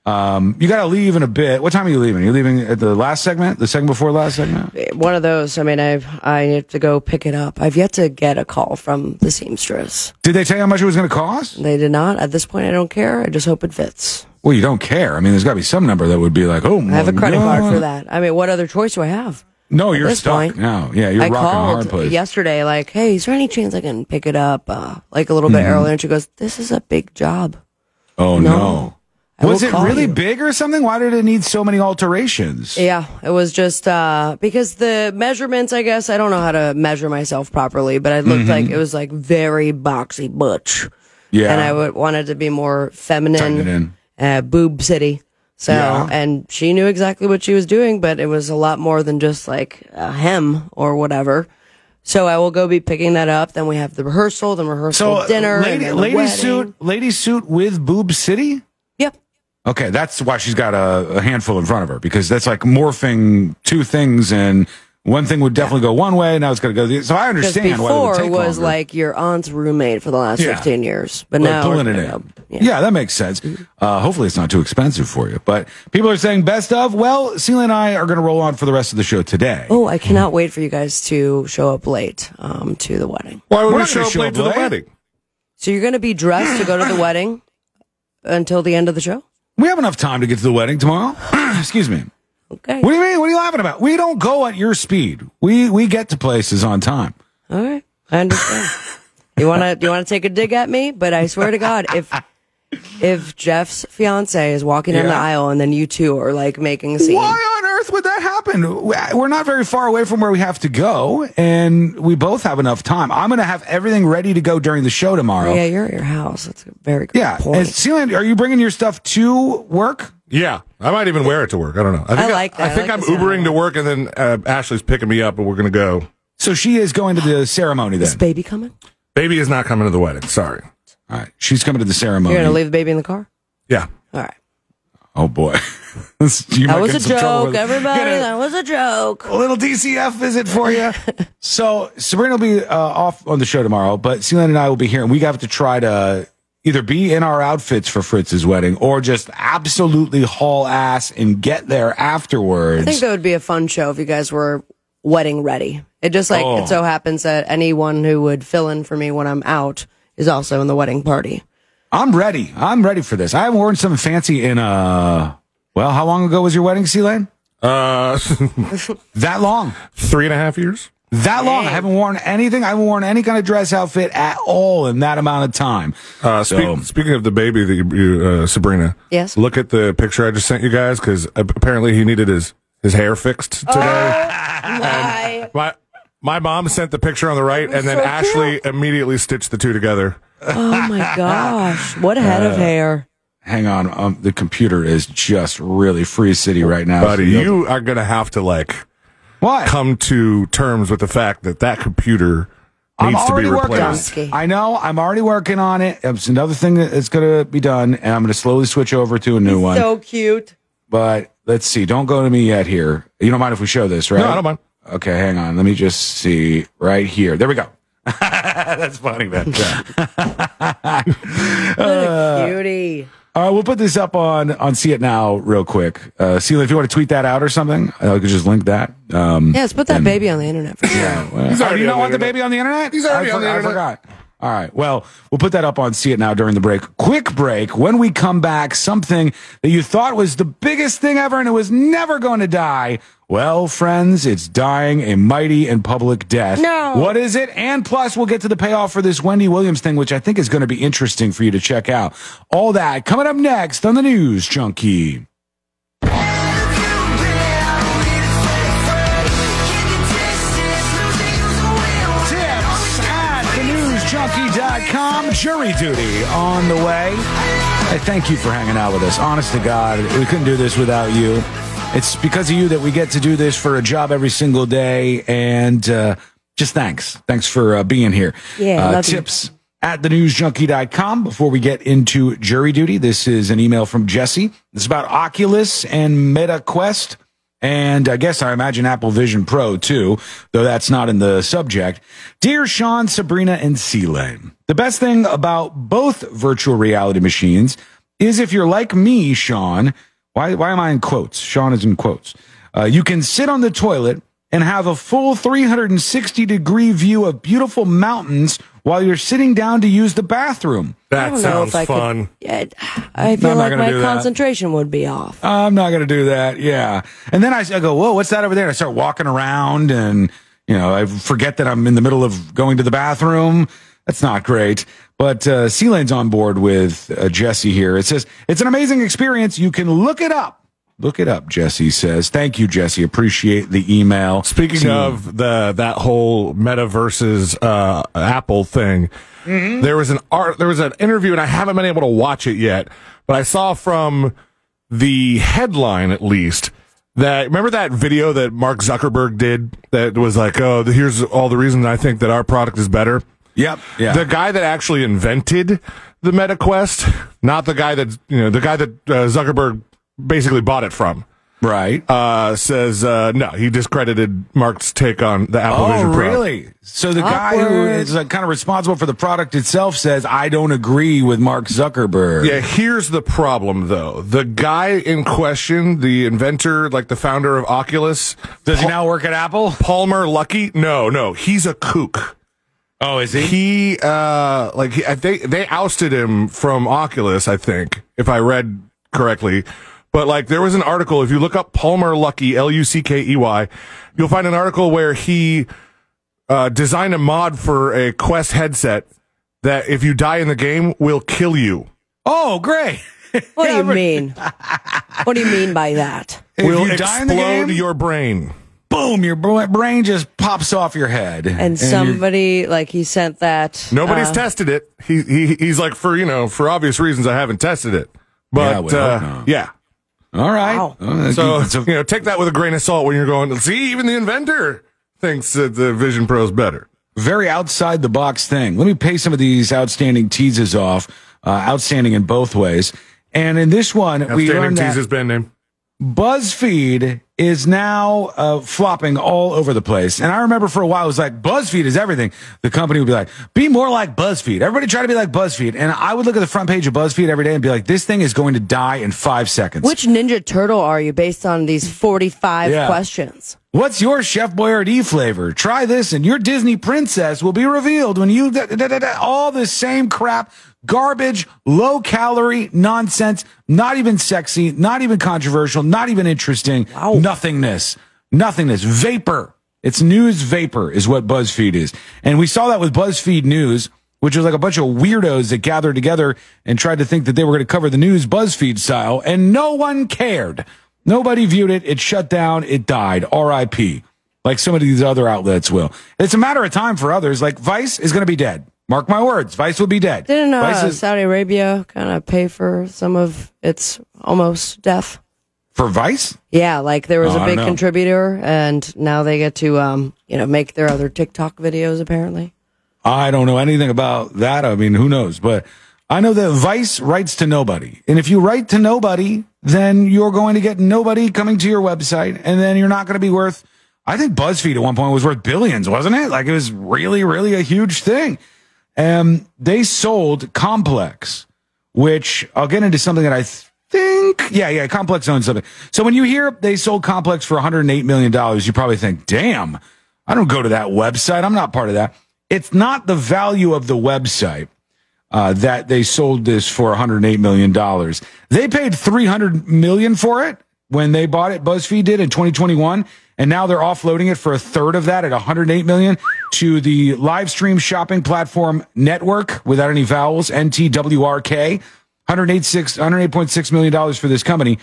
Um, you got to leave in a bit. What time are you leaving? Are you leaving at the last segment? The second before last segment? One of those. I mean, I've, I have to go pick it up. I've yet to get a call from the seamstress. Did they tell you how much it was going to cost? They did not. At this point, I don't care. I just hope it fits. Well, you don't care. I mean, there's got to be some number that would be like, oh, I have a my credit card for that. I mean, what other choice do I have? No, you're stuck point, now. Yeah, you're I rocking a hard called place. yesterday, like, hey, is there any chance I can pick it up, uh, like a little bit Mm-hmm. earlier? And she goes, this is a big job. Oh No. no. Was it really you. big or something? Why did it need so many alterations? Yeah, it was just uh because the measurements, I guess, I don't know how to measure myself properly, but it looked like it was like very boxy butch. Mm-hmm. Yeah. And I would wanted to be more feminine, uh, boob city. So, Yeah. and she knew exactly what she was doing, but it was a lot more than just like a hem or whatever. So I will go be picking that up. Then we have the rehearsal, the rehearsal So dinner, lady, lady suit, lady suit with boob city. Yep. Okay, that's why she's got a, a handful in front of her because that's like morphing two things, and one thing would definitely go one way, now it's going to go. The, so I Because understand why it would before take was longer. like your aunt's roommate for the last Yeah. 15 years. But Like now pulling it in. go- Yeah. that makes sense. Uh, hopefully, it's not too expensive for you. But people are saying best of. Well, C-Lane and I are going to roll on for the rest of the show today. Oh, I cannot wait for you guys to show up late um, to the wedding. Why would We're we show up show late to the wedding? So you're going to be dressed to go to the wedding until the end of the show? We have enough time to get to the wedding tomorrow. Excuse me. Okay. What do you mean? What are you laughing about? We don't go at your speed. We we get to places on time. All right. I understand. you want to you want to take a dig at me? But I swear to God, if if Jeff's fiance is walking down the aisle and then you two are like making a scene, Why on earth would that happen? We're not very far away from where we have to go, and we both have enough time. I'm going to have everything ready to go during the show tomorrow. yeah, you're at your house. That's a very good Yeah. point. And C-Lane, are you bringing your stuff to work? Yeah, I might even wear it to work. I don't know. I, think I like that. I think I am like the sound Ubering to work, and then uh, Ashley's picking me up, and we're gonna go. So she is going to the ceremony is baby coming? Baby is not coming to the wedding. Sorry. All right. She's coming to the ceremony. You're going to leave the baby in the car? Yeah. All right. Oh boy. You That was a in some trouble joke, everybody. A- That was a joke. a little DCF visit for you. so Sabrina will be uh, off on the show tomorrow, but C-Lane and I will be here, and we have to try to either be in our outfits for Fritz's wedding or just absolutely haul ass and get there afterwards. I think that would be a fun show if you guys were wedding ready. It just like Oh. it so happens that anyone who would fill in for me when I'm out is also in the wedding party. I'm ready. I'm ready for this. I haven't worn something fancy in uh well, how long ago was your wedding, C-Lane? Uh, That long. three and a half years. That long. I haven't worn anything. I haven't worn any kind of dress outfit at all in that amount of time. Uh, speak, So- speaking of the baby, that you, you, uh, Sabrina. Yes. Look at the picture I just sent you guys because apparently he needed his his hair fixed today. Why? My my mom sent the picture on the right, and then so Ashley immediately stitched the two together. Oh my gosh! What a head of hair! Hang on. Um, the computer is just really free city right now. Buddy, So you are gonna have to like What? come to terms with the fact that that computer I'm needs to be already working on replaced. it. I know. I'm already working on it. It's another thing that's going to be done, and I'm going to slowly switch over to a new one. So cute. but let's see. Don't go to me yet here. You don't mind if we show this, right? No, I don't mind. Okay, hang on. Let me just see right here. There we go. That's funny, man. What a cutie. All right, we'll put this up on on See It Now real quick. Uh, C-Lane, if you want to tweet that out or something, I could just link that. Um, Yes, put that baby on the internet for sure. well, oh, already Do you not want the the internet. baby on the internet? He's already I, on the I internet. forgot. All right. Well, we'll put that up on See It Now during the break. Quick break. When we come back, something that you thought was the biggest thing ever and it was never going to die. Well, friends, it's dying a mighty and public death. No. What is it? And plus, we'll get to the payoff for this Wendy Williams thing, which I think is going to be interesting for you to check out. All that coming up next on the News Junkie. Tips at thenewsjunkie.com. Jury duty on the way. Hey, thank you for hanging out with us. Honest to God, we couldn't do this without you. It's because of you that we get to do this for a job every single day. And uh, just thanks. Thanks for uh, being here. Yeah, Uh, love you. tips at thenewsjunkie.com. Before we get into jury duty, this is an email from Jesse. It's about Oculus and MetaQuest. And I guess I imagine Apple Vision Pro too, though that's not in the subject. Dear Sean, Sabrina, and C the best thing about both virtual reality machines is if you're like me, Sean, why, why am I in quotes? Sean is in quotes. Uh, you can sit on the toilet and have a full 360 degree view of beautiful mountains while you're sitting down to use the bathroom. That sounds if I could- fun. Yeah, I feel I'm like my do that. concentration would be off. I'm not going to do that. Yeah. And then I, I go, whoa, what's that over there? And I start walking around and, you know, I forget that I'm in the middle of going to the bathroom. That's not great. But uh, C-Lane's on board with uh, Jesse here. It says, it's an amazing experience. You can look it up. Look it up, Jesse says. Thank you, Jesse. Appreciate the email. Speaking To- of the that whole Meta versus uh, Apple thing, there was an art, there was an interview, and I haven't been able to watch it yet, but I saw from the headline at least that remember that video that Mark Zuckerberg did that was like, oh, here's all the reasons I think that our product is better. Yep. Yeah. The guy that actually invented the Meta Quest, not the guy that you know, the guy that uh, Zuckerberg basically bought it from right. uh, says uh, no. He discredited Mark's take on the Apple Oh, Vision Pro. really? So the guy who is uh, kind of responsible for the product itself says, I don't agree with Mark Zuckerberg. Yeah, here's the problem though. The guy in question, the inventor, like the founder of Oculus, Does he now work at Apple? Palmer Luckey? No, no, he's a kook. Oh, is he? He uh like he, they they ousted him from Oculus, I think, if I read correctly. But like there was an article if you look up Palmer Luckey L U C K E Y, you'll find an article where he uh designed a mod for a Quest headset that if you die in the game will kill you. Oh, great. What do you mean? what do you mean by that? If will you die in the explode game, your brain. Boom, your brain just pops off your head. And you're- somebody like he sent that. Nobody's uh, tested it. He, he he's like for you know for obvious reasons I haven't tested it. But we hope uh, yeah. All right. Wow. So, so- you know, take that with a grain of salt when you're going. See, even the inventor thinks that the Vision Pro is better. very outside the box thing. Let me pay some of these outstanding teases off. Uh, outstanding in both ways. And in this one, we Outstanding learned that teases band name. BuzzFeed is now uh, flopping all over the place. And I remember for a while it was like BuzzFeed is everything. The company would be like, "Be more like BuzzFeed." Everybody try to be like BuzzFeed, and I would look at the front page of BuzzFeed every day and be like, "This thing is going to die in five seconds." Which Ninja Turtle are you based on these 45 Yeah. questions? What's your Chef Boyardee flavor? Try this, and your Disney princess will be revealed when you da, da, da, da, all the same crap, garbage, low calorie nonsense, not even sexy, not even controversial, not even interesting. Nothingness, nothingness, vapor. It's news vapor is what BuzzFeed is, and we saw that with BuzzFeed News. Which was like a bunch of weirdos that gathered together and tried to think that they were going to cover the news BuzzFeed style, and no one cared. Nobody viewed it. It shut down. It died. R.I.P. Like some of these other outlets will. It's a matter of time for others. Like Vice is going to be dead. Mark my words. Vice will be dead. Didn't Vice uh, is- Saudi Arabia kind of pay for some of its almost death? for Vice? Yeah, like there was Oh, a big contributor, and now they get to, um, you know, make their other TikTok videos. Apparently, I don't know anything about that. I mean, who knows? But I know that Vice writes to nobody. And if you write to nobody, then you're going to get nobody coming to your website and then you're not going to be worth, I think BuzzFeed at one point was worth billions, wasn't it? Like it was really, really a huge thing. Um, they sold Complex, which I'll get into something that I think, yeah, yeah, Complex owns something. So when you hear they sold Complex for $108 million, you probably think, damn, I don't go to that website. I'm not part of that. It's not the value of the website uh, that they sold this for 108 million dollars. They paid 300 million for it when they bought it. BuzzFeed did in 2021, and now they're offloading it for a third of that at 108 million to the live stream shopping platform network without any vowels. NTWRK, 186 108.6 million dollars for this company.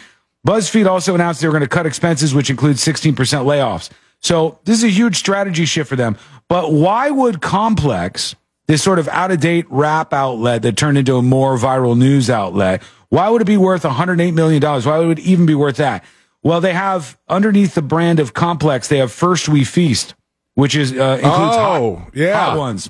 BuzzFeed also announced they were going to cut expenses, which includes 16% layoffs. So this is a huge strategy shift for them. But why would Complex, this sort of out of date rap outlet that turned into a more viral news outlet, why would it be worth $108 million? Why would it even be worth that? Well, they have underneath the brand of Complex, they have First We Feast, which is uh, includes Oh, hot, yeah. hot ones.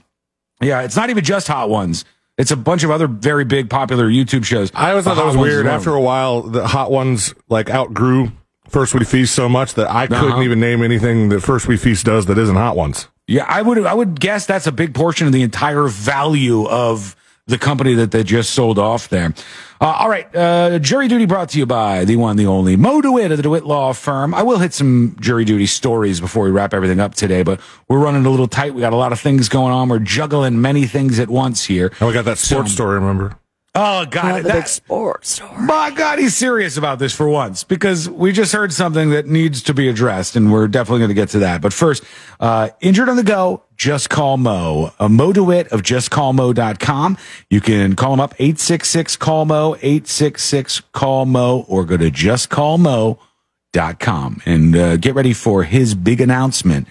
Yeah, it's not even just hot ones. It's a bunch of other very big popular YouTube shows. I always The thought that was weird. After a while, the hot ones like outgrew First We Feast so much that I couldn't Uh-huh. even name anything that First We Feast does that isn't hot ones. Yeah, I would I would guess that's a big portion of the entire value of the company that they just sold off there. Uh, all right, uh, jury duty brought to you by the one, the only Mo DeWitt of the DeWitt Law Firm. I will hit some jury duty stories before we wrap everything up today, but we're running a little tight. We got a lot of things going on. We're juggling many things at once here. And we got that sports So- story, remember? Oh God, the that- big sports story. my God, he's serious about this for once because we just heard something that needs to be addressed, and we're definitely going to get to that. But first, uh, injured on the go, just call Mo. Uh, Mo DeWitt of justcallmo.com. You can call him up 866 call Mo, 866 call Mo, or go to justcallmo.com and uh, get ready for his big announcement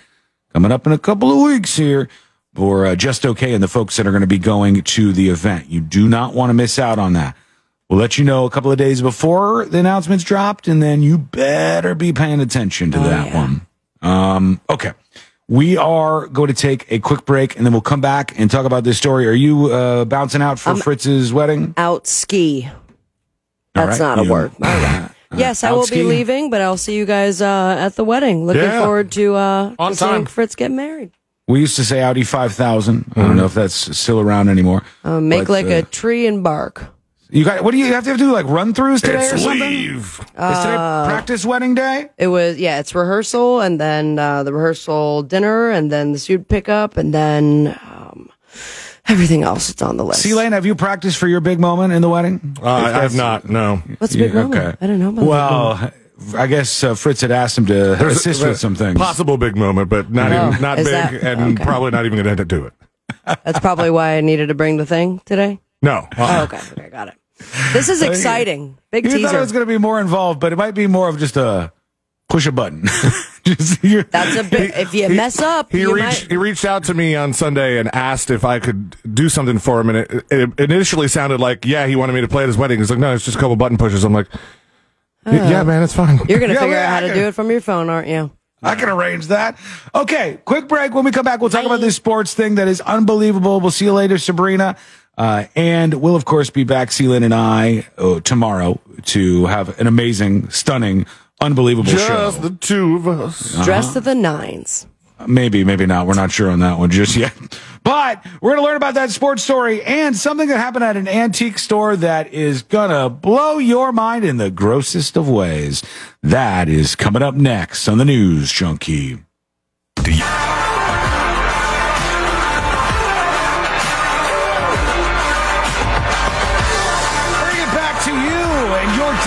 coming up in a couple of weeks here for uh, Just Okay and the folks that are going to be going to the event. You do not want to miss out on that. We'll let you know a couple of days before the announcements dropped, and then you better be paying attention to that one. Um, okay. We are going to take a quick break, and then we'll come back and talk about this story. Are you uh, bouncing out for Fritz's wedding? Out ski. That's All right. not a You- word. Uh, yes, I will ski? be leaving, but I'll see you guys uh, at the wedding. Looking Yeah. forward to uh, On seeing time. Fritz get married. We used to say Audi 5000. I don't know if that's still around anymore. Uh, make But, like uh, a tree and bark. You got what do you have to do? Like run throughs today or something? leave. Is today practice wedding day? It was yeah, it's rehearsal and then uh, the rehearsal dinner and then the suit pickup and then um, everything else that's on the list. C Lane, have you practiced for your big moment in the wedding? Uh, I have not, no. What's a big Yeah, moment? okay. I don't know about Well, I guess uh, Fritz had asked him to assist with some things. Possible big moment, but not Oh, even not is big, that- and okay. probably not even going to do it. That's probably why I needed to bring the thing today. No. Oh, okay, okay, got it. This is exciting. Big You thought it teaser. was going to be more involved, but it might be more of just a push a button. just, you're- That's a bit. If you mess up, He you reached might. he reached out to me on Sunday and asked if I could do something for him, and it, it initially sounded like yeah he wanted me to play at his wedding. He's like no, it's just a couple button pushes. I'm like yeah man, it's fine. You're gonna Yeah, figure well, out how I to can- do it from your phone, aren't you? I can arrange that. Okay, quick break. When we come back, we'll talk about this sports thing that is unbelievable. We'll see you later, Sabrina. Uh, and we'll, of course, be back, C-Lane and I, uh, tomorrow to have an amazing, stunning, unbelievable show. just the two of us. Dressed to the nines. Maybe, maybe not. We're not sure on that one just yet. But we're going to learn about that sports story and something that happened at an antique store that is going to blow your mind in the grossest of ways. That is coming up next on the News Junkie. Bring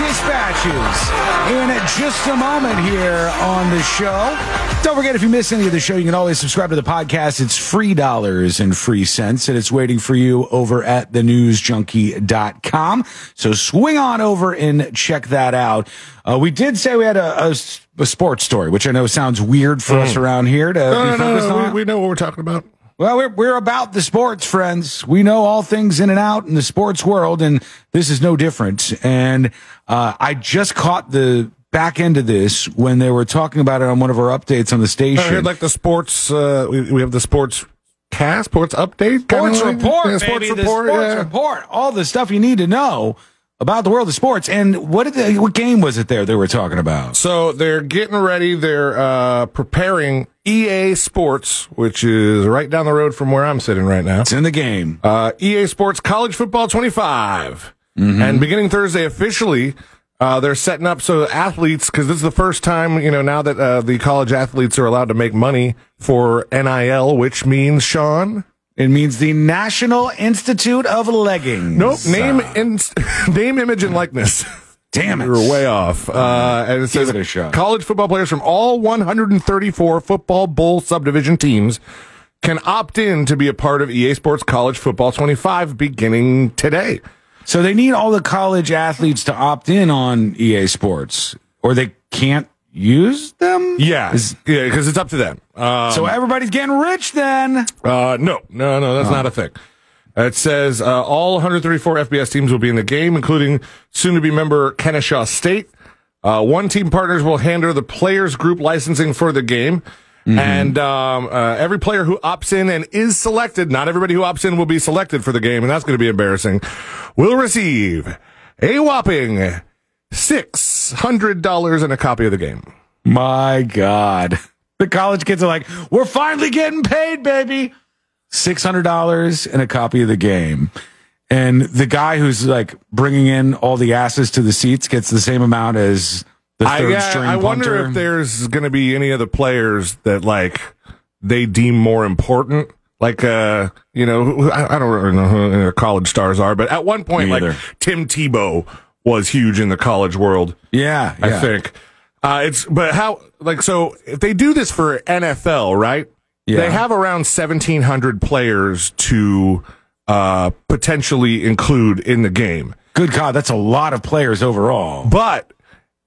dispatches in just a moment here on the show. Don't forget, if you miss any of the show, you can always subscribe to the podcast. It's free dollars and free cents, and it's waiting for you over at thenewsjunkie.com. So swing on over and check that out. Uh, we did say we had a sports story, which I know sounds weird for us around here to No, no, no, we, we know what we're talking about. Well, we're, we're about the sports, friends. We know all things in and out in the sports world, and this is no different. And uh, I just caught the back end of this when they were talking about it on one of our updates on the station. I heard like the sports. Uh, we, we have the sports cast, sports update, sports like- report, Yeah, baby, sports the report. sports yeah. report, all the stuff you need to know about the world of sports. And what did they, what game was it there they were talking about? So they're getting ready. They're uh, preparing EA Sports, which is right down the road from where I'm sitting right now. It's in the game. Uh, EA Sports College Football 25. Mm-hmm. And beginning Thursday officially, uh, they're setting up so athletes, because this is the first time, you know, now that uh, the college athletes are allowed to make money for NIL, which means, Sean? It means the National Institute of Leggings. Nope, name, in, name, image, and likeness. Damn it. You're way off. Uh, and it says it a shot. college football players from all 134 football bowl subdivision teams can opt in to be a part of EA Sports College Football 25 beginning today. So they need all the college athletes to opt in on EA Sports, or they can't use them. Yeah, yeah, because it's up to them. Um, so everybody's getting rich then. Uh, no, no, no, that's not a thing. It says uh, all 134 FBS teams will be in the game, including soon-to-be member Kennesaw State. Uh, one team partners will handle the players group licensing for the game. And um, uh, every player who opts in and is selected, not everybody who opts in will be selected for the game, and that's going to be embarrassing, will receive a whopping $600 and a copy of the game. My God. The college kids are like, we're finally getting paid, baby. $600 and a copy of the game. And the guy who's like bringing in all the asses to the seats gets the same amount as the I, third yeah, string I wonder if there's going to be any other players that like they deem more important. Like, uh, you know, I, I don't really know who their college stars are, but at one point, like. Tim Tebow was huge in the college world. yeah, I yeah. think. Uh, it's, but how, like, so if they do this for NFL, right? Yeah. They have around 1,700 players to, uh, potentially include in the game. Good God, that's a lot of players overall. But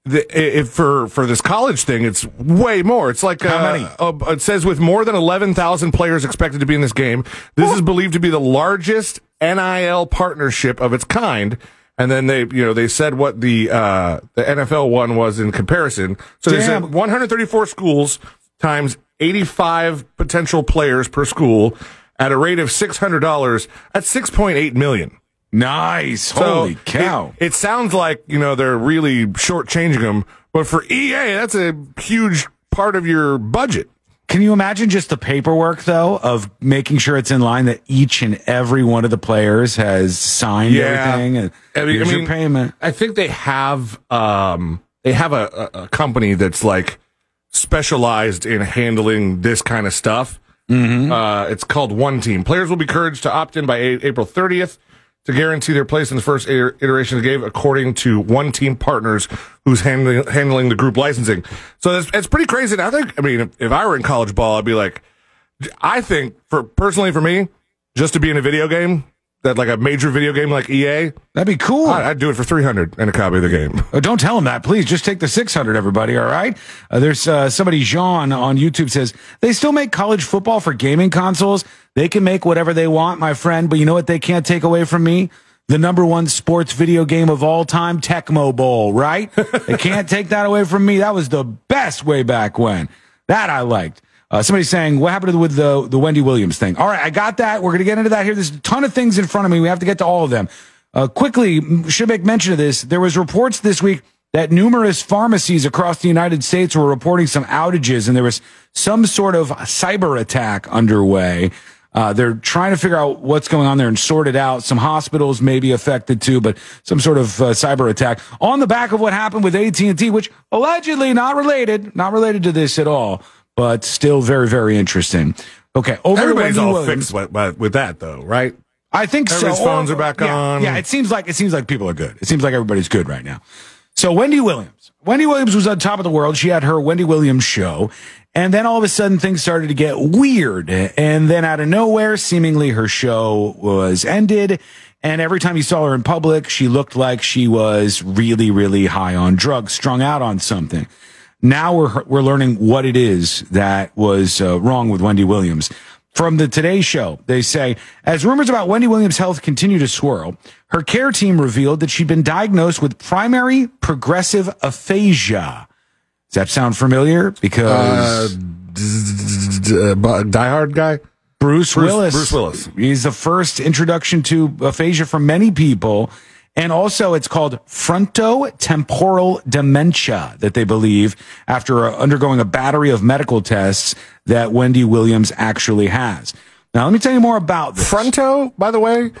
the, if for for this college thing, it's way more. It's like How uh, many? uh, it says with more than eleven thousand players expected to be in this game. This is believed to be the largest NIL partnership of its kind. And then they, you know, they said what the uh, the NFL one was in comparison. So they said 134 schools times 85 potential players per school at a rate of $600. at 6.8 million. Nice. So Holy cow. It, it sounds like, you know, they're really shortchanging them, but for EA, that's a huge part of your budget. Can you imagine just the paperwork though of making sure it's in line that each and every one of the players has signed everything and I mean, I your mean, payment? I think they have, um, they have a, a company that's like specialized in handling this kind of stuff. Mm-hmm. Uh, it's called One Team. Players will be encouraged to opt in by a- April 30th to guarantee their place in the first iteration of the game, according to One Team partners who's handling handling the group licensing. So it's, it's pretty crazy. And I think, I mean, if, if I were in college ball, I'd be like, I think for personally for me, just to be in a video game that like a major video game like EA, That'd be cool. I, I'd do it for 300 and a copy of the game. Oh, don't tell him that, please. Just take the 600, everybody. All right. Uh, there's uh, somebody, Jean, on YouTube says they still make college football for gaming consoles. They can make whatever they want, my friend. But you know what they can't take away from me? The number one sports video game of all time, Tecmo Bowl, right? they can't take that away from me. That was the best way back when. That I liked. Uh, somebody's saying, what happened with the, the Wendy Williams thing? All right, I got that. We're going to get into that here. There's a ton of things in front of me. We have to get to all of them. Uh, quickly, should make mention of this. There was reports this week that numerous pharmacies across the United States were reporting some outages and there was some sort of cyber attack underway. Uh, they're trying to figure out what's going on there and sort it out. Some hospitals may be affected too, but some sort of uh, cyber attack on the back of what happened with AT&T, which allegedly not related, not related to this at all, but still very, very interesting. Okay. Over Everybody's all Williams. fixed with, with, that, though, right? I think so. Everybody's phones are back yeah, on. Yeah, it seems like it seems like people are good. It seems like everybody's good right now. So Wendy Williams. Wendy Williams was on top of the world. She had her Wendy Williams show. And then all of a sudden things started to get weird. And then out of nowhere, seemingly her show was ended. And every time you saw her in public, she looked like she was really, really high on drugs, strung out on something. Now we're, we're learning what it is that was uh, wrong with Wendy Williams. from the Today Show. They say, as rumors about Wendy Williams' health continue to swirl, her care team revealed that she'd been diagnosed with primary progressive aphasia. Does that sound familiar? Because Uh, uh, Die Hard guy. Bruce, Bruce- Willis. Bruce Willis. He's the first introduction to aphasia for many people. And also, it's called frontotemporal dementia that they believe after uh, undergoing a battery of medical tests that Wendy Williams actually has. Now, let me tell you more about this. Fronto, by the way,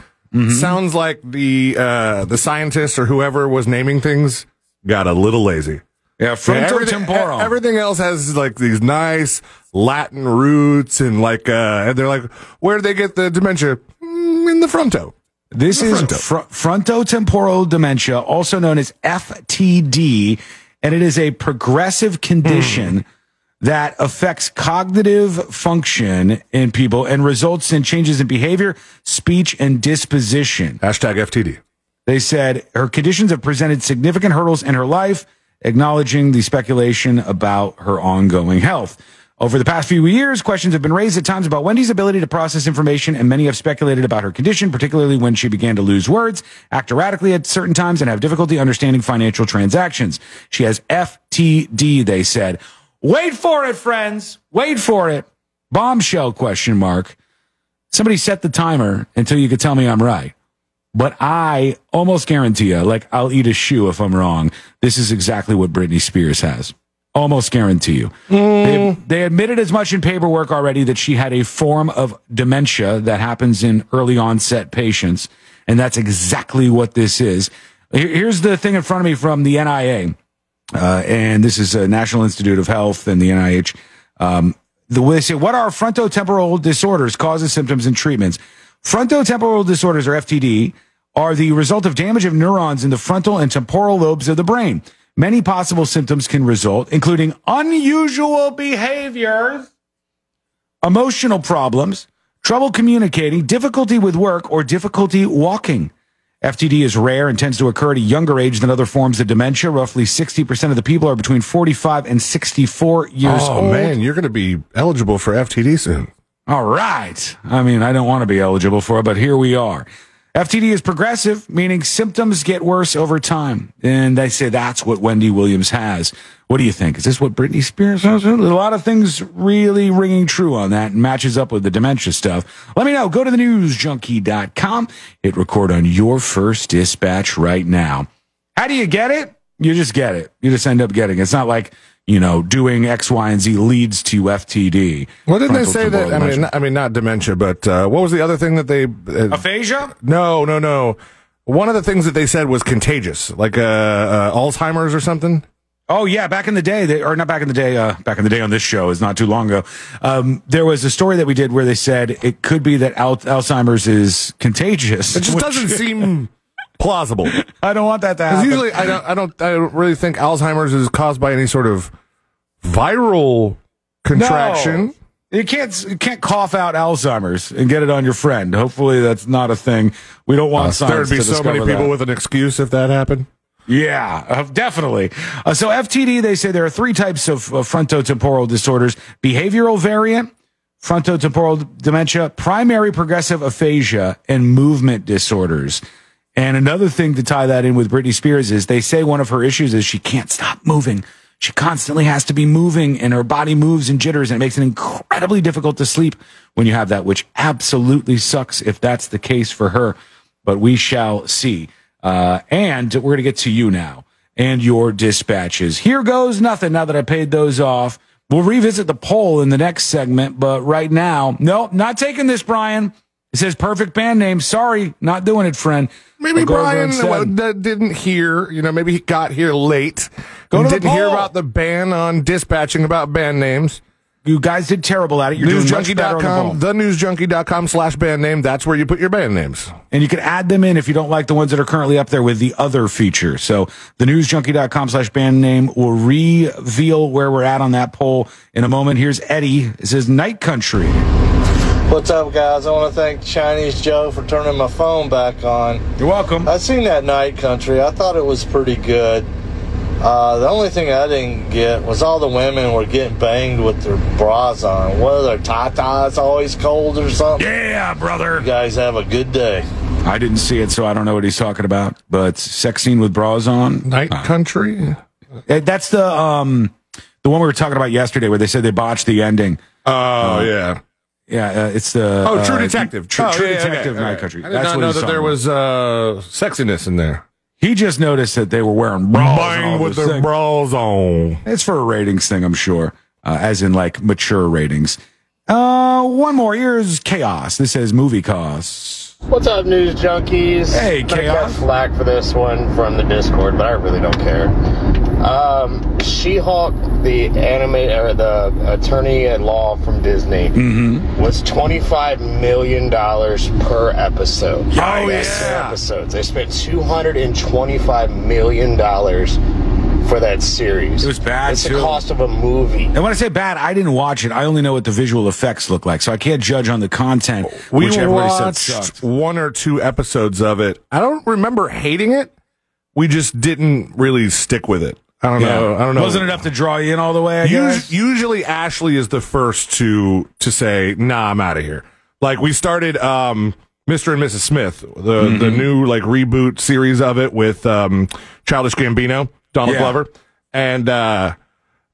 sounds like the uh, the scientist or whoever was naming things got a little lazy. Yeah, everything, frontotemporal. e- everything else has like these nice Latin roots and like uh and they're like, where do they get the dementia? Mm, in the fronto. This is fr- frontotemporal dementia, also known as FTD, and it is a progressive condition that affects cognitive function in people and results in changes in behavior, speech, and disposition. Hashtag FTD. They said her conditions have presented significant hurdles in her life, acknowledging the speculation about her ongoing health. Over the past few years, questions have been raised at times about Wendy's ability to process information, and many have speculated about her condition, particularly when she began to lose words, act erratically at certain times, and have difficulty understanding financial transactions. She has FTD, they said. Wait for it, friends. Wait for it. Bombshell question mark. Somebody set the timer until you could tell me I'm right. But I almost guarantee you, like I'll eat a shoe if I'm wrong. This is exactly what Britney Spears has. Almost guarantee you. They, they admitted as much in paperwork already that she had a form of dementia that happens in early onset patients. And that's exactly what this is. Here's the thing in front of me from the NIA. Uh, and this is a National Institute of Health and the NIH. Um, the way they say, what are frontotemporal disorders, causes, symptoms, and treatments? Frontotemporal disorders, or FTD, are the result of damage of neurons in the frontal and temporal lobes of the brain. Many possible symptoms can result, including unusual behaviors, emotional problems, trouble communicating, difficulty with work, or difficulty walking. FTD is rare and tends to occur at a younger age than other forms of dementia. Roughly 60% of the people are between 45 and 64 years oh old. Oh, man, you're going to be eligible for FTD soon. All right. I mean, I don't want to be eligible for it, but here we are. FTD is progressive, meaning symptoms get worse over time. And they say that's what Wendy Williams has. What do you think? Is this what Britney Spears has? A lot of things really ringing true on that and matches up with the dementia stuff. Let me know. Go to the newsjunkie.com. Hit record on your first dispatch right now. How do you get it? You just get it. You just end up getting it. It's not like, you know, doing X, Y, and Z leads to FTD. Well, didn't they say that? I mean, not, I mean, not dementia, but uh, what was the other thing that they? Uh, Aphasia? no, no, no. One of the things that they said was contagious, like uh, uh, Alzheimer's or something. Oh yeah, back in the day, they, or not back in the day, uh, back in the day on this show is not too long ago. Um, there was a story that we did where they said it could be that al- Alzheimer's is contagious. It just which- doesn't seem plausible. I don't want that to Because happen. usually, I don't, I don't, I don't really think Alzheimer's is caused by any sort of viral contraction. No. You can't you can't cough out Alzheimer's and get it on your friend. Hopefully, that's not a thing. We don't want Uh, science there'd be to so many people that. with an excuse if that happened. Yeah, uh, definitely. Uh, so FTD, they say there are three types of uh, frontotemporal disorders: behavioral variant, frontotemporal dementia, primary progressive aphasia, and movement disorders. And another thing to tie that in with Britney Spears is they say one of her issues is she can't stop moving. She constantly has to be moving and her body moves and jitters and it makes it incredibly difficult to sleep when you have that, which absolutely sucks if that's the case for her. But we shall see. Uh, and we're going to get to you now and your dispatches. Here goes nothing now that I paid those off. We'll revisit the poll in the next segment, but right now, no, not taking this, Brian. It says perfect band name. Sorry, not doing it, friend. Maybe I'll go over Brian instead. Uh, didn't hear. You know, maybe he got here late. Go and didn't hear about the ban on dispatching about band names. You guys did terrible at it. You're doing much better on the ball. Newsjunkie.com, thenewsjunkie.com slash band name. That's where you put your band names. And you can add them in if you don't like the ones that are currently up there with the other feature. So the newsjunkie.com slash band name will reveal where we're at on that poll in a moment. Here's Eddie. It says Night Country. What's up, guys? I want to thank Chinese Joe for turning my phone back on. You're welcome. I seen that Night Country. I thought it was pretty good. Uh, the only thing I didn't get was all the women were getting banged with their bras on. What are their tatas always cold or something? Yeah, brother. You guys have a good day. I didn't see it, so I don't know what he's talking about. But sex scene with bras on. Night Country. Uh, That's the um the one we were talking about yesterday, where they said they botched the ending. Oh Uh, yeah. Yeah, uh, it's the Oh, True uh, Detective. True, Oh, True yeah, Detective, okay. Night Country. I did That's not what know that there was uh, sexiness in there. He just noticed that they were wearing bras. and Bang with this their thing. bras on. It's for a ratings thing, I'm sure, uh, as in like mature ratings. Uh, one more. Here's chaos. This says movie costs. What's up, news junkies? Hey, I'm gonna Chaos. flack for this one from the Discord, but I really don't care. Um, She-Hulk, the anime or the attorney at law from Disney, Mm-hmm. was twenty-five million dollars per episode. Oh, That's two yeah. episodes. They spent two hundred and twenty-five million dollars for that series. It was bad, It's too. the cost of a movie. And when I say bad, I didn't watch it. I only know what the visual effects look like, so I can't judge on the content, We which everybody said watched sucked. one or two episodes of it. I don't remember hating it. We just didn't really stick with it. I don't know. I don't know. Wasn't enough to draw you in all the way. I Us- usually Ashley is the first to to say, "Nah, I'm out of here." Like we started um Mr. and Mrs. Smith, the Mm-hmm. the new like reboot series of it with um Childish Gambino, Donald Yeah. Glover. And uh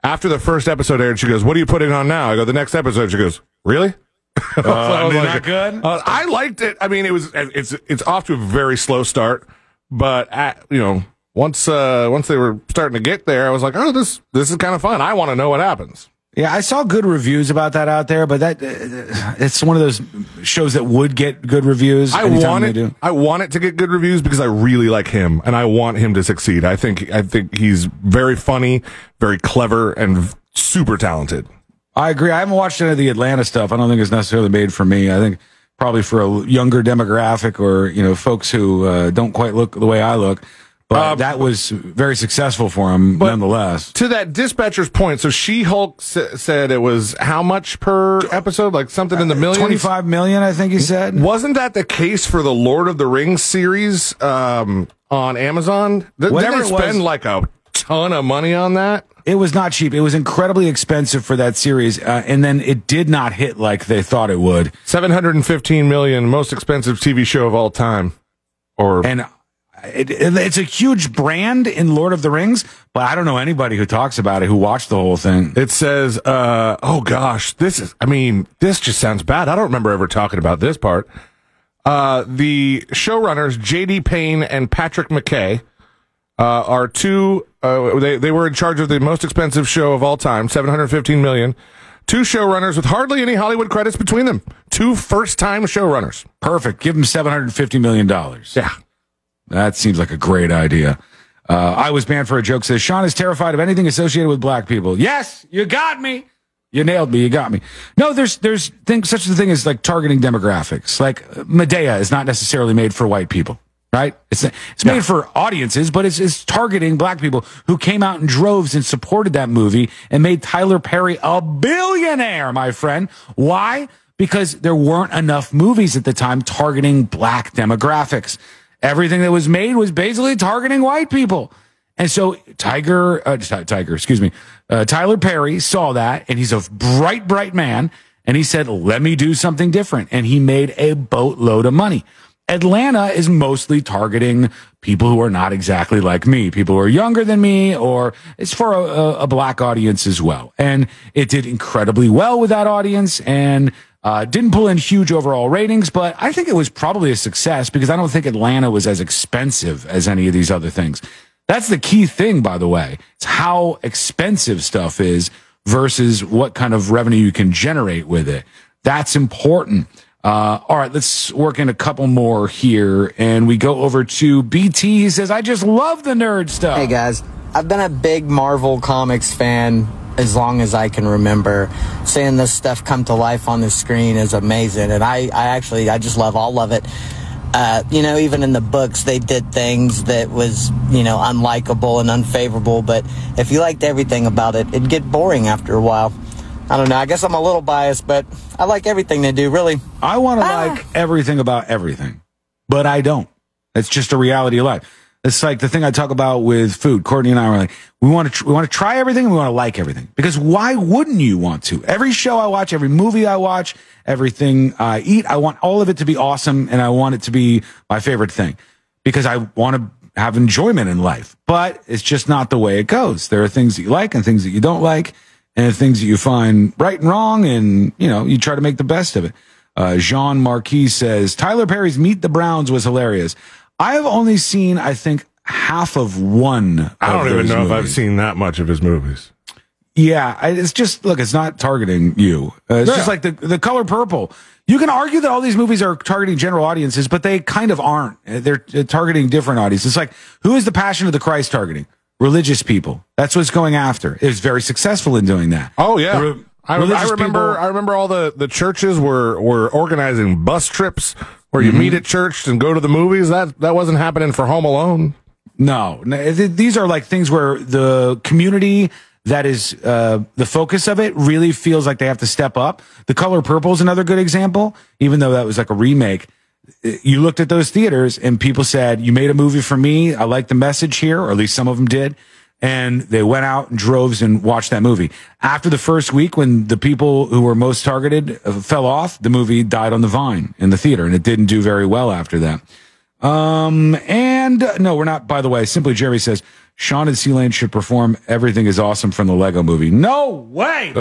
after the first episode aired, she goes, "What are you putting on now?" I go, "The next episode." She goes, "Really?" I was Uh, like- not good? Uh, I liked it. I mean, it was it's it's off to a very slow start, but at, you know, once uh once they were starting to get there, I was like, "Oh, this this is kind of fun. I want to know what happens." Yeah, I saw good reviews about that out there, but that uh, it's one of those shows that would get good reviews. I want it. I want it to get good reviews because I really like him and I want him to succeed. I think I think he's very funny, very clever, and super talented. I agree. I haven't watched any of the Atlanta stuff. I don't think it's necessarily made for me. I think probably for a younger demographic or you know folks who uh, don't quite look the way I look. But that was very successful for him, nonetheless. To that dispatcher's point, so She Hulk s- said it was how much per episode? Like something in the millions. Twenty-five million, I think he said. Wasn't that the case for the Lord of the Rings series um, on Amazon? Th- Whatever they it was- spend like a ton of money on that? It was not cheap. It was incredibly expensive for that series, uh, and then it did not hit like they thought it would. Seven hundred and fifteen million, most expensive TV show of all time. Or and it, it- it's a huge brand in Lord of the Rings, but I don't know anybody who talks about it who watched the whole thing. It says, uh, oh gosh, this is, I mean, this just sounds bad. I don't remember ever talking about this part. Uh, the showrunners, JD Payne and Patrick McKay, uh, are two, uh, they, they were in charge of the most expensive show of all time, 715 million. Two showrunners with hardly any Hollywood credits between them. Two first time showrunners. Perfect. Give them seven hundred fifty million dollars. Yeah, that seems like a great idea. Uh, I was banned for a joke. Says Shawn is terrified of anything associated with black people. Yes, you got me. You nailed me. You got me. No, there's there's things such a thing as like targeting demographics. Like Madea is not necessarily made for white people, right? It's it's made for audiences, but it's it's targeting black people who came out in droves and supported that movie and made Tyler Perry a billionaire, my friend. Why? Because there weren't enough movies at the time targeting black demographics. Everything that was made was basically targeting white people. And so Tiger, uh, Ti- Tiger, excuse me, uh, Tyler Perry saw that and he's a bright, bright man. And he said, let me do something different. And he made a boatload of money. Atlanta is mostly targeting people who are not exactly like me, people who are younger than me, or it's for a, a black audience as well. And it did incredibly well with that audience and uh, didn't pull in huge overall ratings, but I think it was probably a success because I don't think Atlanta was as expensive as any of these other things. That's the key thing, by the way. It's how expensive stuff is versus what kind of revenue you can generate with it. That's important. Uh, all right, let's work in a couple more here, and we go over to BT. He says, "I just love the nerd stuff." Hey guys, I've been a big Marvel Comics fan as long as I can remember. Seeing this stuff come to life on the screen is amazing, and I, I actually, I just love all of it. Uh, you know, even in the books, they did things that was, you know, unlikable and unfavorable. But if you liked everything about it, it'd get boring after a while. I don't know. I guess I'm a little biased, but I like everything they do. Really, I want to like everything about everything, but I don't. It's just a reality of life. It's like the thing I talk about with food. Courtney and I were like, we want to, tr- we want to try everything and we want to like everything. Because why wouldn't you want to? Every show I watch, every movie I watch, everything I eat, I want all of it to be awesome and I want it to be my favorite thing because I want to have enjoyment in life. But it's just not the way it goes. There are things that you like and things that you don't like and things that you find right and wrong. And, you know, you try to make the best of it. Uh, Jean Marquis says Tyler Perry's Meet the Browns was hilarious. I have only seen, I think, half of one. I don't even know if I've seen that much of his movies. Yeah, I, it's just look. It's not targeting you. Uh, it's Yeah. just like the the color purple. You can argue that all these movies are targeting general audiences, but they kind of aren't. Uh, They're uh, targeting different audiences. It's like who is the Passion of the Christ targeting? Religious people. That's what's going after. It was very successful in doing that. Oh yeah, re- I, I remember. people- I remember all the the churches were were organizing bus trips where you Mhm. meet at church and go to the movies. That that wasn't happening for Home Alone. No, no, th- these are like things where the community that is uh, the focus of it really feels like they have to step up. The Color Purple is another good example, even though that was like a remake. Uh, You looked at those theaters and people said, "You made a movie for me. I like the message here, or at least some of them did." And they went out in droves and watched that movie. After the first week, when the people who were most targeted uh, fell off, the movie died on the vine in the theater, and it didn't do very well after that. Um, and uh, no, we're not, by the way, simply Jerry says Shawn and C-Lane should perform Everything is Awesome from the Lego movie. No way.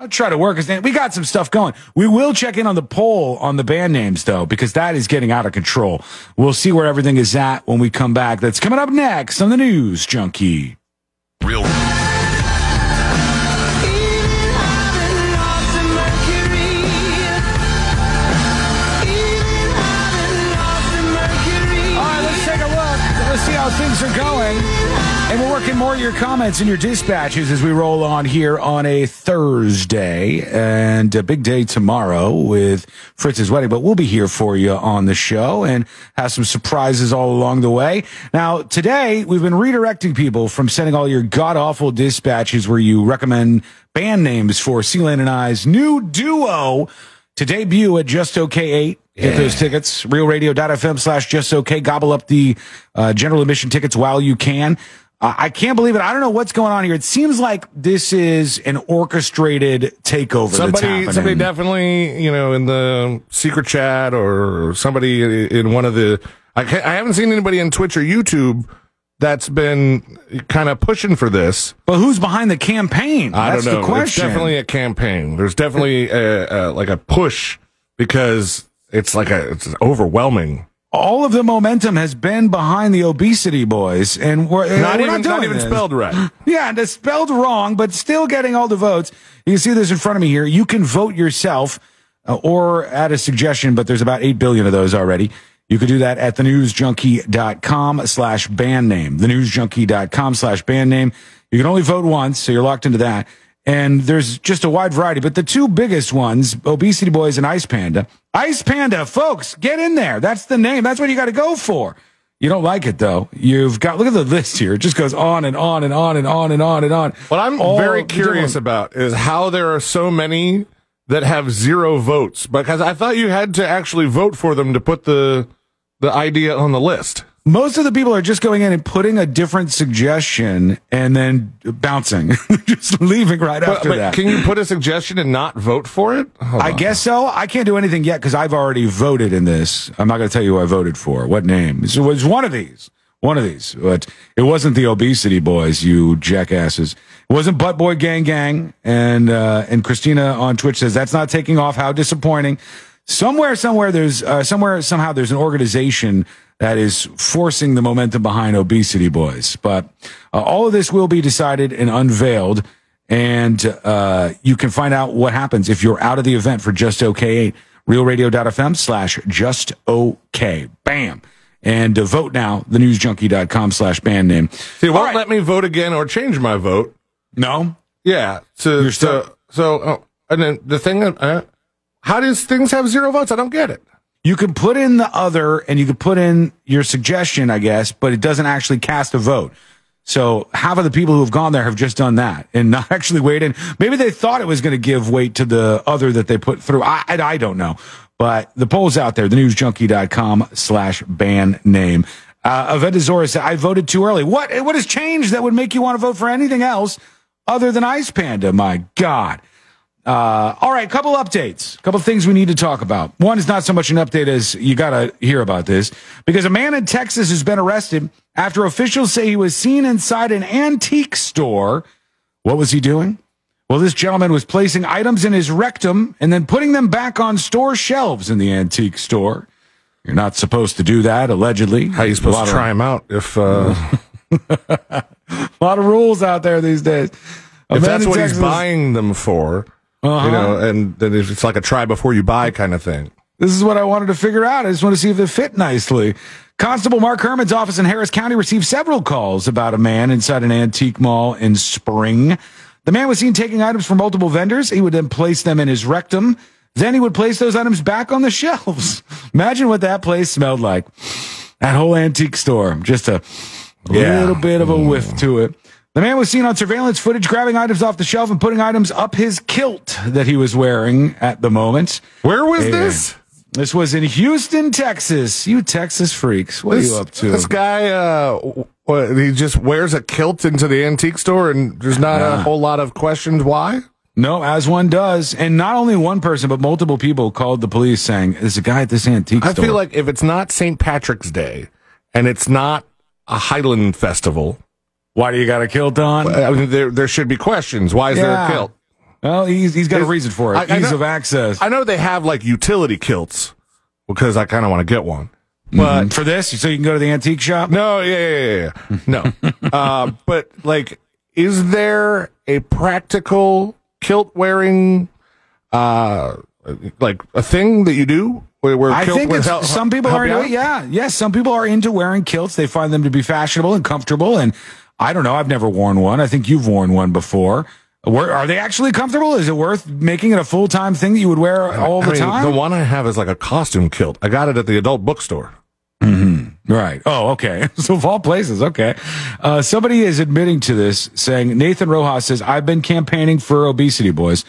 I'll try to work his name. We got some stuff going. We will check in on the poll on the band names though, because that is getting out of control. We'll see where everything is at when we come back. That's coming up next on the news junkie. Real. All right, let's take a look. Let's see how things are going. And we're working more of your comments and your dispatches as we roll on here on a Thursday and a big day tomorrow with Fritz's wedding. But we'll be here for you on the show and have some surprises all along the way. Now, today we've been redirecting people from sending all your god awful dispatches where you recommend band names for C-Lane and I's new duo to debut at Just Okay 8. Get those tickets. Realradio.fm slash just okay. Gobble up the uh, general admission tickets while you can. I can't believe it. I don't know what's going on here. It seems like this is an orchestrated takeover. Somebody, somebody definitely, you know, in the secret chat or somebody in one of the. I, I haven't seen anybody in Twitch or YouTube that's been kind of pushing for this. But who's behind the campaign? I That's don't know. the question. It's definitely a campaign. There's definitely a, a, like a push because it's like a it's overwhelming. All of the momentum has been behind the obesity boys, and we're Not we're even- doing not even this. spelled right. Yeah, and it's spelled wrong, but still getting all the votes. You can see this in front of me here. You can vote yourself uh, or add a suggestion, but there's about 8 billion of those already. You could do that at thenewsjunkie.com slash band name. Thenewsjunkie.com slash band name. You can only vote once, so you're locked into that. And there's just a wide variety, but the two biggest ones, Obesity Boys and Ice Panda. Ice Panda, folks, get in there. That's the name. That's what you got to go for. You don't like it though. You've got look at the list here. It just goes on and on and on and on and on and on. What I'm All very curious about is how there are so many that have zero votes because I thought you had to actually vote for them to put the the idea on the list. Most of the people are just going in and putting a different suggestion and then bouncing, just leaving right But, after but that. can you put a suggestion and not vote for it? Hold I on. guess so. I can't do anything yet because I've already voted in this. I'm not going to tell you who I voted for. What name? It was one of these. One of these. But it wasn't the obesity boys, you jackasses. It wasn't Butt Boy Gang Gang. And, uh, and Christina on Twitch says that's not taking off. How disappointing. Somewhere, somewhere, there's, uh, somewhere, somehow there's an organization that is forcing the momentum behind obesity boys. But uh, all of this will be decided and unveiled. And uh, you can find out what happens if you're out of the event for Just Okay 8. RealRadio.fm slash Just Okay. Bam. And uh, vote now, thenewsjunkie.com slash band name. See, it won't let me vote again or change my vote. No? Yeah. So, You're so, so, oh, and then the thing, uh, how does things have zero votes? I don't get it. You can put in the other and you can put in your suggestion, I guess, but it doesn't actually cast a vote. So half of the people who have gone there have just done that and not actually waited. Maybe they thought it was going to give weight to the other that they put through. I, I, I don't know. But the poll's out there, thenewsjunkie.com slash ban name. Uh, Aventazora said, I voted too early. What, what has changed that would make you want to vote for anything else other than Ice Panda? My God. Uh, all right, couple updates, couple things we need to talk about. One is not so much an update as you got to hear about this because a man in Texas has been arrested after officials say he was seen inside an antique store. What was he doing? Well, this gentleman was placing items in his rectum and then putting them back on store shelves in the antique store. You're not supposed to do that, allegedly. How are you supposed to try them out if uh, a lot of rules out there these days. A if that's what Texas- he's buying them for? Uh-huh. You know, and then it's like a try before you buy kind of thing. This is what I wanted to figure out. I just want to see if they fit nicely. Constable Mark Herman's office in Harris County received several calls about a man inside an antique mall in Spring. The man was seen taking items from multiple vendors. He would then place them in his rectum. Then he would place those items back on the shelves. Imagine what that place smelled like. That whole antique store. Just a Yeah. little bit of a whiff to it. The man was seen on surveillance footage grabbing items off the shelf and putting items up his kilt that he was wearing at the moment. Where was this? This was in Houston, Texas. You Texas freaks. What This, are you up to? this guy, uh, what, he just wears a kilt into the antique store, and there's not a whole lot of questions why. No, as one does. And not only one person, but multiple people called the police saying, There's a guy at this antique I store. I feel like if it's not St. Patrick's Day and it's not a Highland festival, why do you got a kilt on? I mean, there there should be questions. Why is there Yeah. a kilt? Well, he's, he's got a reason for it. I- I Ease know- of access. I know they have like utility kilts because I kind of want to get one. But Mm, for this, so you can go to the antique shop? No, yeah, yeah, yeah, yeah. No. uh, but like, is there a practical kilt wearing, uh, like a thing that you do where, where I kilt think would it's, help- some people help are you into out? it. Yeah. Yes. Some people are into wearing kilts. They find them to be fashionable and comfortable. And I don't know. I've never worn one. I think you've worn one before. Were- Are they actually comfortable? Is it worth making it a full time thing that you would wear all I the mean, time? The one I have is like a costume kilt. I got it at the adult bookstore. Right. Oh, okay. So of all places, okay. Uh, somebody is admitting to this, saying Nathan Rojas says, "I've been campaigning for obesity, boys,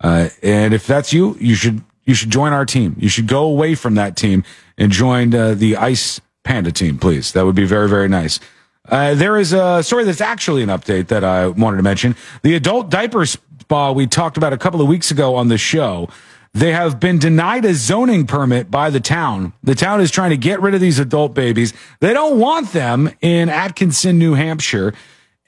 uh, and if that's you, you should you should join our team. You should go away from that team and join uh, the Ice Panda team, please. That would be very very nice." Uh, there is a story that's actually an update that I wanted to mention. The adult diaper spa we talked about a couple of weeks ago on the show. They have been denied a zoning permit by the town. The town is trying to get rid of these adult babies. They don't want them in Atkinson, New Hampshire.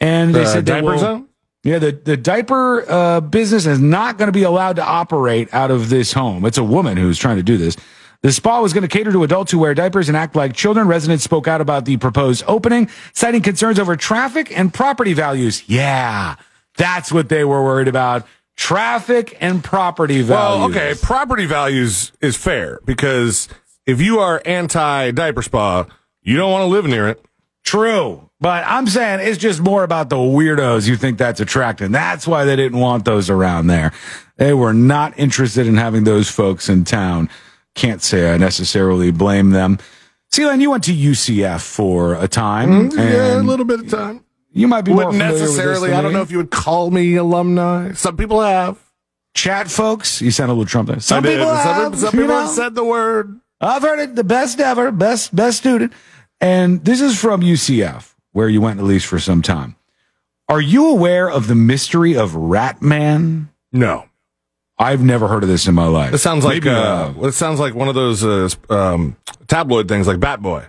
And they The said they diaper will- zone? Yeah, the, the diaper uh, business is not going to be allowed to operate out of this home. It's a woman who's trying to do this. The spa was going to cater to adults who wear diapers and act like children. Residents spoke out about the proposed opening, citing concerns over traffic and property values. Yeah, that's what they were worried about. Traffic and property values. Well, okay, property values is fair because if you are anti diaper spa, you don't want to live near it. True. But I'm saying it's just more about the weirdos you think that's attracting. That's why they didn't want those around there. They were not interested in having those folks in town. Can't say I necessarily blame them. C-Lane, you went to UCF for a time. Mm, yeah, a little bit of time. You might be more Wouldn't familiar with this necessarily. I don't know if you would call me alumni. Some people have. Chat folks, you sound a little Trump there. Some I people Some- have, some you people know. have said the word. I've heard it. The best ever, best best student. And this is from UCF, where you went at least for some time. Are you aware of the mystery of Ratman? No. I've never heard of this in my life. It sounds like Maybe, uh, it sounds like one of those uh, um, tabloid things, like Bat Boy.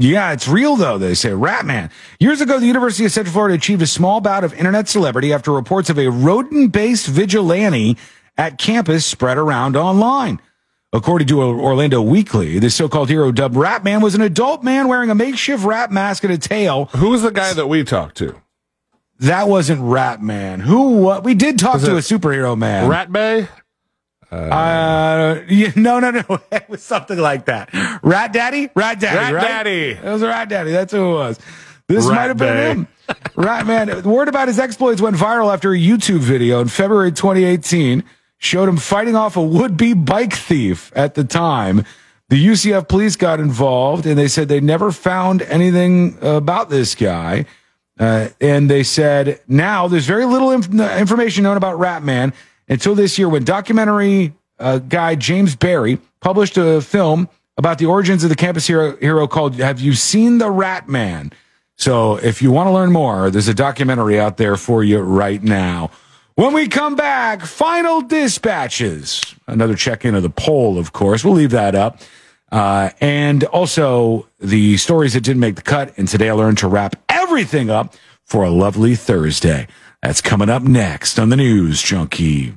Yeah, it's real though, they say. Ratman. Years ago, the University of Central Florida achieved a small bout of internet celebrity after reports of a rodent based vigilante at campus spread around online. According to Orlando Weekly, the so called hero dubbed Ratman was an adult man wearing a makeshift rat mask and a tail. Who was the guy that we talked to? That wasn't Ratman. Who? What? We did talk Was to a superhero man. Rat Bay. Uh, yeah, no, no, no. It was something like that. Rat Daddy? Rat Daddy. Rat right? Daddy. It was Rat Daddy. That's who it was. This Rat might have been Bay. him. Rat Man. Word about his exploits went viral after a YouTube video in February 2018 showed him fighting off a would-be bike thief at the time. The UCF police got involved and they said they never found anything about this guy. Uh, and they said now there's very little inf- information known about Ratman until this year when documentary uh, guy James Barry published a film about the origins of the campus hero, hero called Have You Seen the Rat Man? So if you want to learn more, there's a documentary out there for you right now. When we come back, final dispatches. Another check in of the poll, of course. We'll leave that up. Uh, and also the stories that didn't make the cut. And today I learned to wrap everything up for a lovely Thursday. That's coming up next on the News Junkie.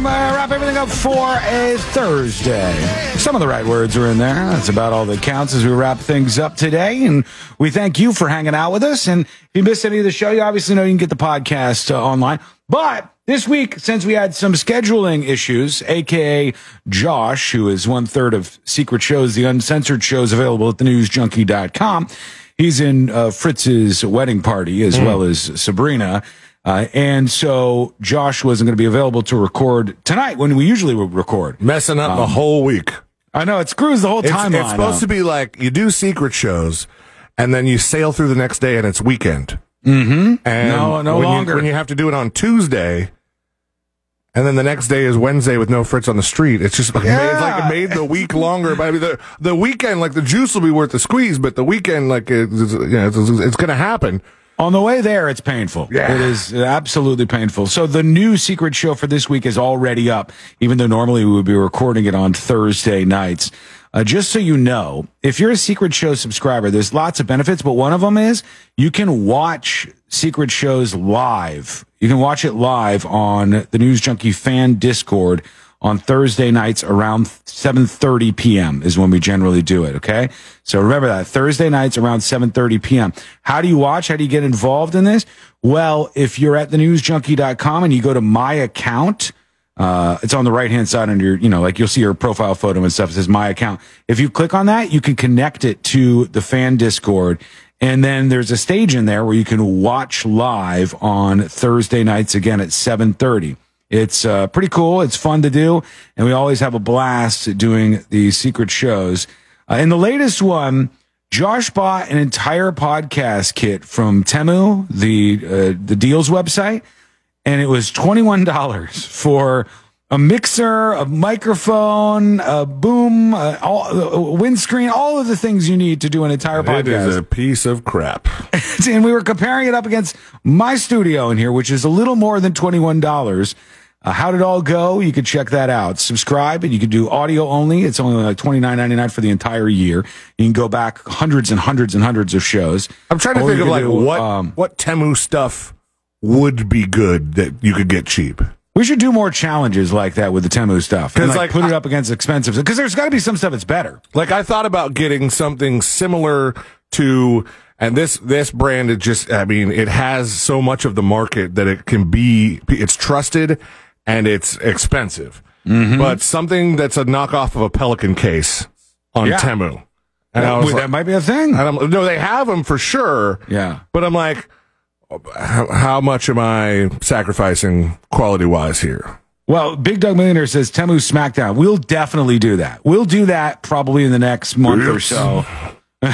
Today we're going to wrap everything up for a Thursday. Some of the right words are in there. That's about all that counts as we wrap things up today. And we thank you for hanging out with us. And if you missed any of the show, you obviously know you can get the podcast uh, online. But this week, since we had some scheduling issues, aka Josh, who is one third of Secret Shows, the uncensored shows available at thenewsjunkie.com, he's in uh, Fritz's wedding party as well as Sabrina. Uh, and so Josh wasn't going to be available to record tonight when we usually would record. Messing up the Um, whole week. I know it screws the whole It's, timeline. it's supposed up. to be like you do secret shows, and then you sail through the next day, and it's weekend. Mm-hmm. And No, no when you- longer. when you have to do it on Tuesday, and then the next day is Wednesday with no Fritz on the street. It's just like, made, like it made the week longer. But I mean, the the weekend, like the juice will be worth the squeeze, but the weekend, like it's, it's, you know, it's, it's going to happen. On the way there, it's painful. Yeah. It is absolutely painful. So the new secret show for this week is already up, even though normally we would be recording it on Thursday nights. Uh, just so you know, if you're a secret show subscriber, there's lots of benefits, but one of them is you can watch secret shows live. You can watch it live on the News Junkie fan Discord on Thursday nights around 7:30 p.m. is when we generally do it, okay? So remember that Thursday nights around 7:30 p.m. How do you watch? How do you get involved in this? Well, if you're at thenewsjunkie.com and you go to my account, uh, it's on the right hand side under your, you know, like you'll see your profile photo and stuff. It says my account. If you click on that, you can connect it to the fan Discord. And then there's a stage in there where you can watch live on Thursday nights again at 730. It's uh, pretty cool. It's fun to do. And we always have a blast doing these secret shows. Uh, in the latest one, Josh bought an entire podcast kit from Temu, the uh, the deals website, and it was twenty one dollars for a mixer, a microphone, a boom, uh, all, a windscreen, all of the things you need to do an entire It podcast. is a piece of crap. and we were comparing it up against my studio in here, which is a little more than $21. Uh, how did it all go? You could check that out. Subscribe and you can do audio only. It's only like twenty nine ninety nine for the entire year. You can go back hundreds and hundreds and hundreds of shows. I'm trying to Or think you of like do, what um, what Temu stuff would be good that you could get cheap. we should do more challenges like that with the Temu stuff. And 'Cause, like, like, put it up against expensive because there's got to be some stuff that's better. Like I thought about getting something similar to, and this this brand is just. I mean, it has so much of the market that it can be. It's trusted and it's expensive, Mm-hmm. but something that's a knockoff of a Pelican case on Yeah. Temu. And I That, was wait, like- that might be a thing. no, they have them for sure. Yeah. But I'm like, how, how much am I sacrificing quality wise here? Well, Big Doug Millionaire says Temu SmackDown. We'll definitely do that. We'll do that probably in the next month or so.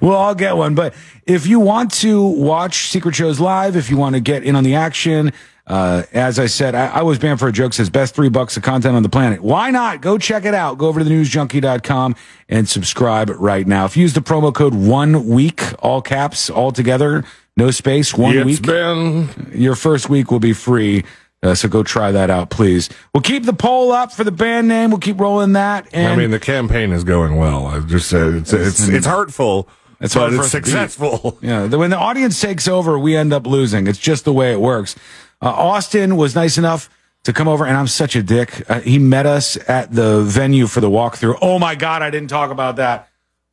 we'll all get one. But if you want to watch Secret Shows live, if you want to get in on the action, uh, as I said, I, I was banned for a joke says best three bucks of content on the planet. Why not? Go check it out. Go over to thenewsjunkie.com and subscribe right now. If you use the promo code one week, all caps, all together, no space, one It's week been your first week will be free. Uh, so go try that out, please. We'll keep the poll up for the band name. We'll keep rolling that. And I mean, the campaign is going well. I just said it's it's it's hurtful, It's but it's us to beat. successful. yeah, the, when the audience takes over, we end up losing. It's just the way it works. Uh, Austin was nice enough to come over, and I'm such a dick. Uh, he met us at the venue for the walkthrough. Oh my god, I didn't talk about that.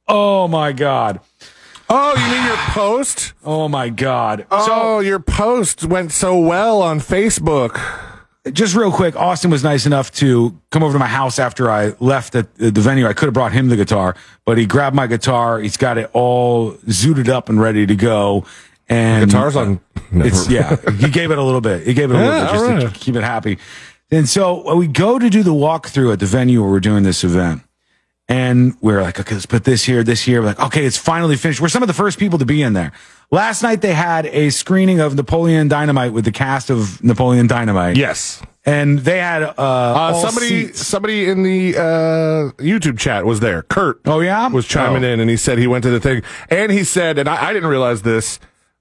Oh my god. Oh, you mean your post? Oh my god. Oh, your post went so well on Facebook. just real quick, Austin was nice enough to come over to my house after I left at the venue. I could have brought him the guitar, but he grabbed my guitar. He's got it all zooted up and ready to go. And Guitar's on. It's yeah. He gave it a little bit. He gave it a little bit just all to keep it happy. And so uh, we go to do the walkthrough at the venue where we're doing this event. And we are like, okay, let's put this here, this here. We're like, okay, it's finally finished. We're some of the first people to be in there. Last night they had a screening of Napoleon Dynamite with the cast of Napoleon Dynamite. Yes. And they had uh, Uh, somebody, seats. somebody in the uh, YouTube chat was there. Kurt. Oh yeah, was chiming Oh. in, and he said he went to the thing, and he said, and I, I didn't realize this,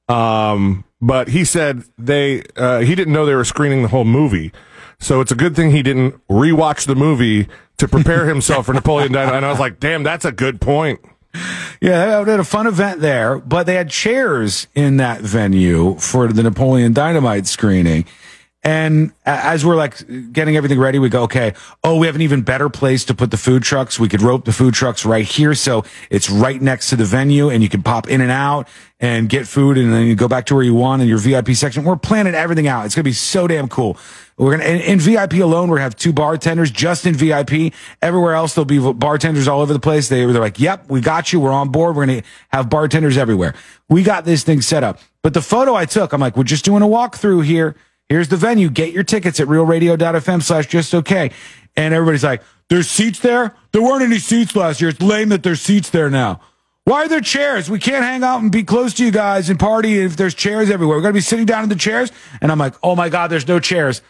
um, but he said they, uh, he didn't know they were screening the whole movie, so it's a good thing he didn't rewatch the movie to prepare himself for Napoleon Dynamite. And I was like, damn, that's a good point. Yeah, they had a fun event there, but they had chairs in that venue for the Napoleon Dynamite screening. And as we're like getting everything ready, we go, okay, oh, we have an even better place to put the food trucks. We could rope the food trucks right here. So it's right next to the venue and you can pop in and out and get food and then you go back to where you want in your VIP section. We're planning everything out. It's going to be so damn cool. We're going to, in, in VIP alone, we're going to have two bartenders just in VIP. Everywhere else, there'll be bartenders all over the place. They, they're like, yep, we got you. We're on board. We're going to have bartenders everywhere. We got this thing set up. But the photo I took, I'm like, we're just doing a walkthrough here. Here's the venue. Get your tickets at realradio.fm slash just okay. And everybody's like, there's seats there? There weren't any seats last year. It's lame that there's seats there now. Why are there chairs? We can't hang out and be close to you guys and party if there's chairs everywhere. We're going to be sitting down in the chairs. And I'm like, oh my God, there's no chairs.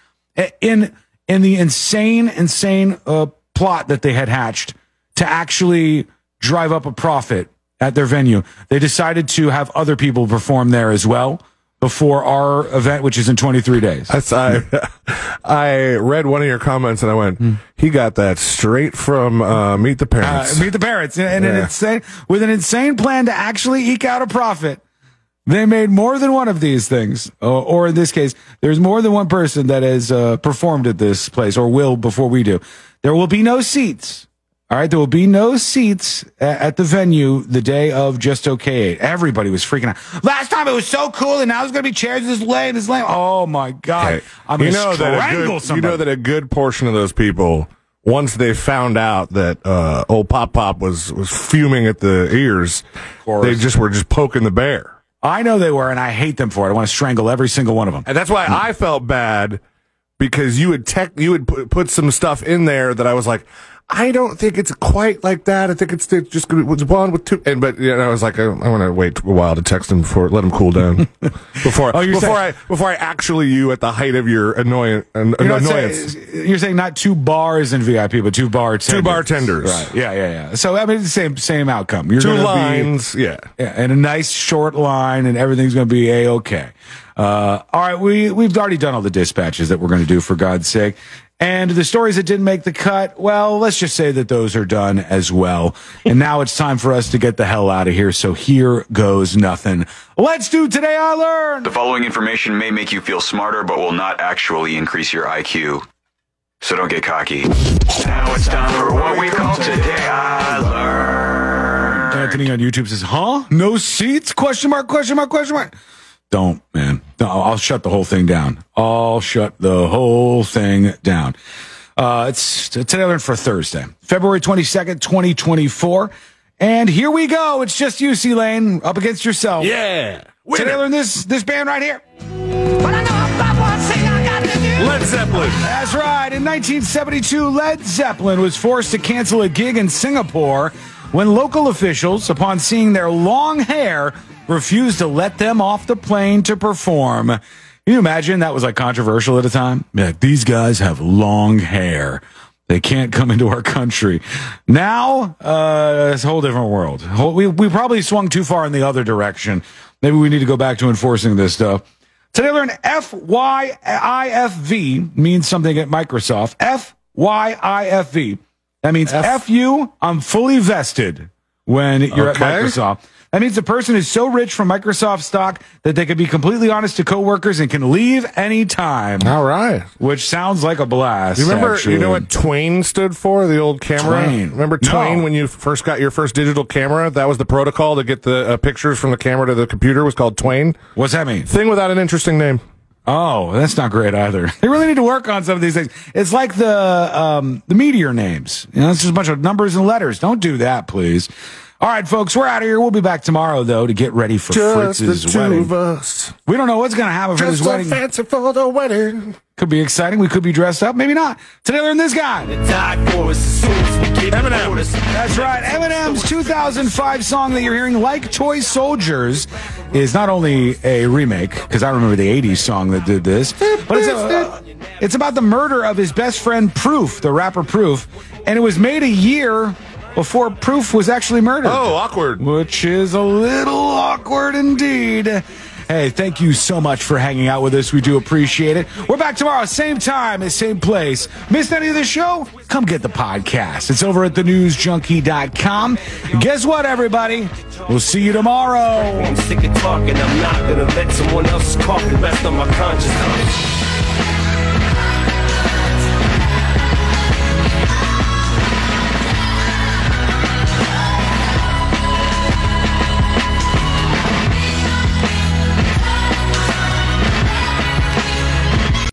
In, in the insane, insane, uh, plot that they had hatched to actually drive up a profit at their venue, they decided to have other people perform there as well before our event, which is in 23 days. That's, I, I read one of your comments and I went, he got that straight from uh, Meet the Uh, Parents. meet the parents and an Yeah. insane with an insane plan to actually eke out a profit. They made more than one of these things, or, or in this case, there's more than one person that has uh, performed at this place or will before we do. There will be no seats. All right, there will be no seats at the venue the day of Just Okay. 8. Everybody was freaking out. Last time it was so cool, and now there's going to be chairs this lame, this lame. Oh my god! I'm you going know to that a strangle good, you know that a good portion of those people, once they found out that uh, old Pop Pop was was fuming at the ears, they just were just poking the bear. I know they were, and I hate them for it. I want to strangle every single one of them. And that's why I felt bad because you had tech, you had put, put some stuff in there that I was like, I don't think it's quite like that. I think it's just was one with two. And but you know, I was like, I, I want to wait a while to text him before let him cool down before Oh, before saying- I before I actually you at the height of your annoyance an, You're, annoyance. saying, you're saying not two bars in VIP, but two bartenders. Two bartenders. Right. Yeah, yeah, yeah. So I mean, the same same outcome. You're Two gonna be- lines, yeah. yeah, and a nice short line, and everything's going to be a okay. Uh, all right, we we've already done all the dispatches that we're going to do for God's sake. And the stories that didn't make the cut, well, let's just say that those are done as well. And now it's time for us to get the hell out of here. So here goes nothing. Let's do today I learned. The following information may make you feel smarter, but will not actually increase your IQ. So don't get cocky. Now it's time for what we call Today I Learned. Anthony on YouTube says, "Huh? No seats? Question mark? Question mark? Question mark." Don't, man. No, I'll shut the whole thing down. I'll shut the whole thing down. Uh, it's today I learned for Thursday, February twenty second, twenty twenty four, and here we go. It's just you, C Lane, up against yourself. Yeah. Today I learned this this band right here. Led Zeppelin. That's right. In 1972, Led Zeppelin was forced to cancel a gig in Singapore when local officials, upon seeing their long hair, refused to let them off the plane to perform. Can you imagine that was like controversial at the time? Like, these guys have long hair. They can't come into our country. Now, uh, it's a whole different world. Whole- We, we probably swung too far in the other direction. Maybe we need to go back to enforcing this stuff. Today I learned F-Y-I-F-V means something at Microsoft. F-Y-I-F-V. That means F, you, I'm fully vested when you're Okay. at Microsoft. That means the person is so rich from Microsoft stock that they can be completely honest to coworkers and can leave anytime. All right. Which sounds like a blast. You remember, actually. you know what Twain stood for? The old camera. Twain. Remember No. Twain when you first got your first digital camera? That was the protocol to get the uh, pictures from the camera to the computer. Was called Twain. What's that mean? Thing without an interesting name. Oh, that's not great either. They really need to work on some of these things. It's like the um, the meteor names. You know, it's just a bunch of numbers and letters. Don't do that, please. All right, folks, we're out of here. We'll be back tomorrow, though, to get ready for Just Fritz's the two wedding. of us. We don't know what's going to happen for Just this a wedding. fancy for the wedding. Could be exciting. We could be dressed up. Maybe not. Today, learn this guy. Eminem. That's right. Eminem's 2005 song that you're hearing, Like Toy Soldiers, is not only a remake, because I remember the 80s song that did this, but it's, a, it's about the murder of his best friend, Proof, the rapper Proof. And it was made a year before Proof was actually murdered. Oh, awkward. Which is a little awkward indeed. Hey, thank you so much for hanging out with us. We do appreciate it. We're back tomorrow, same time, at same place. Missed any of the show? Come get the podcast. It's over at thenewsjunkie.com. Guess what, everybody? We'll see you tomorrow. I'm sick of talking. I'm not gonna let someone else's coffin rest on my conscience.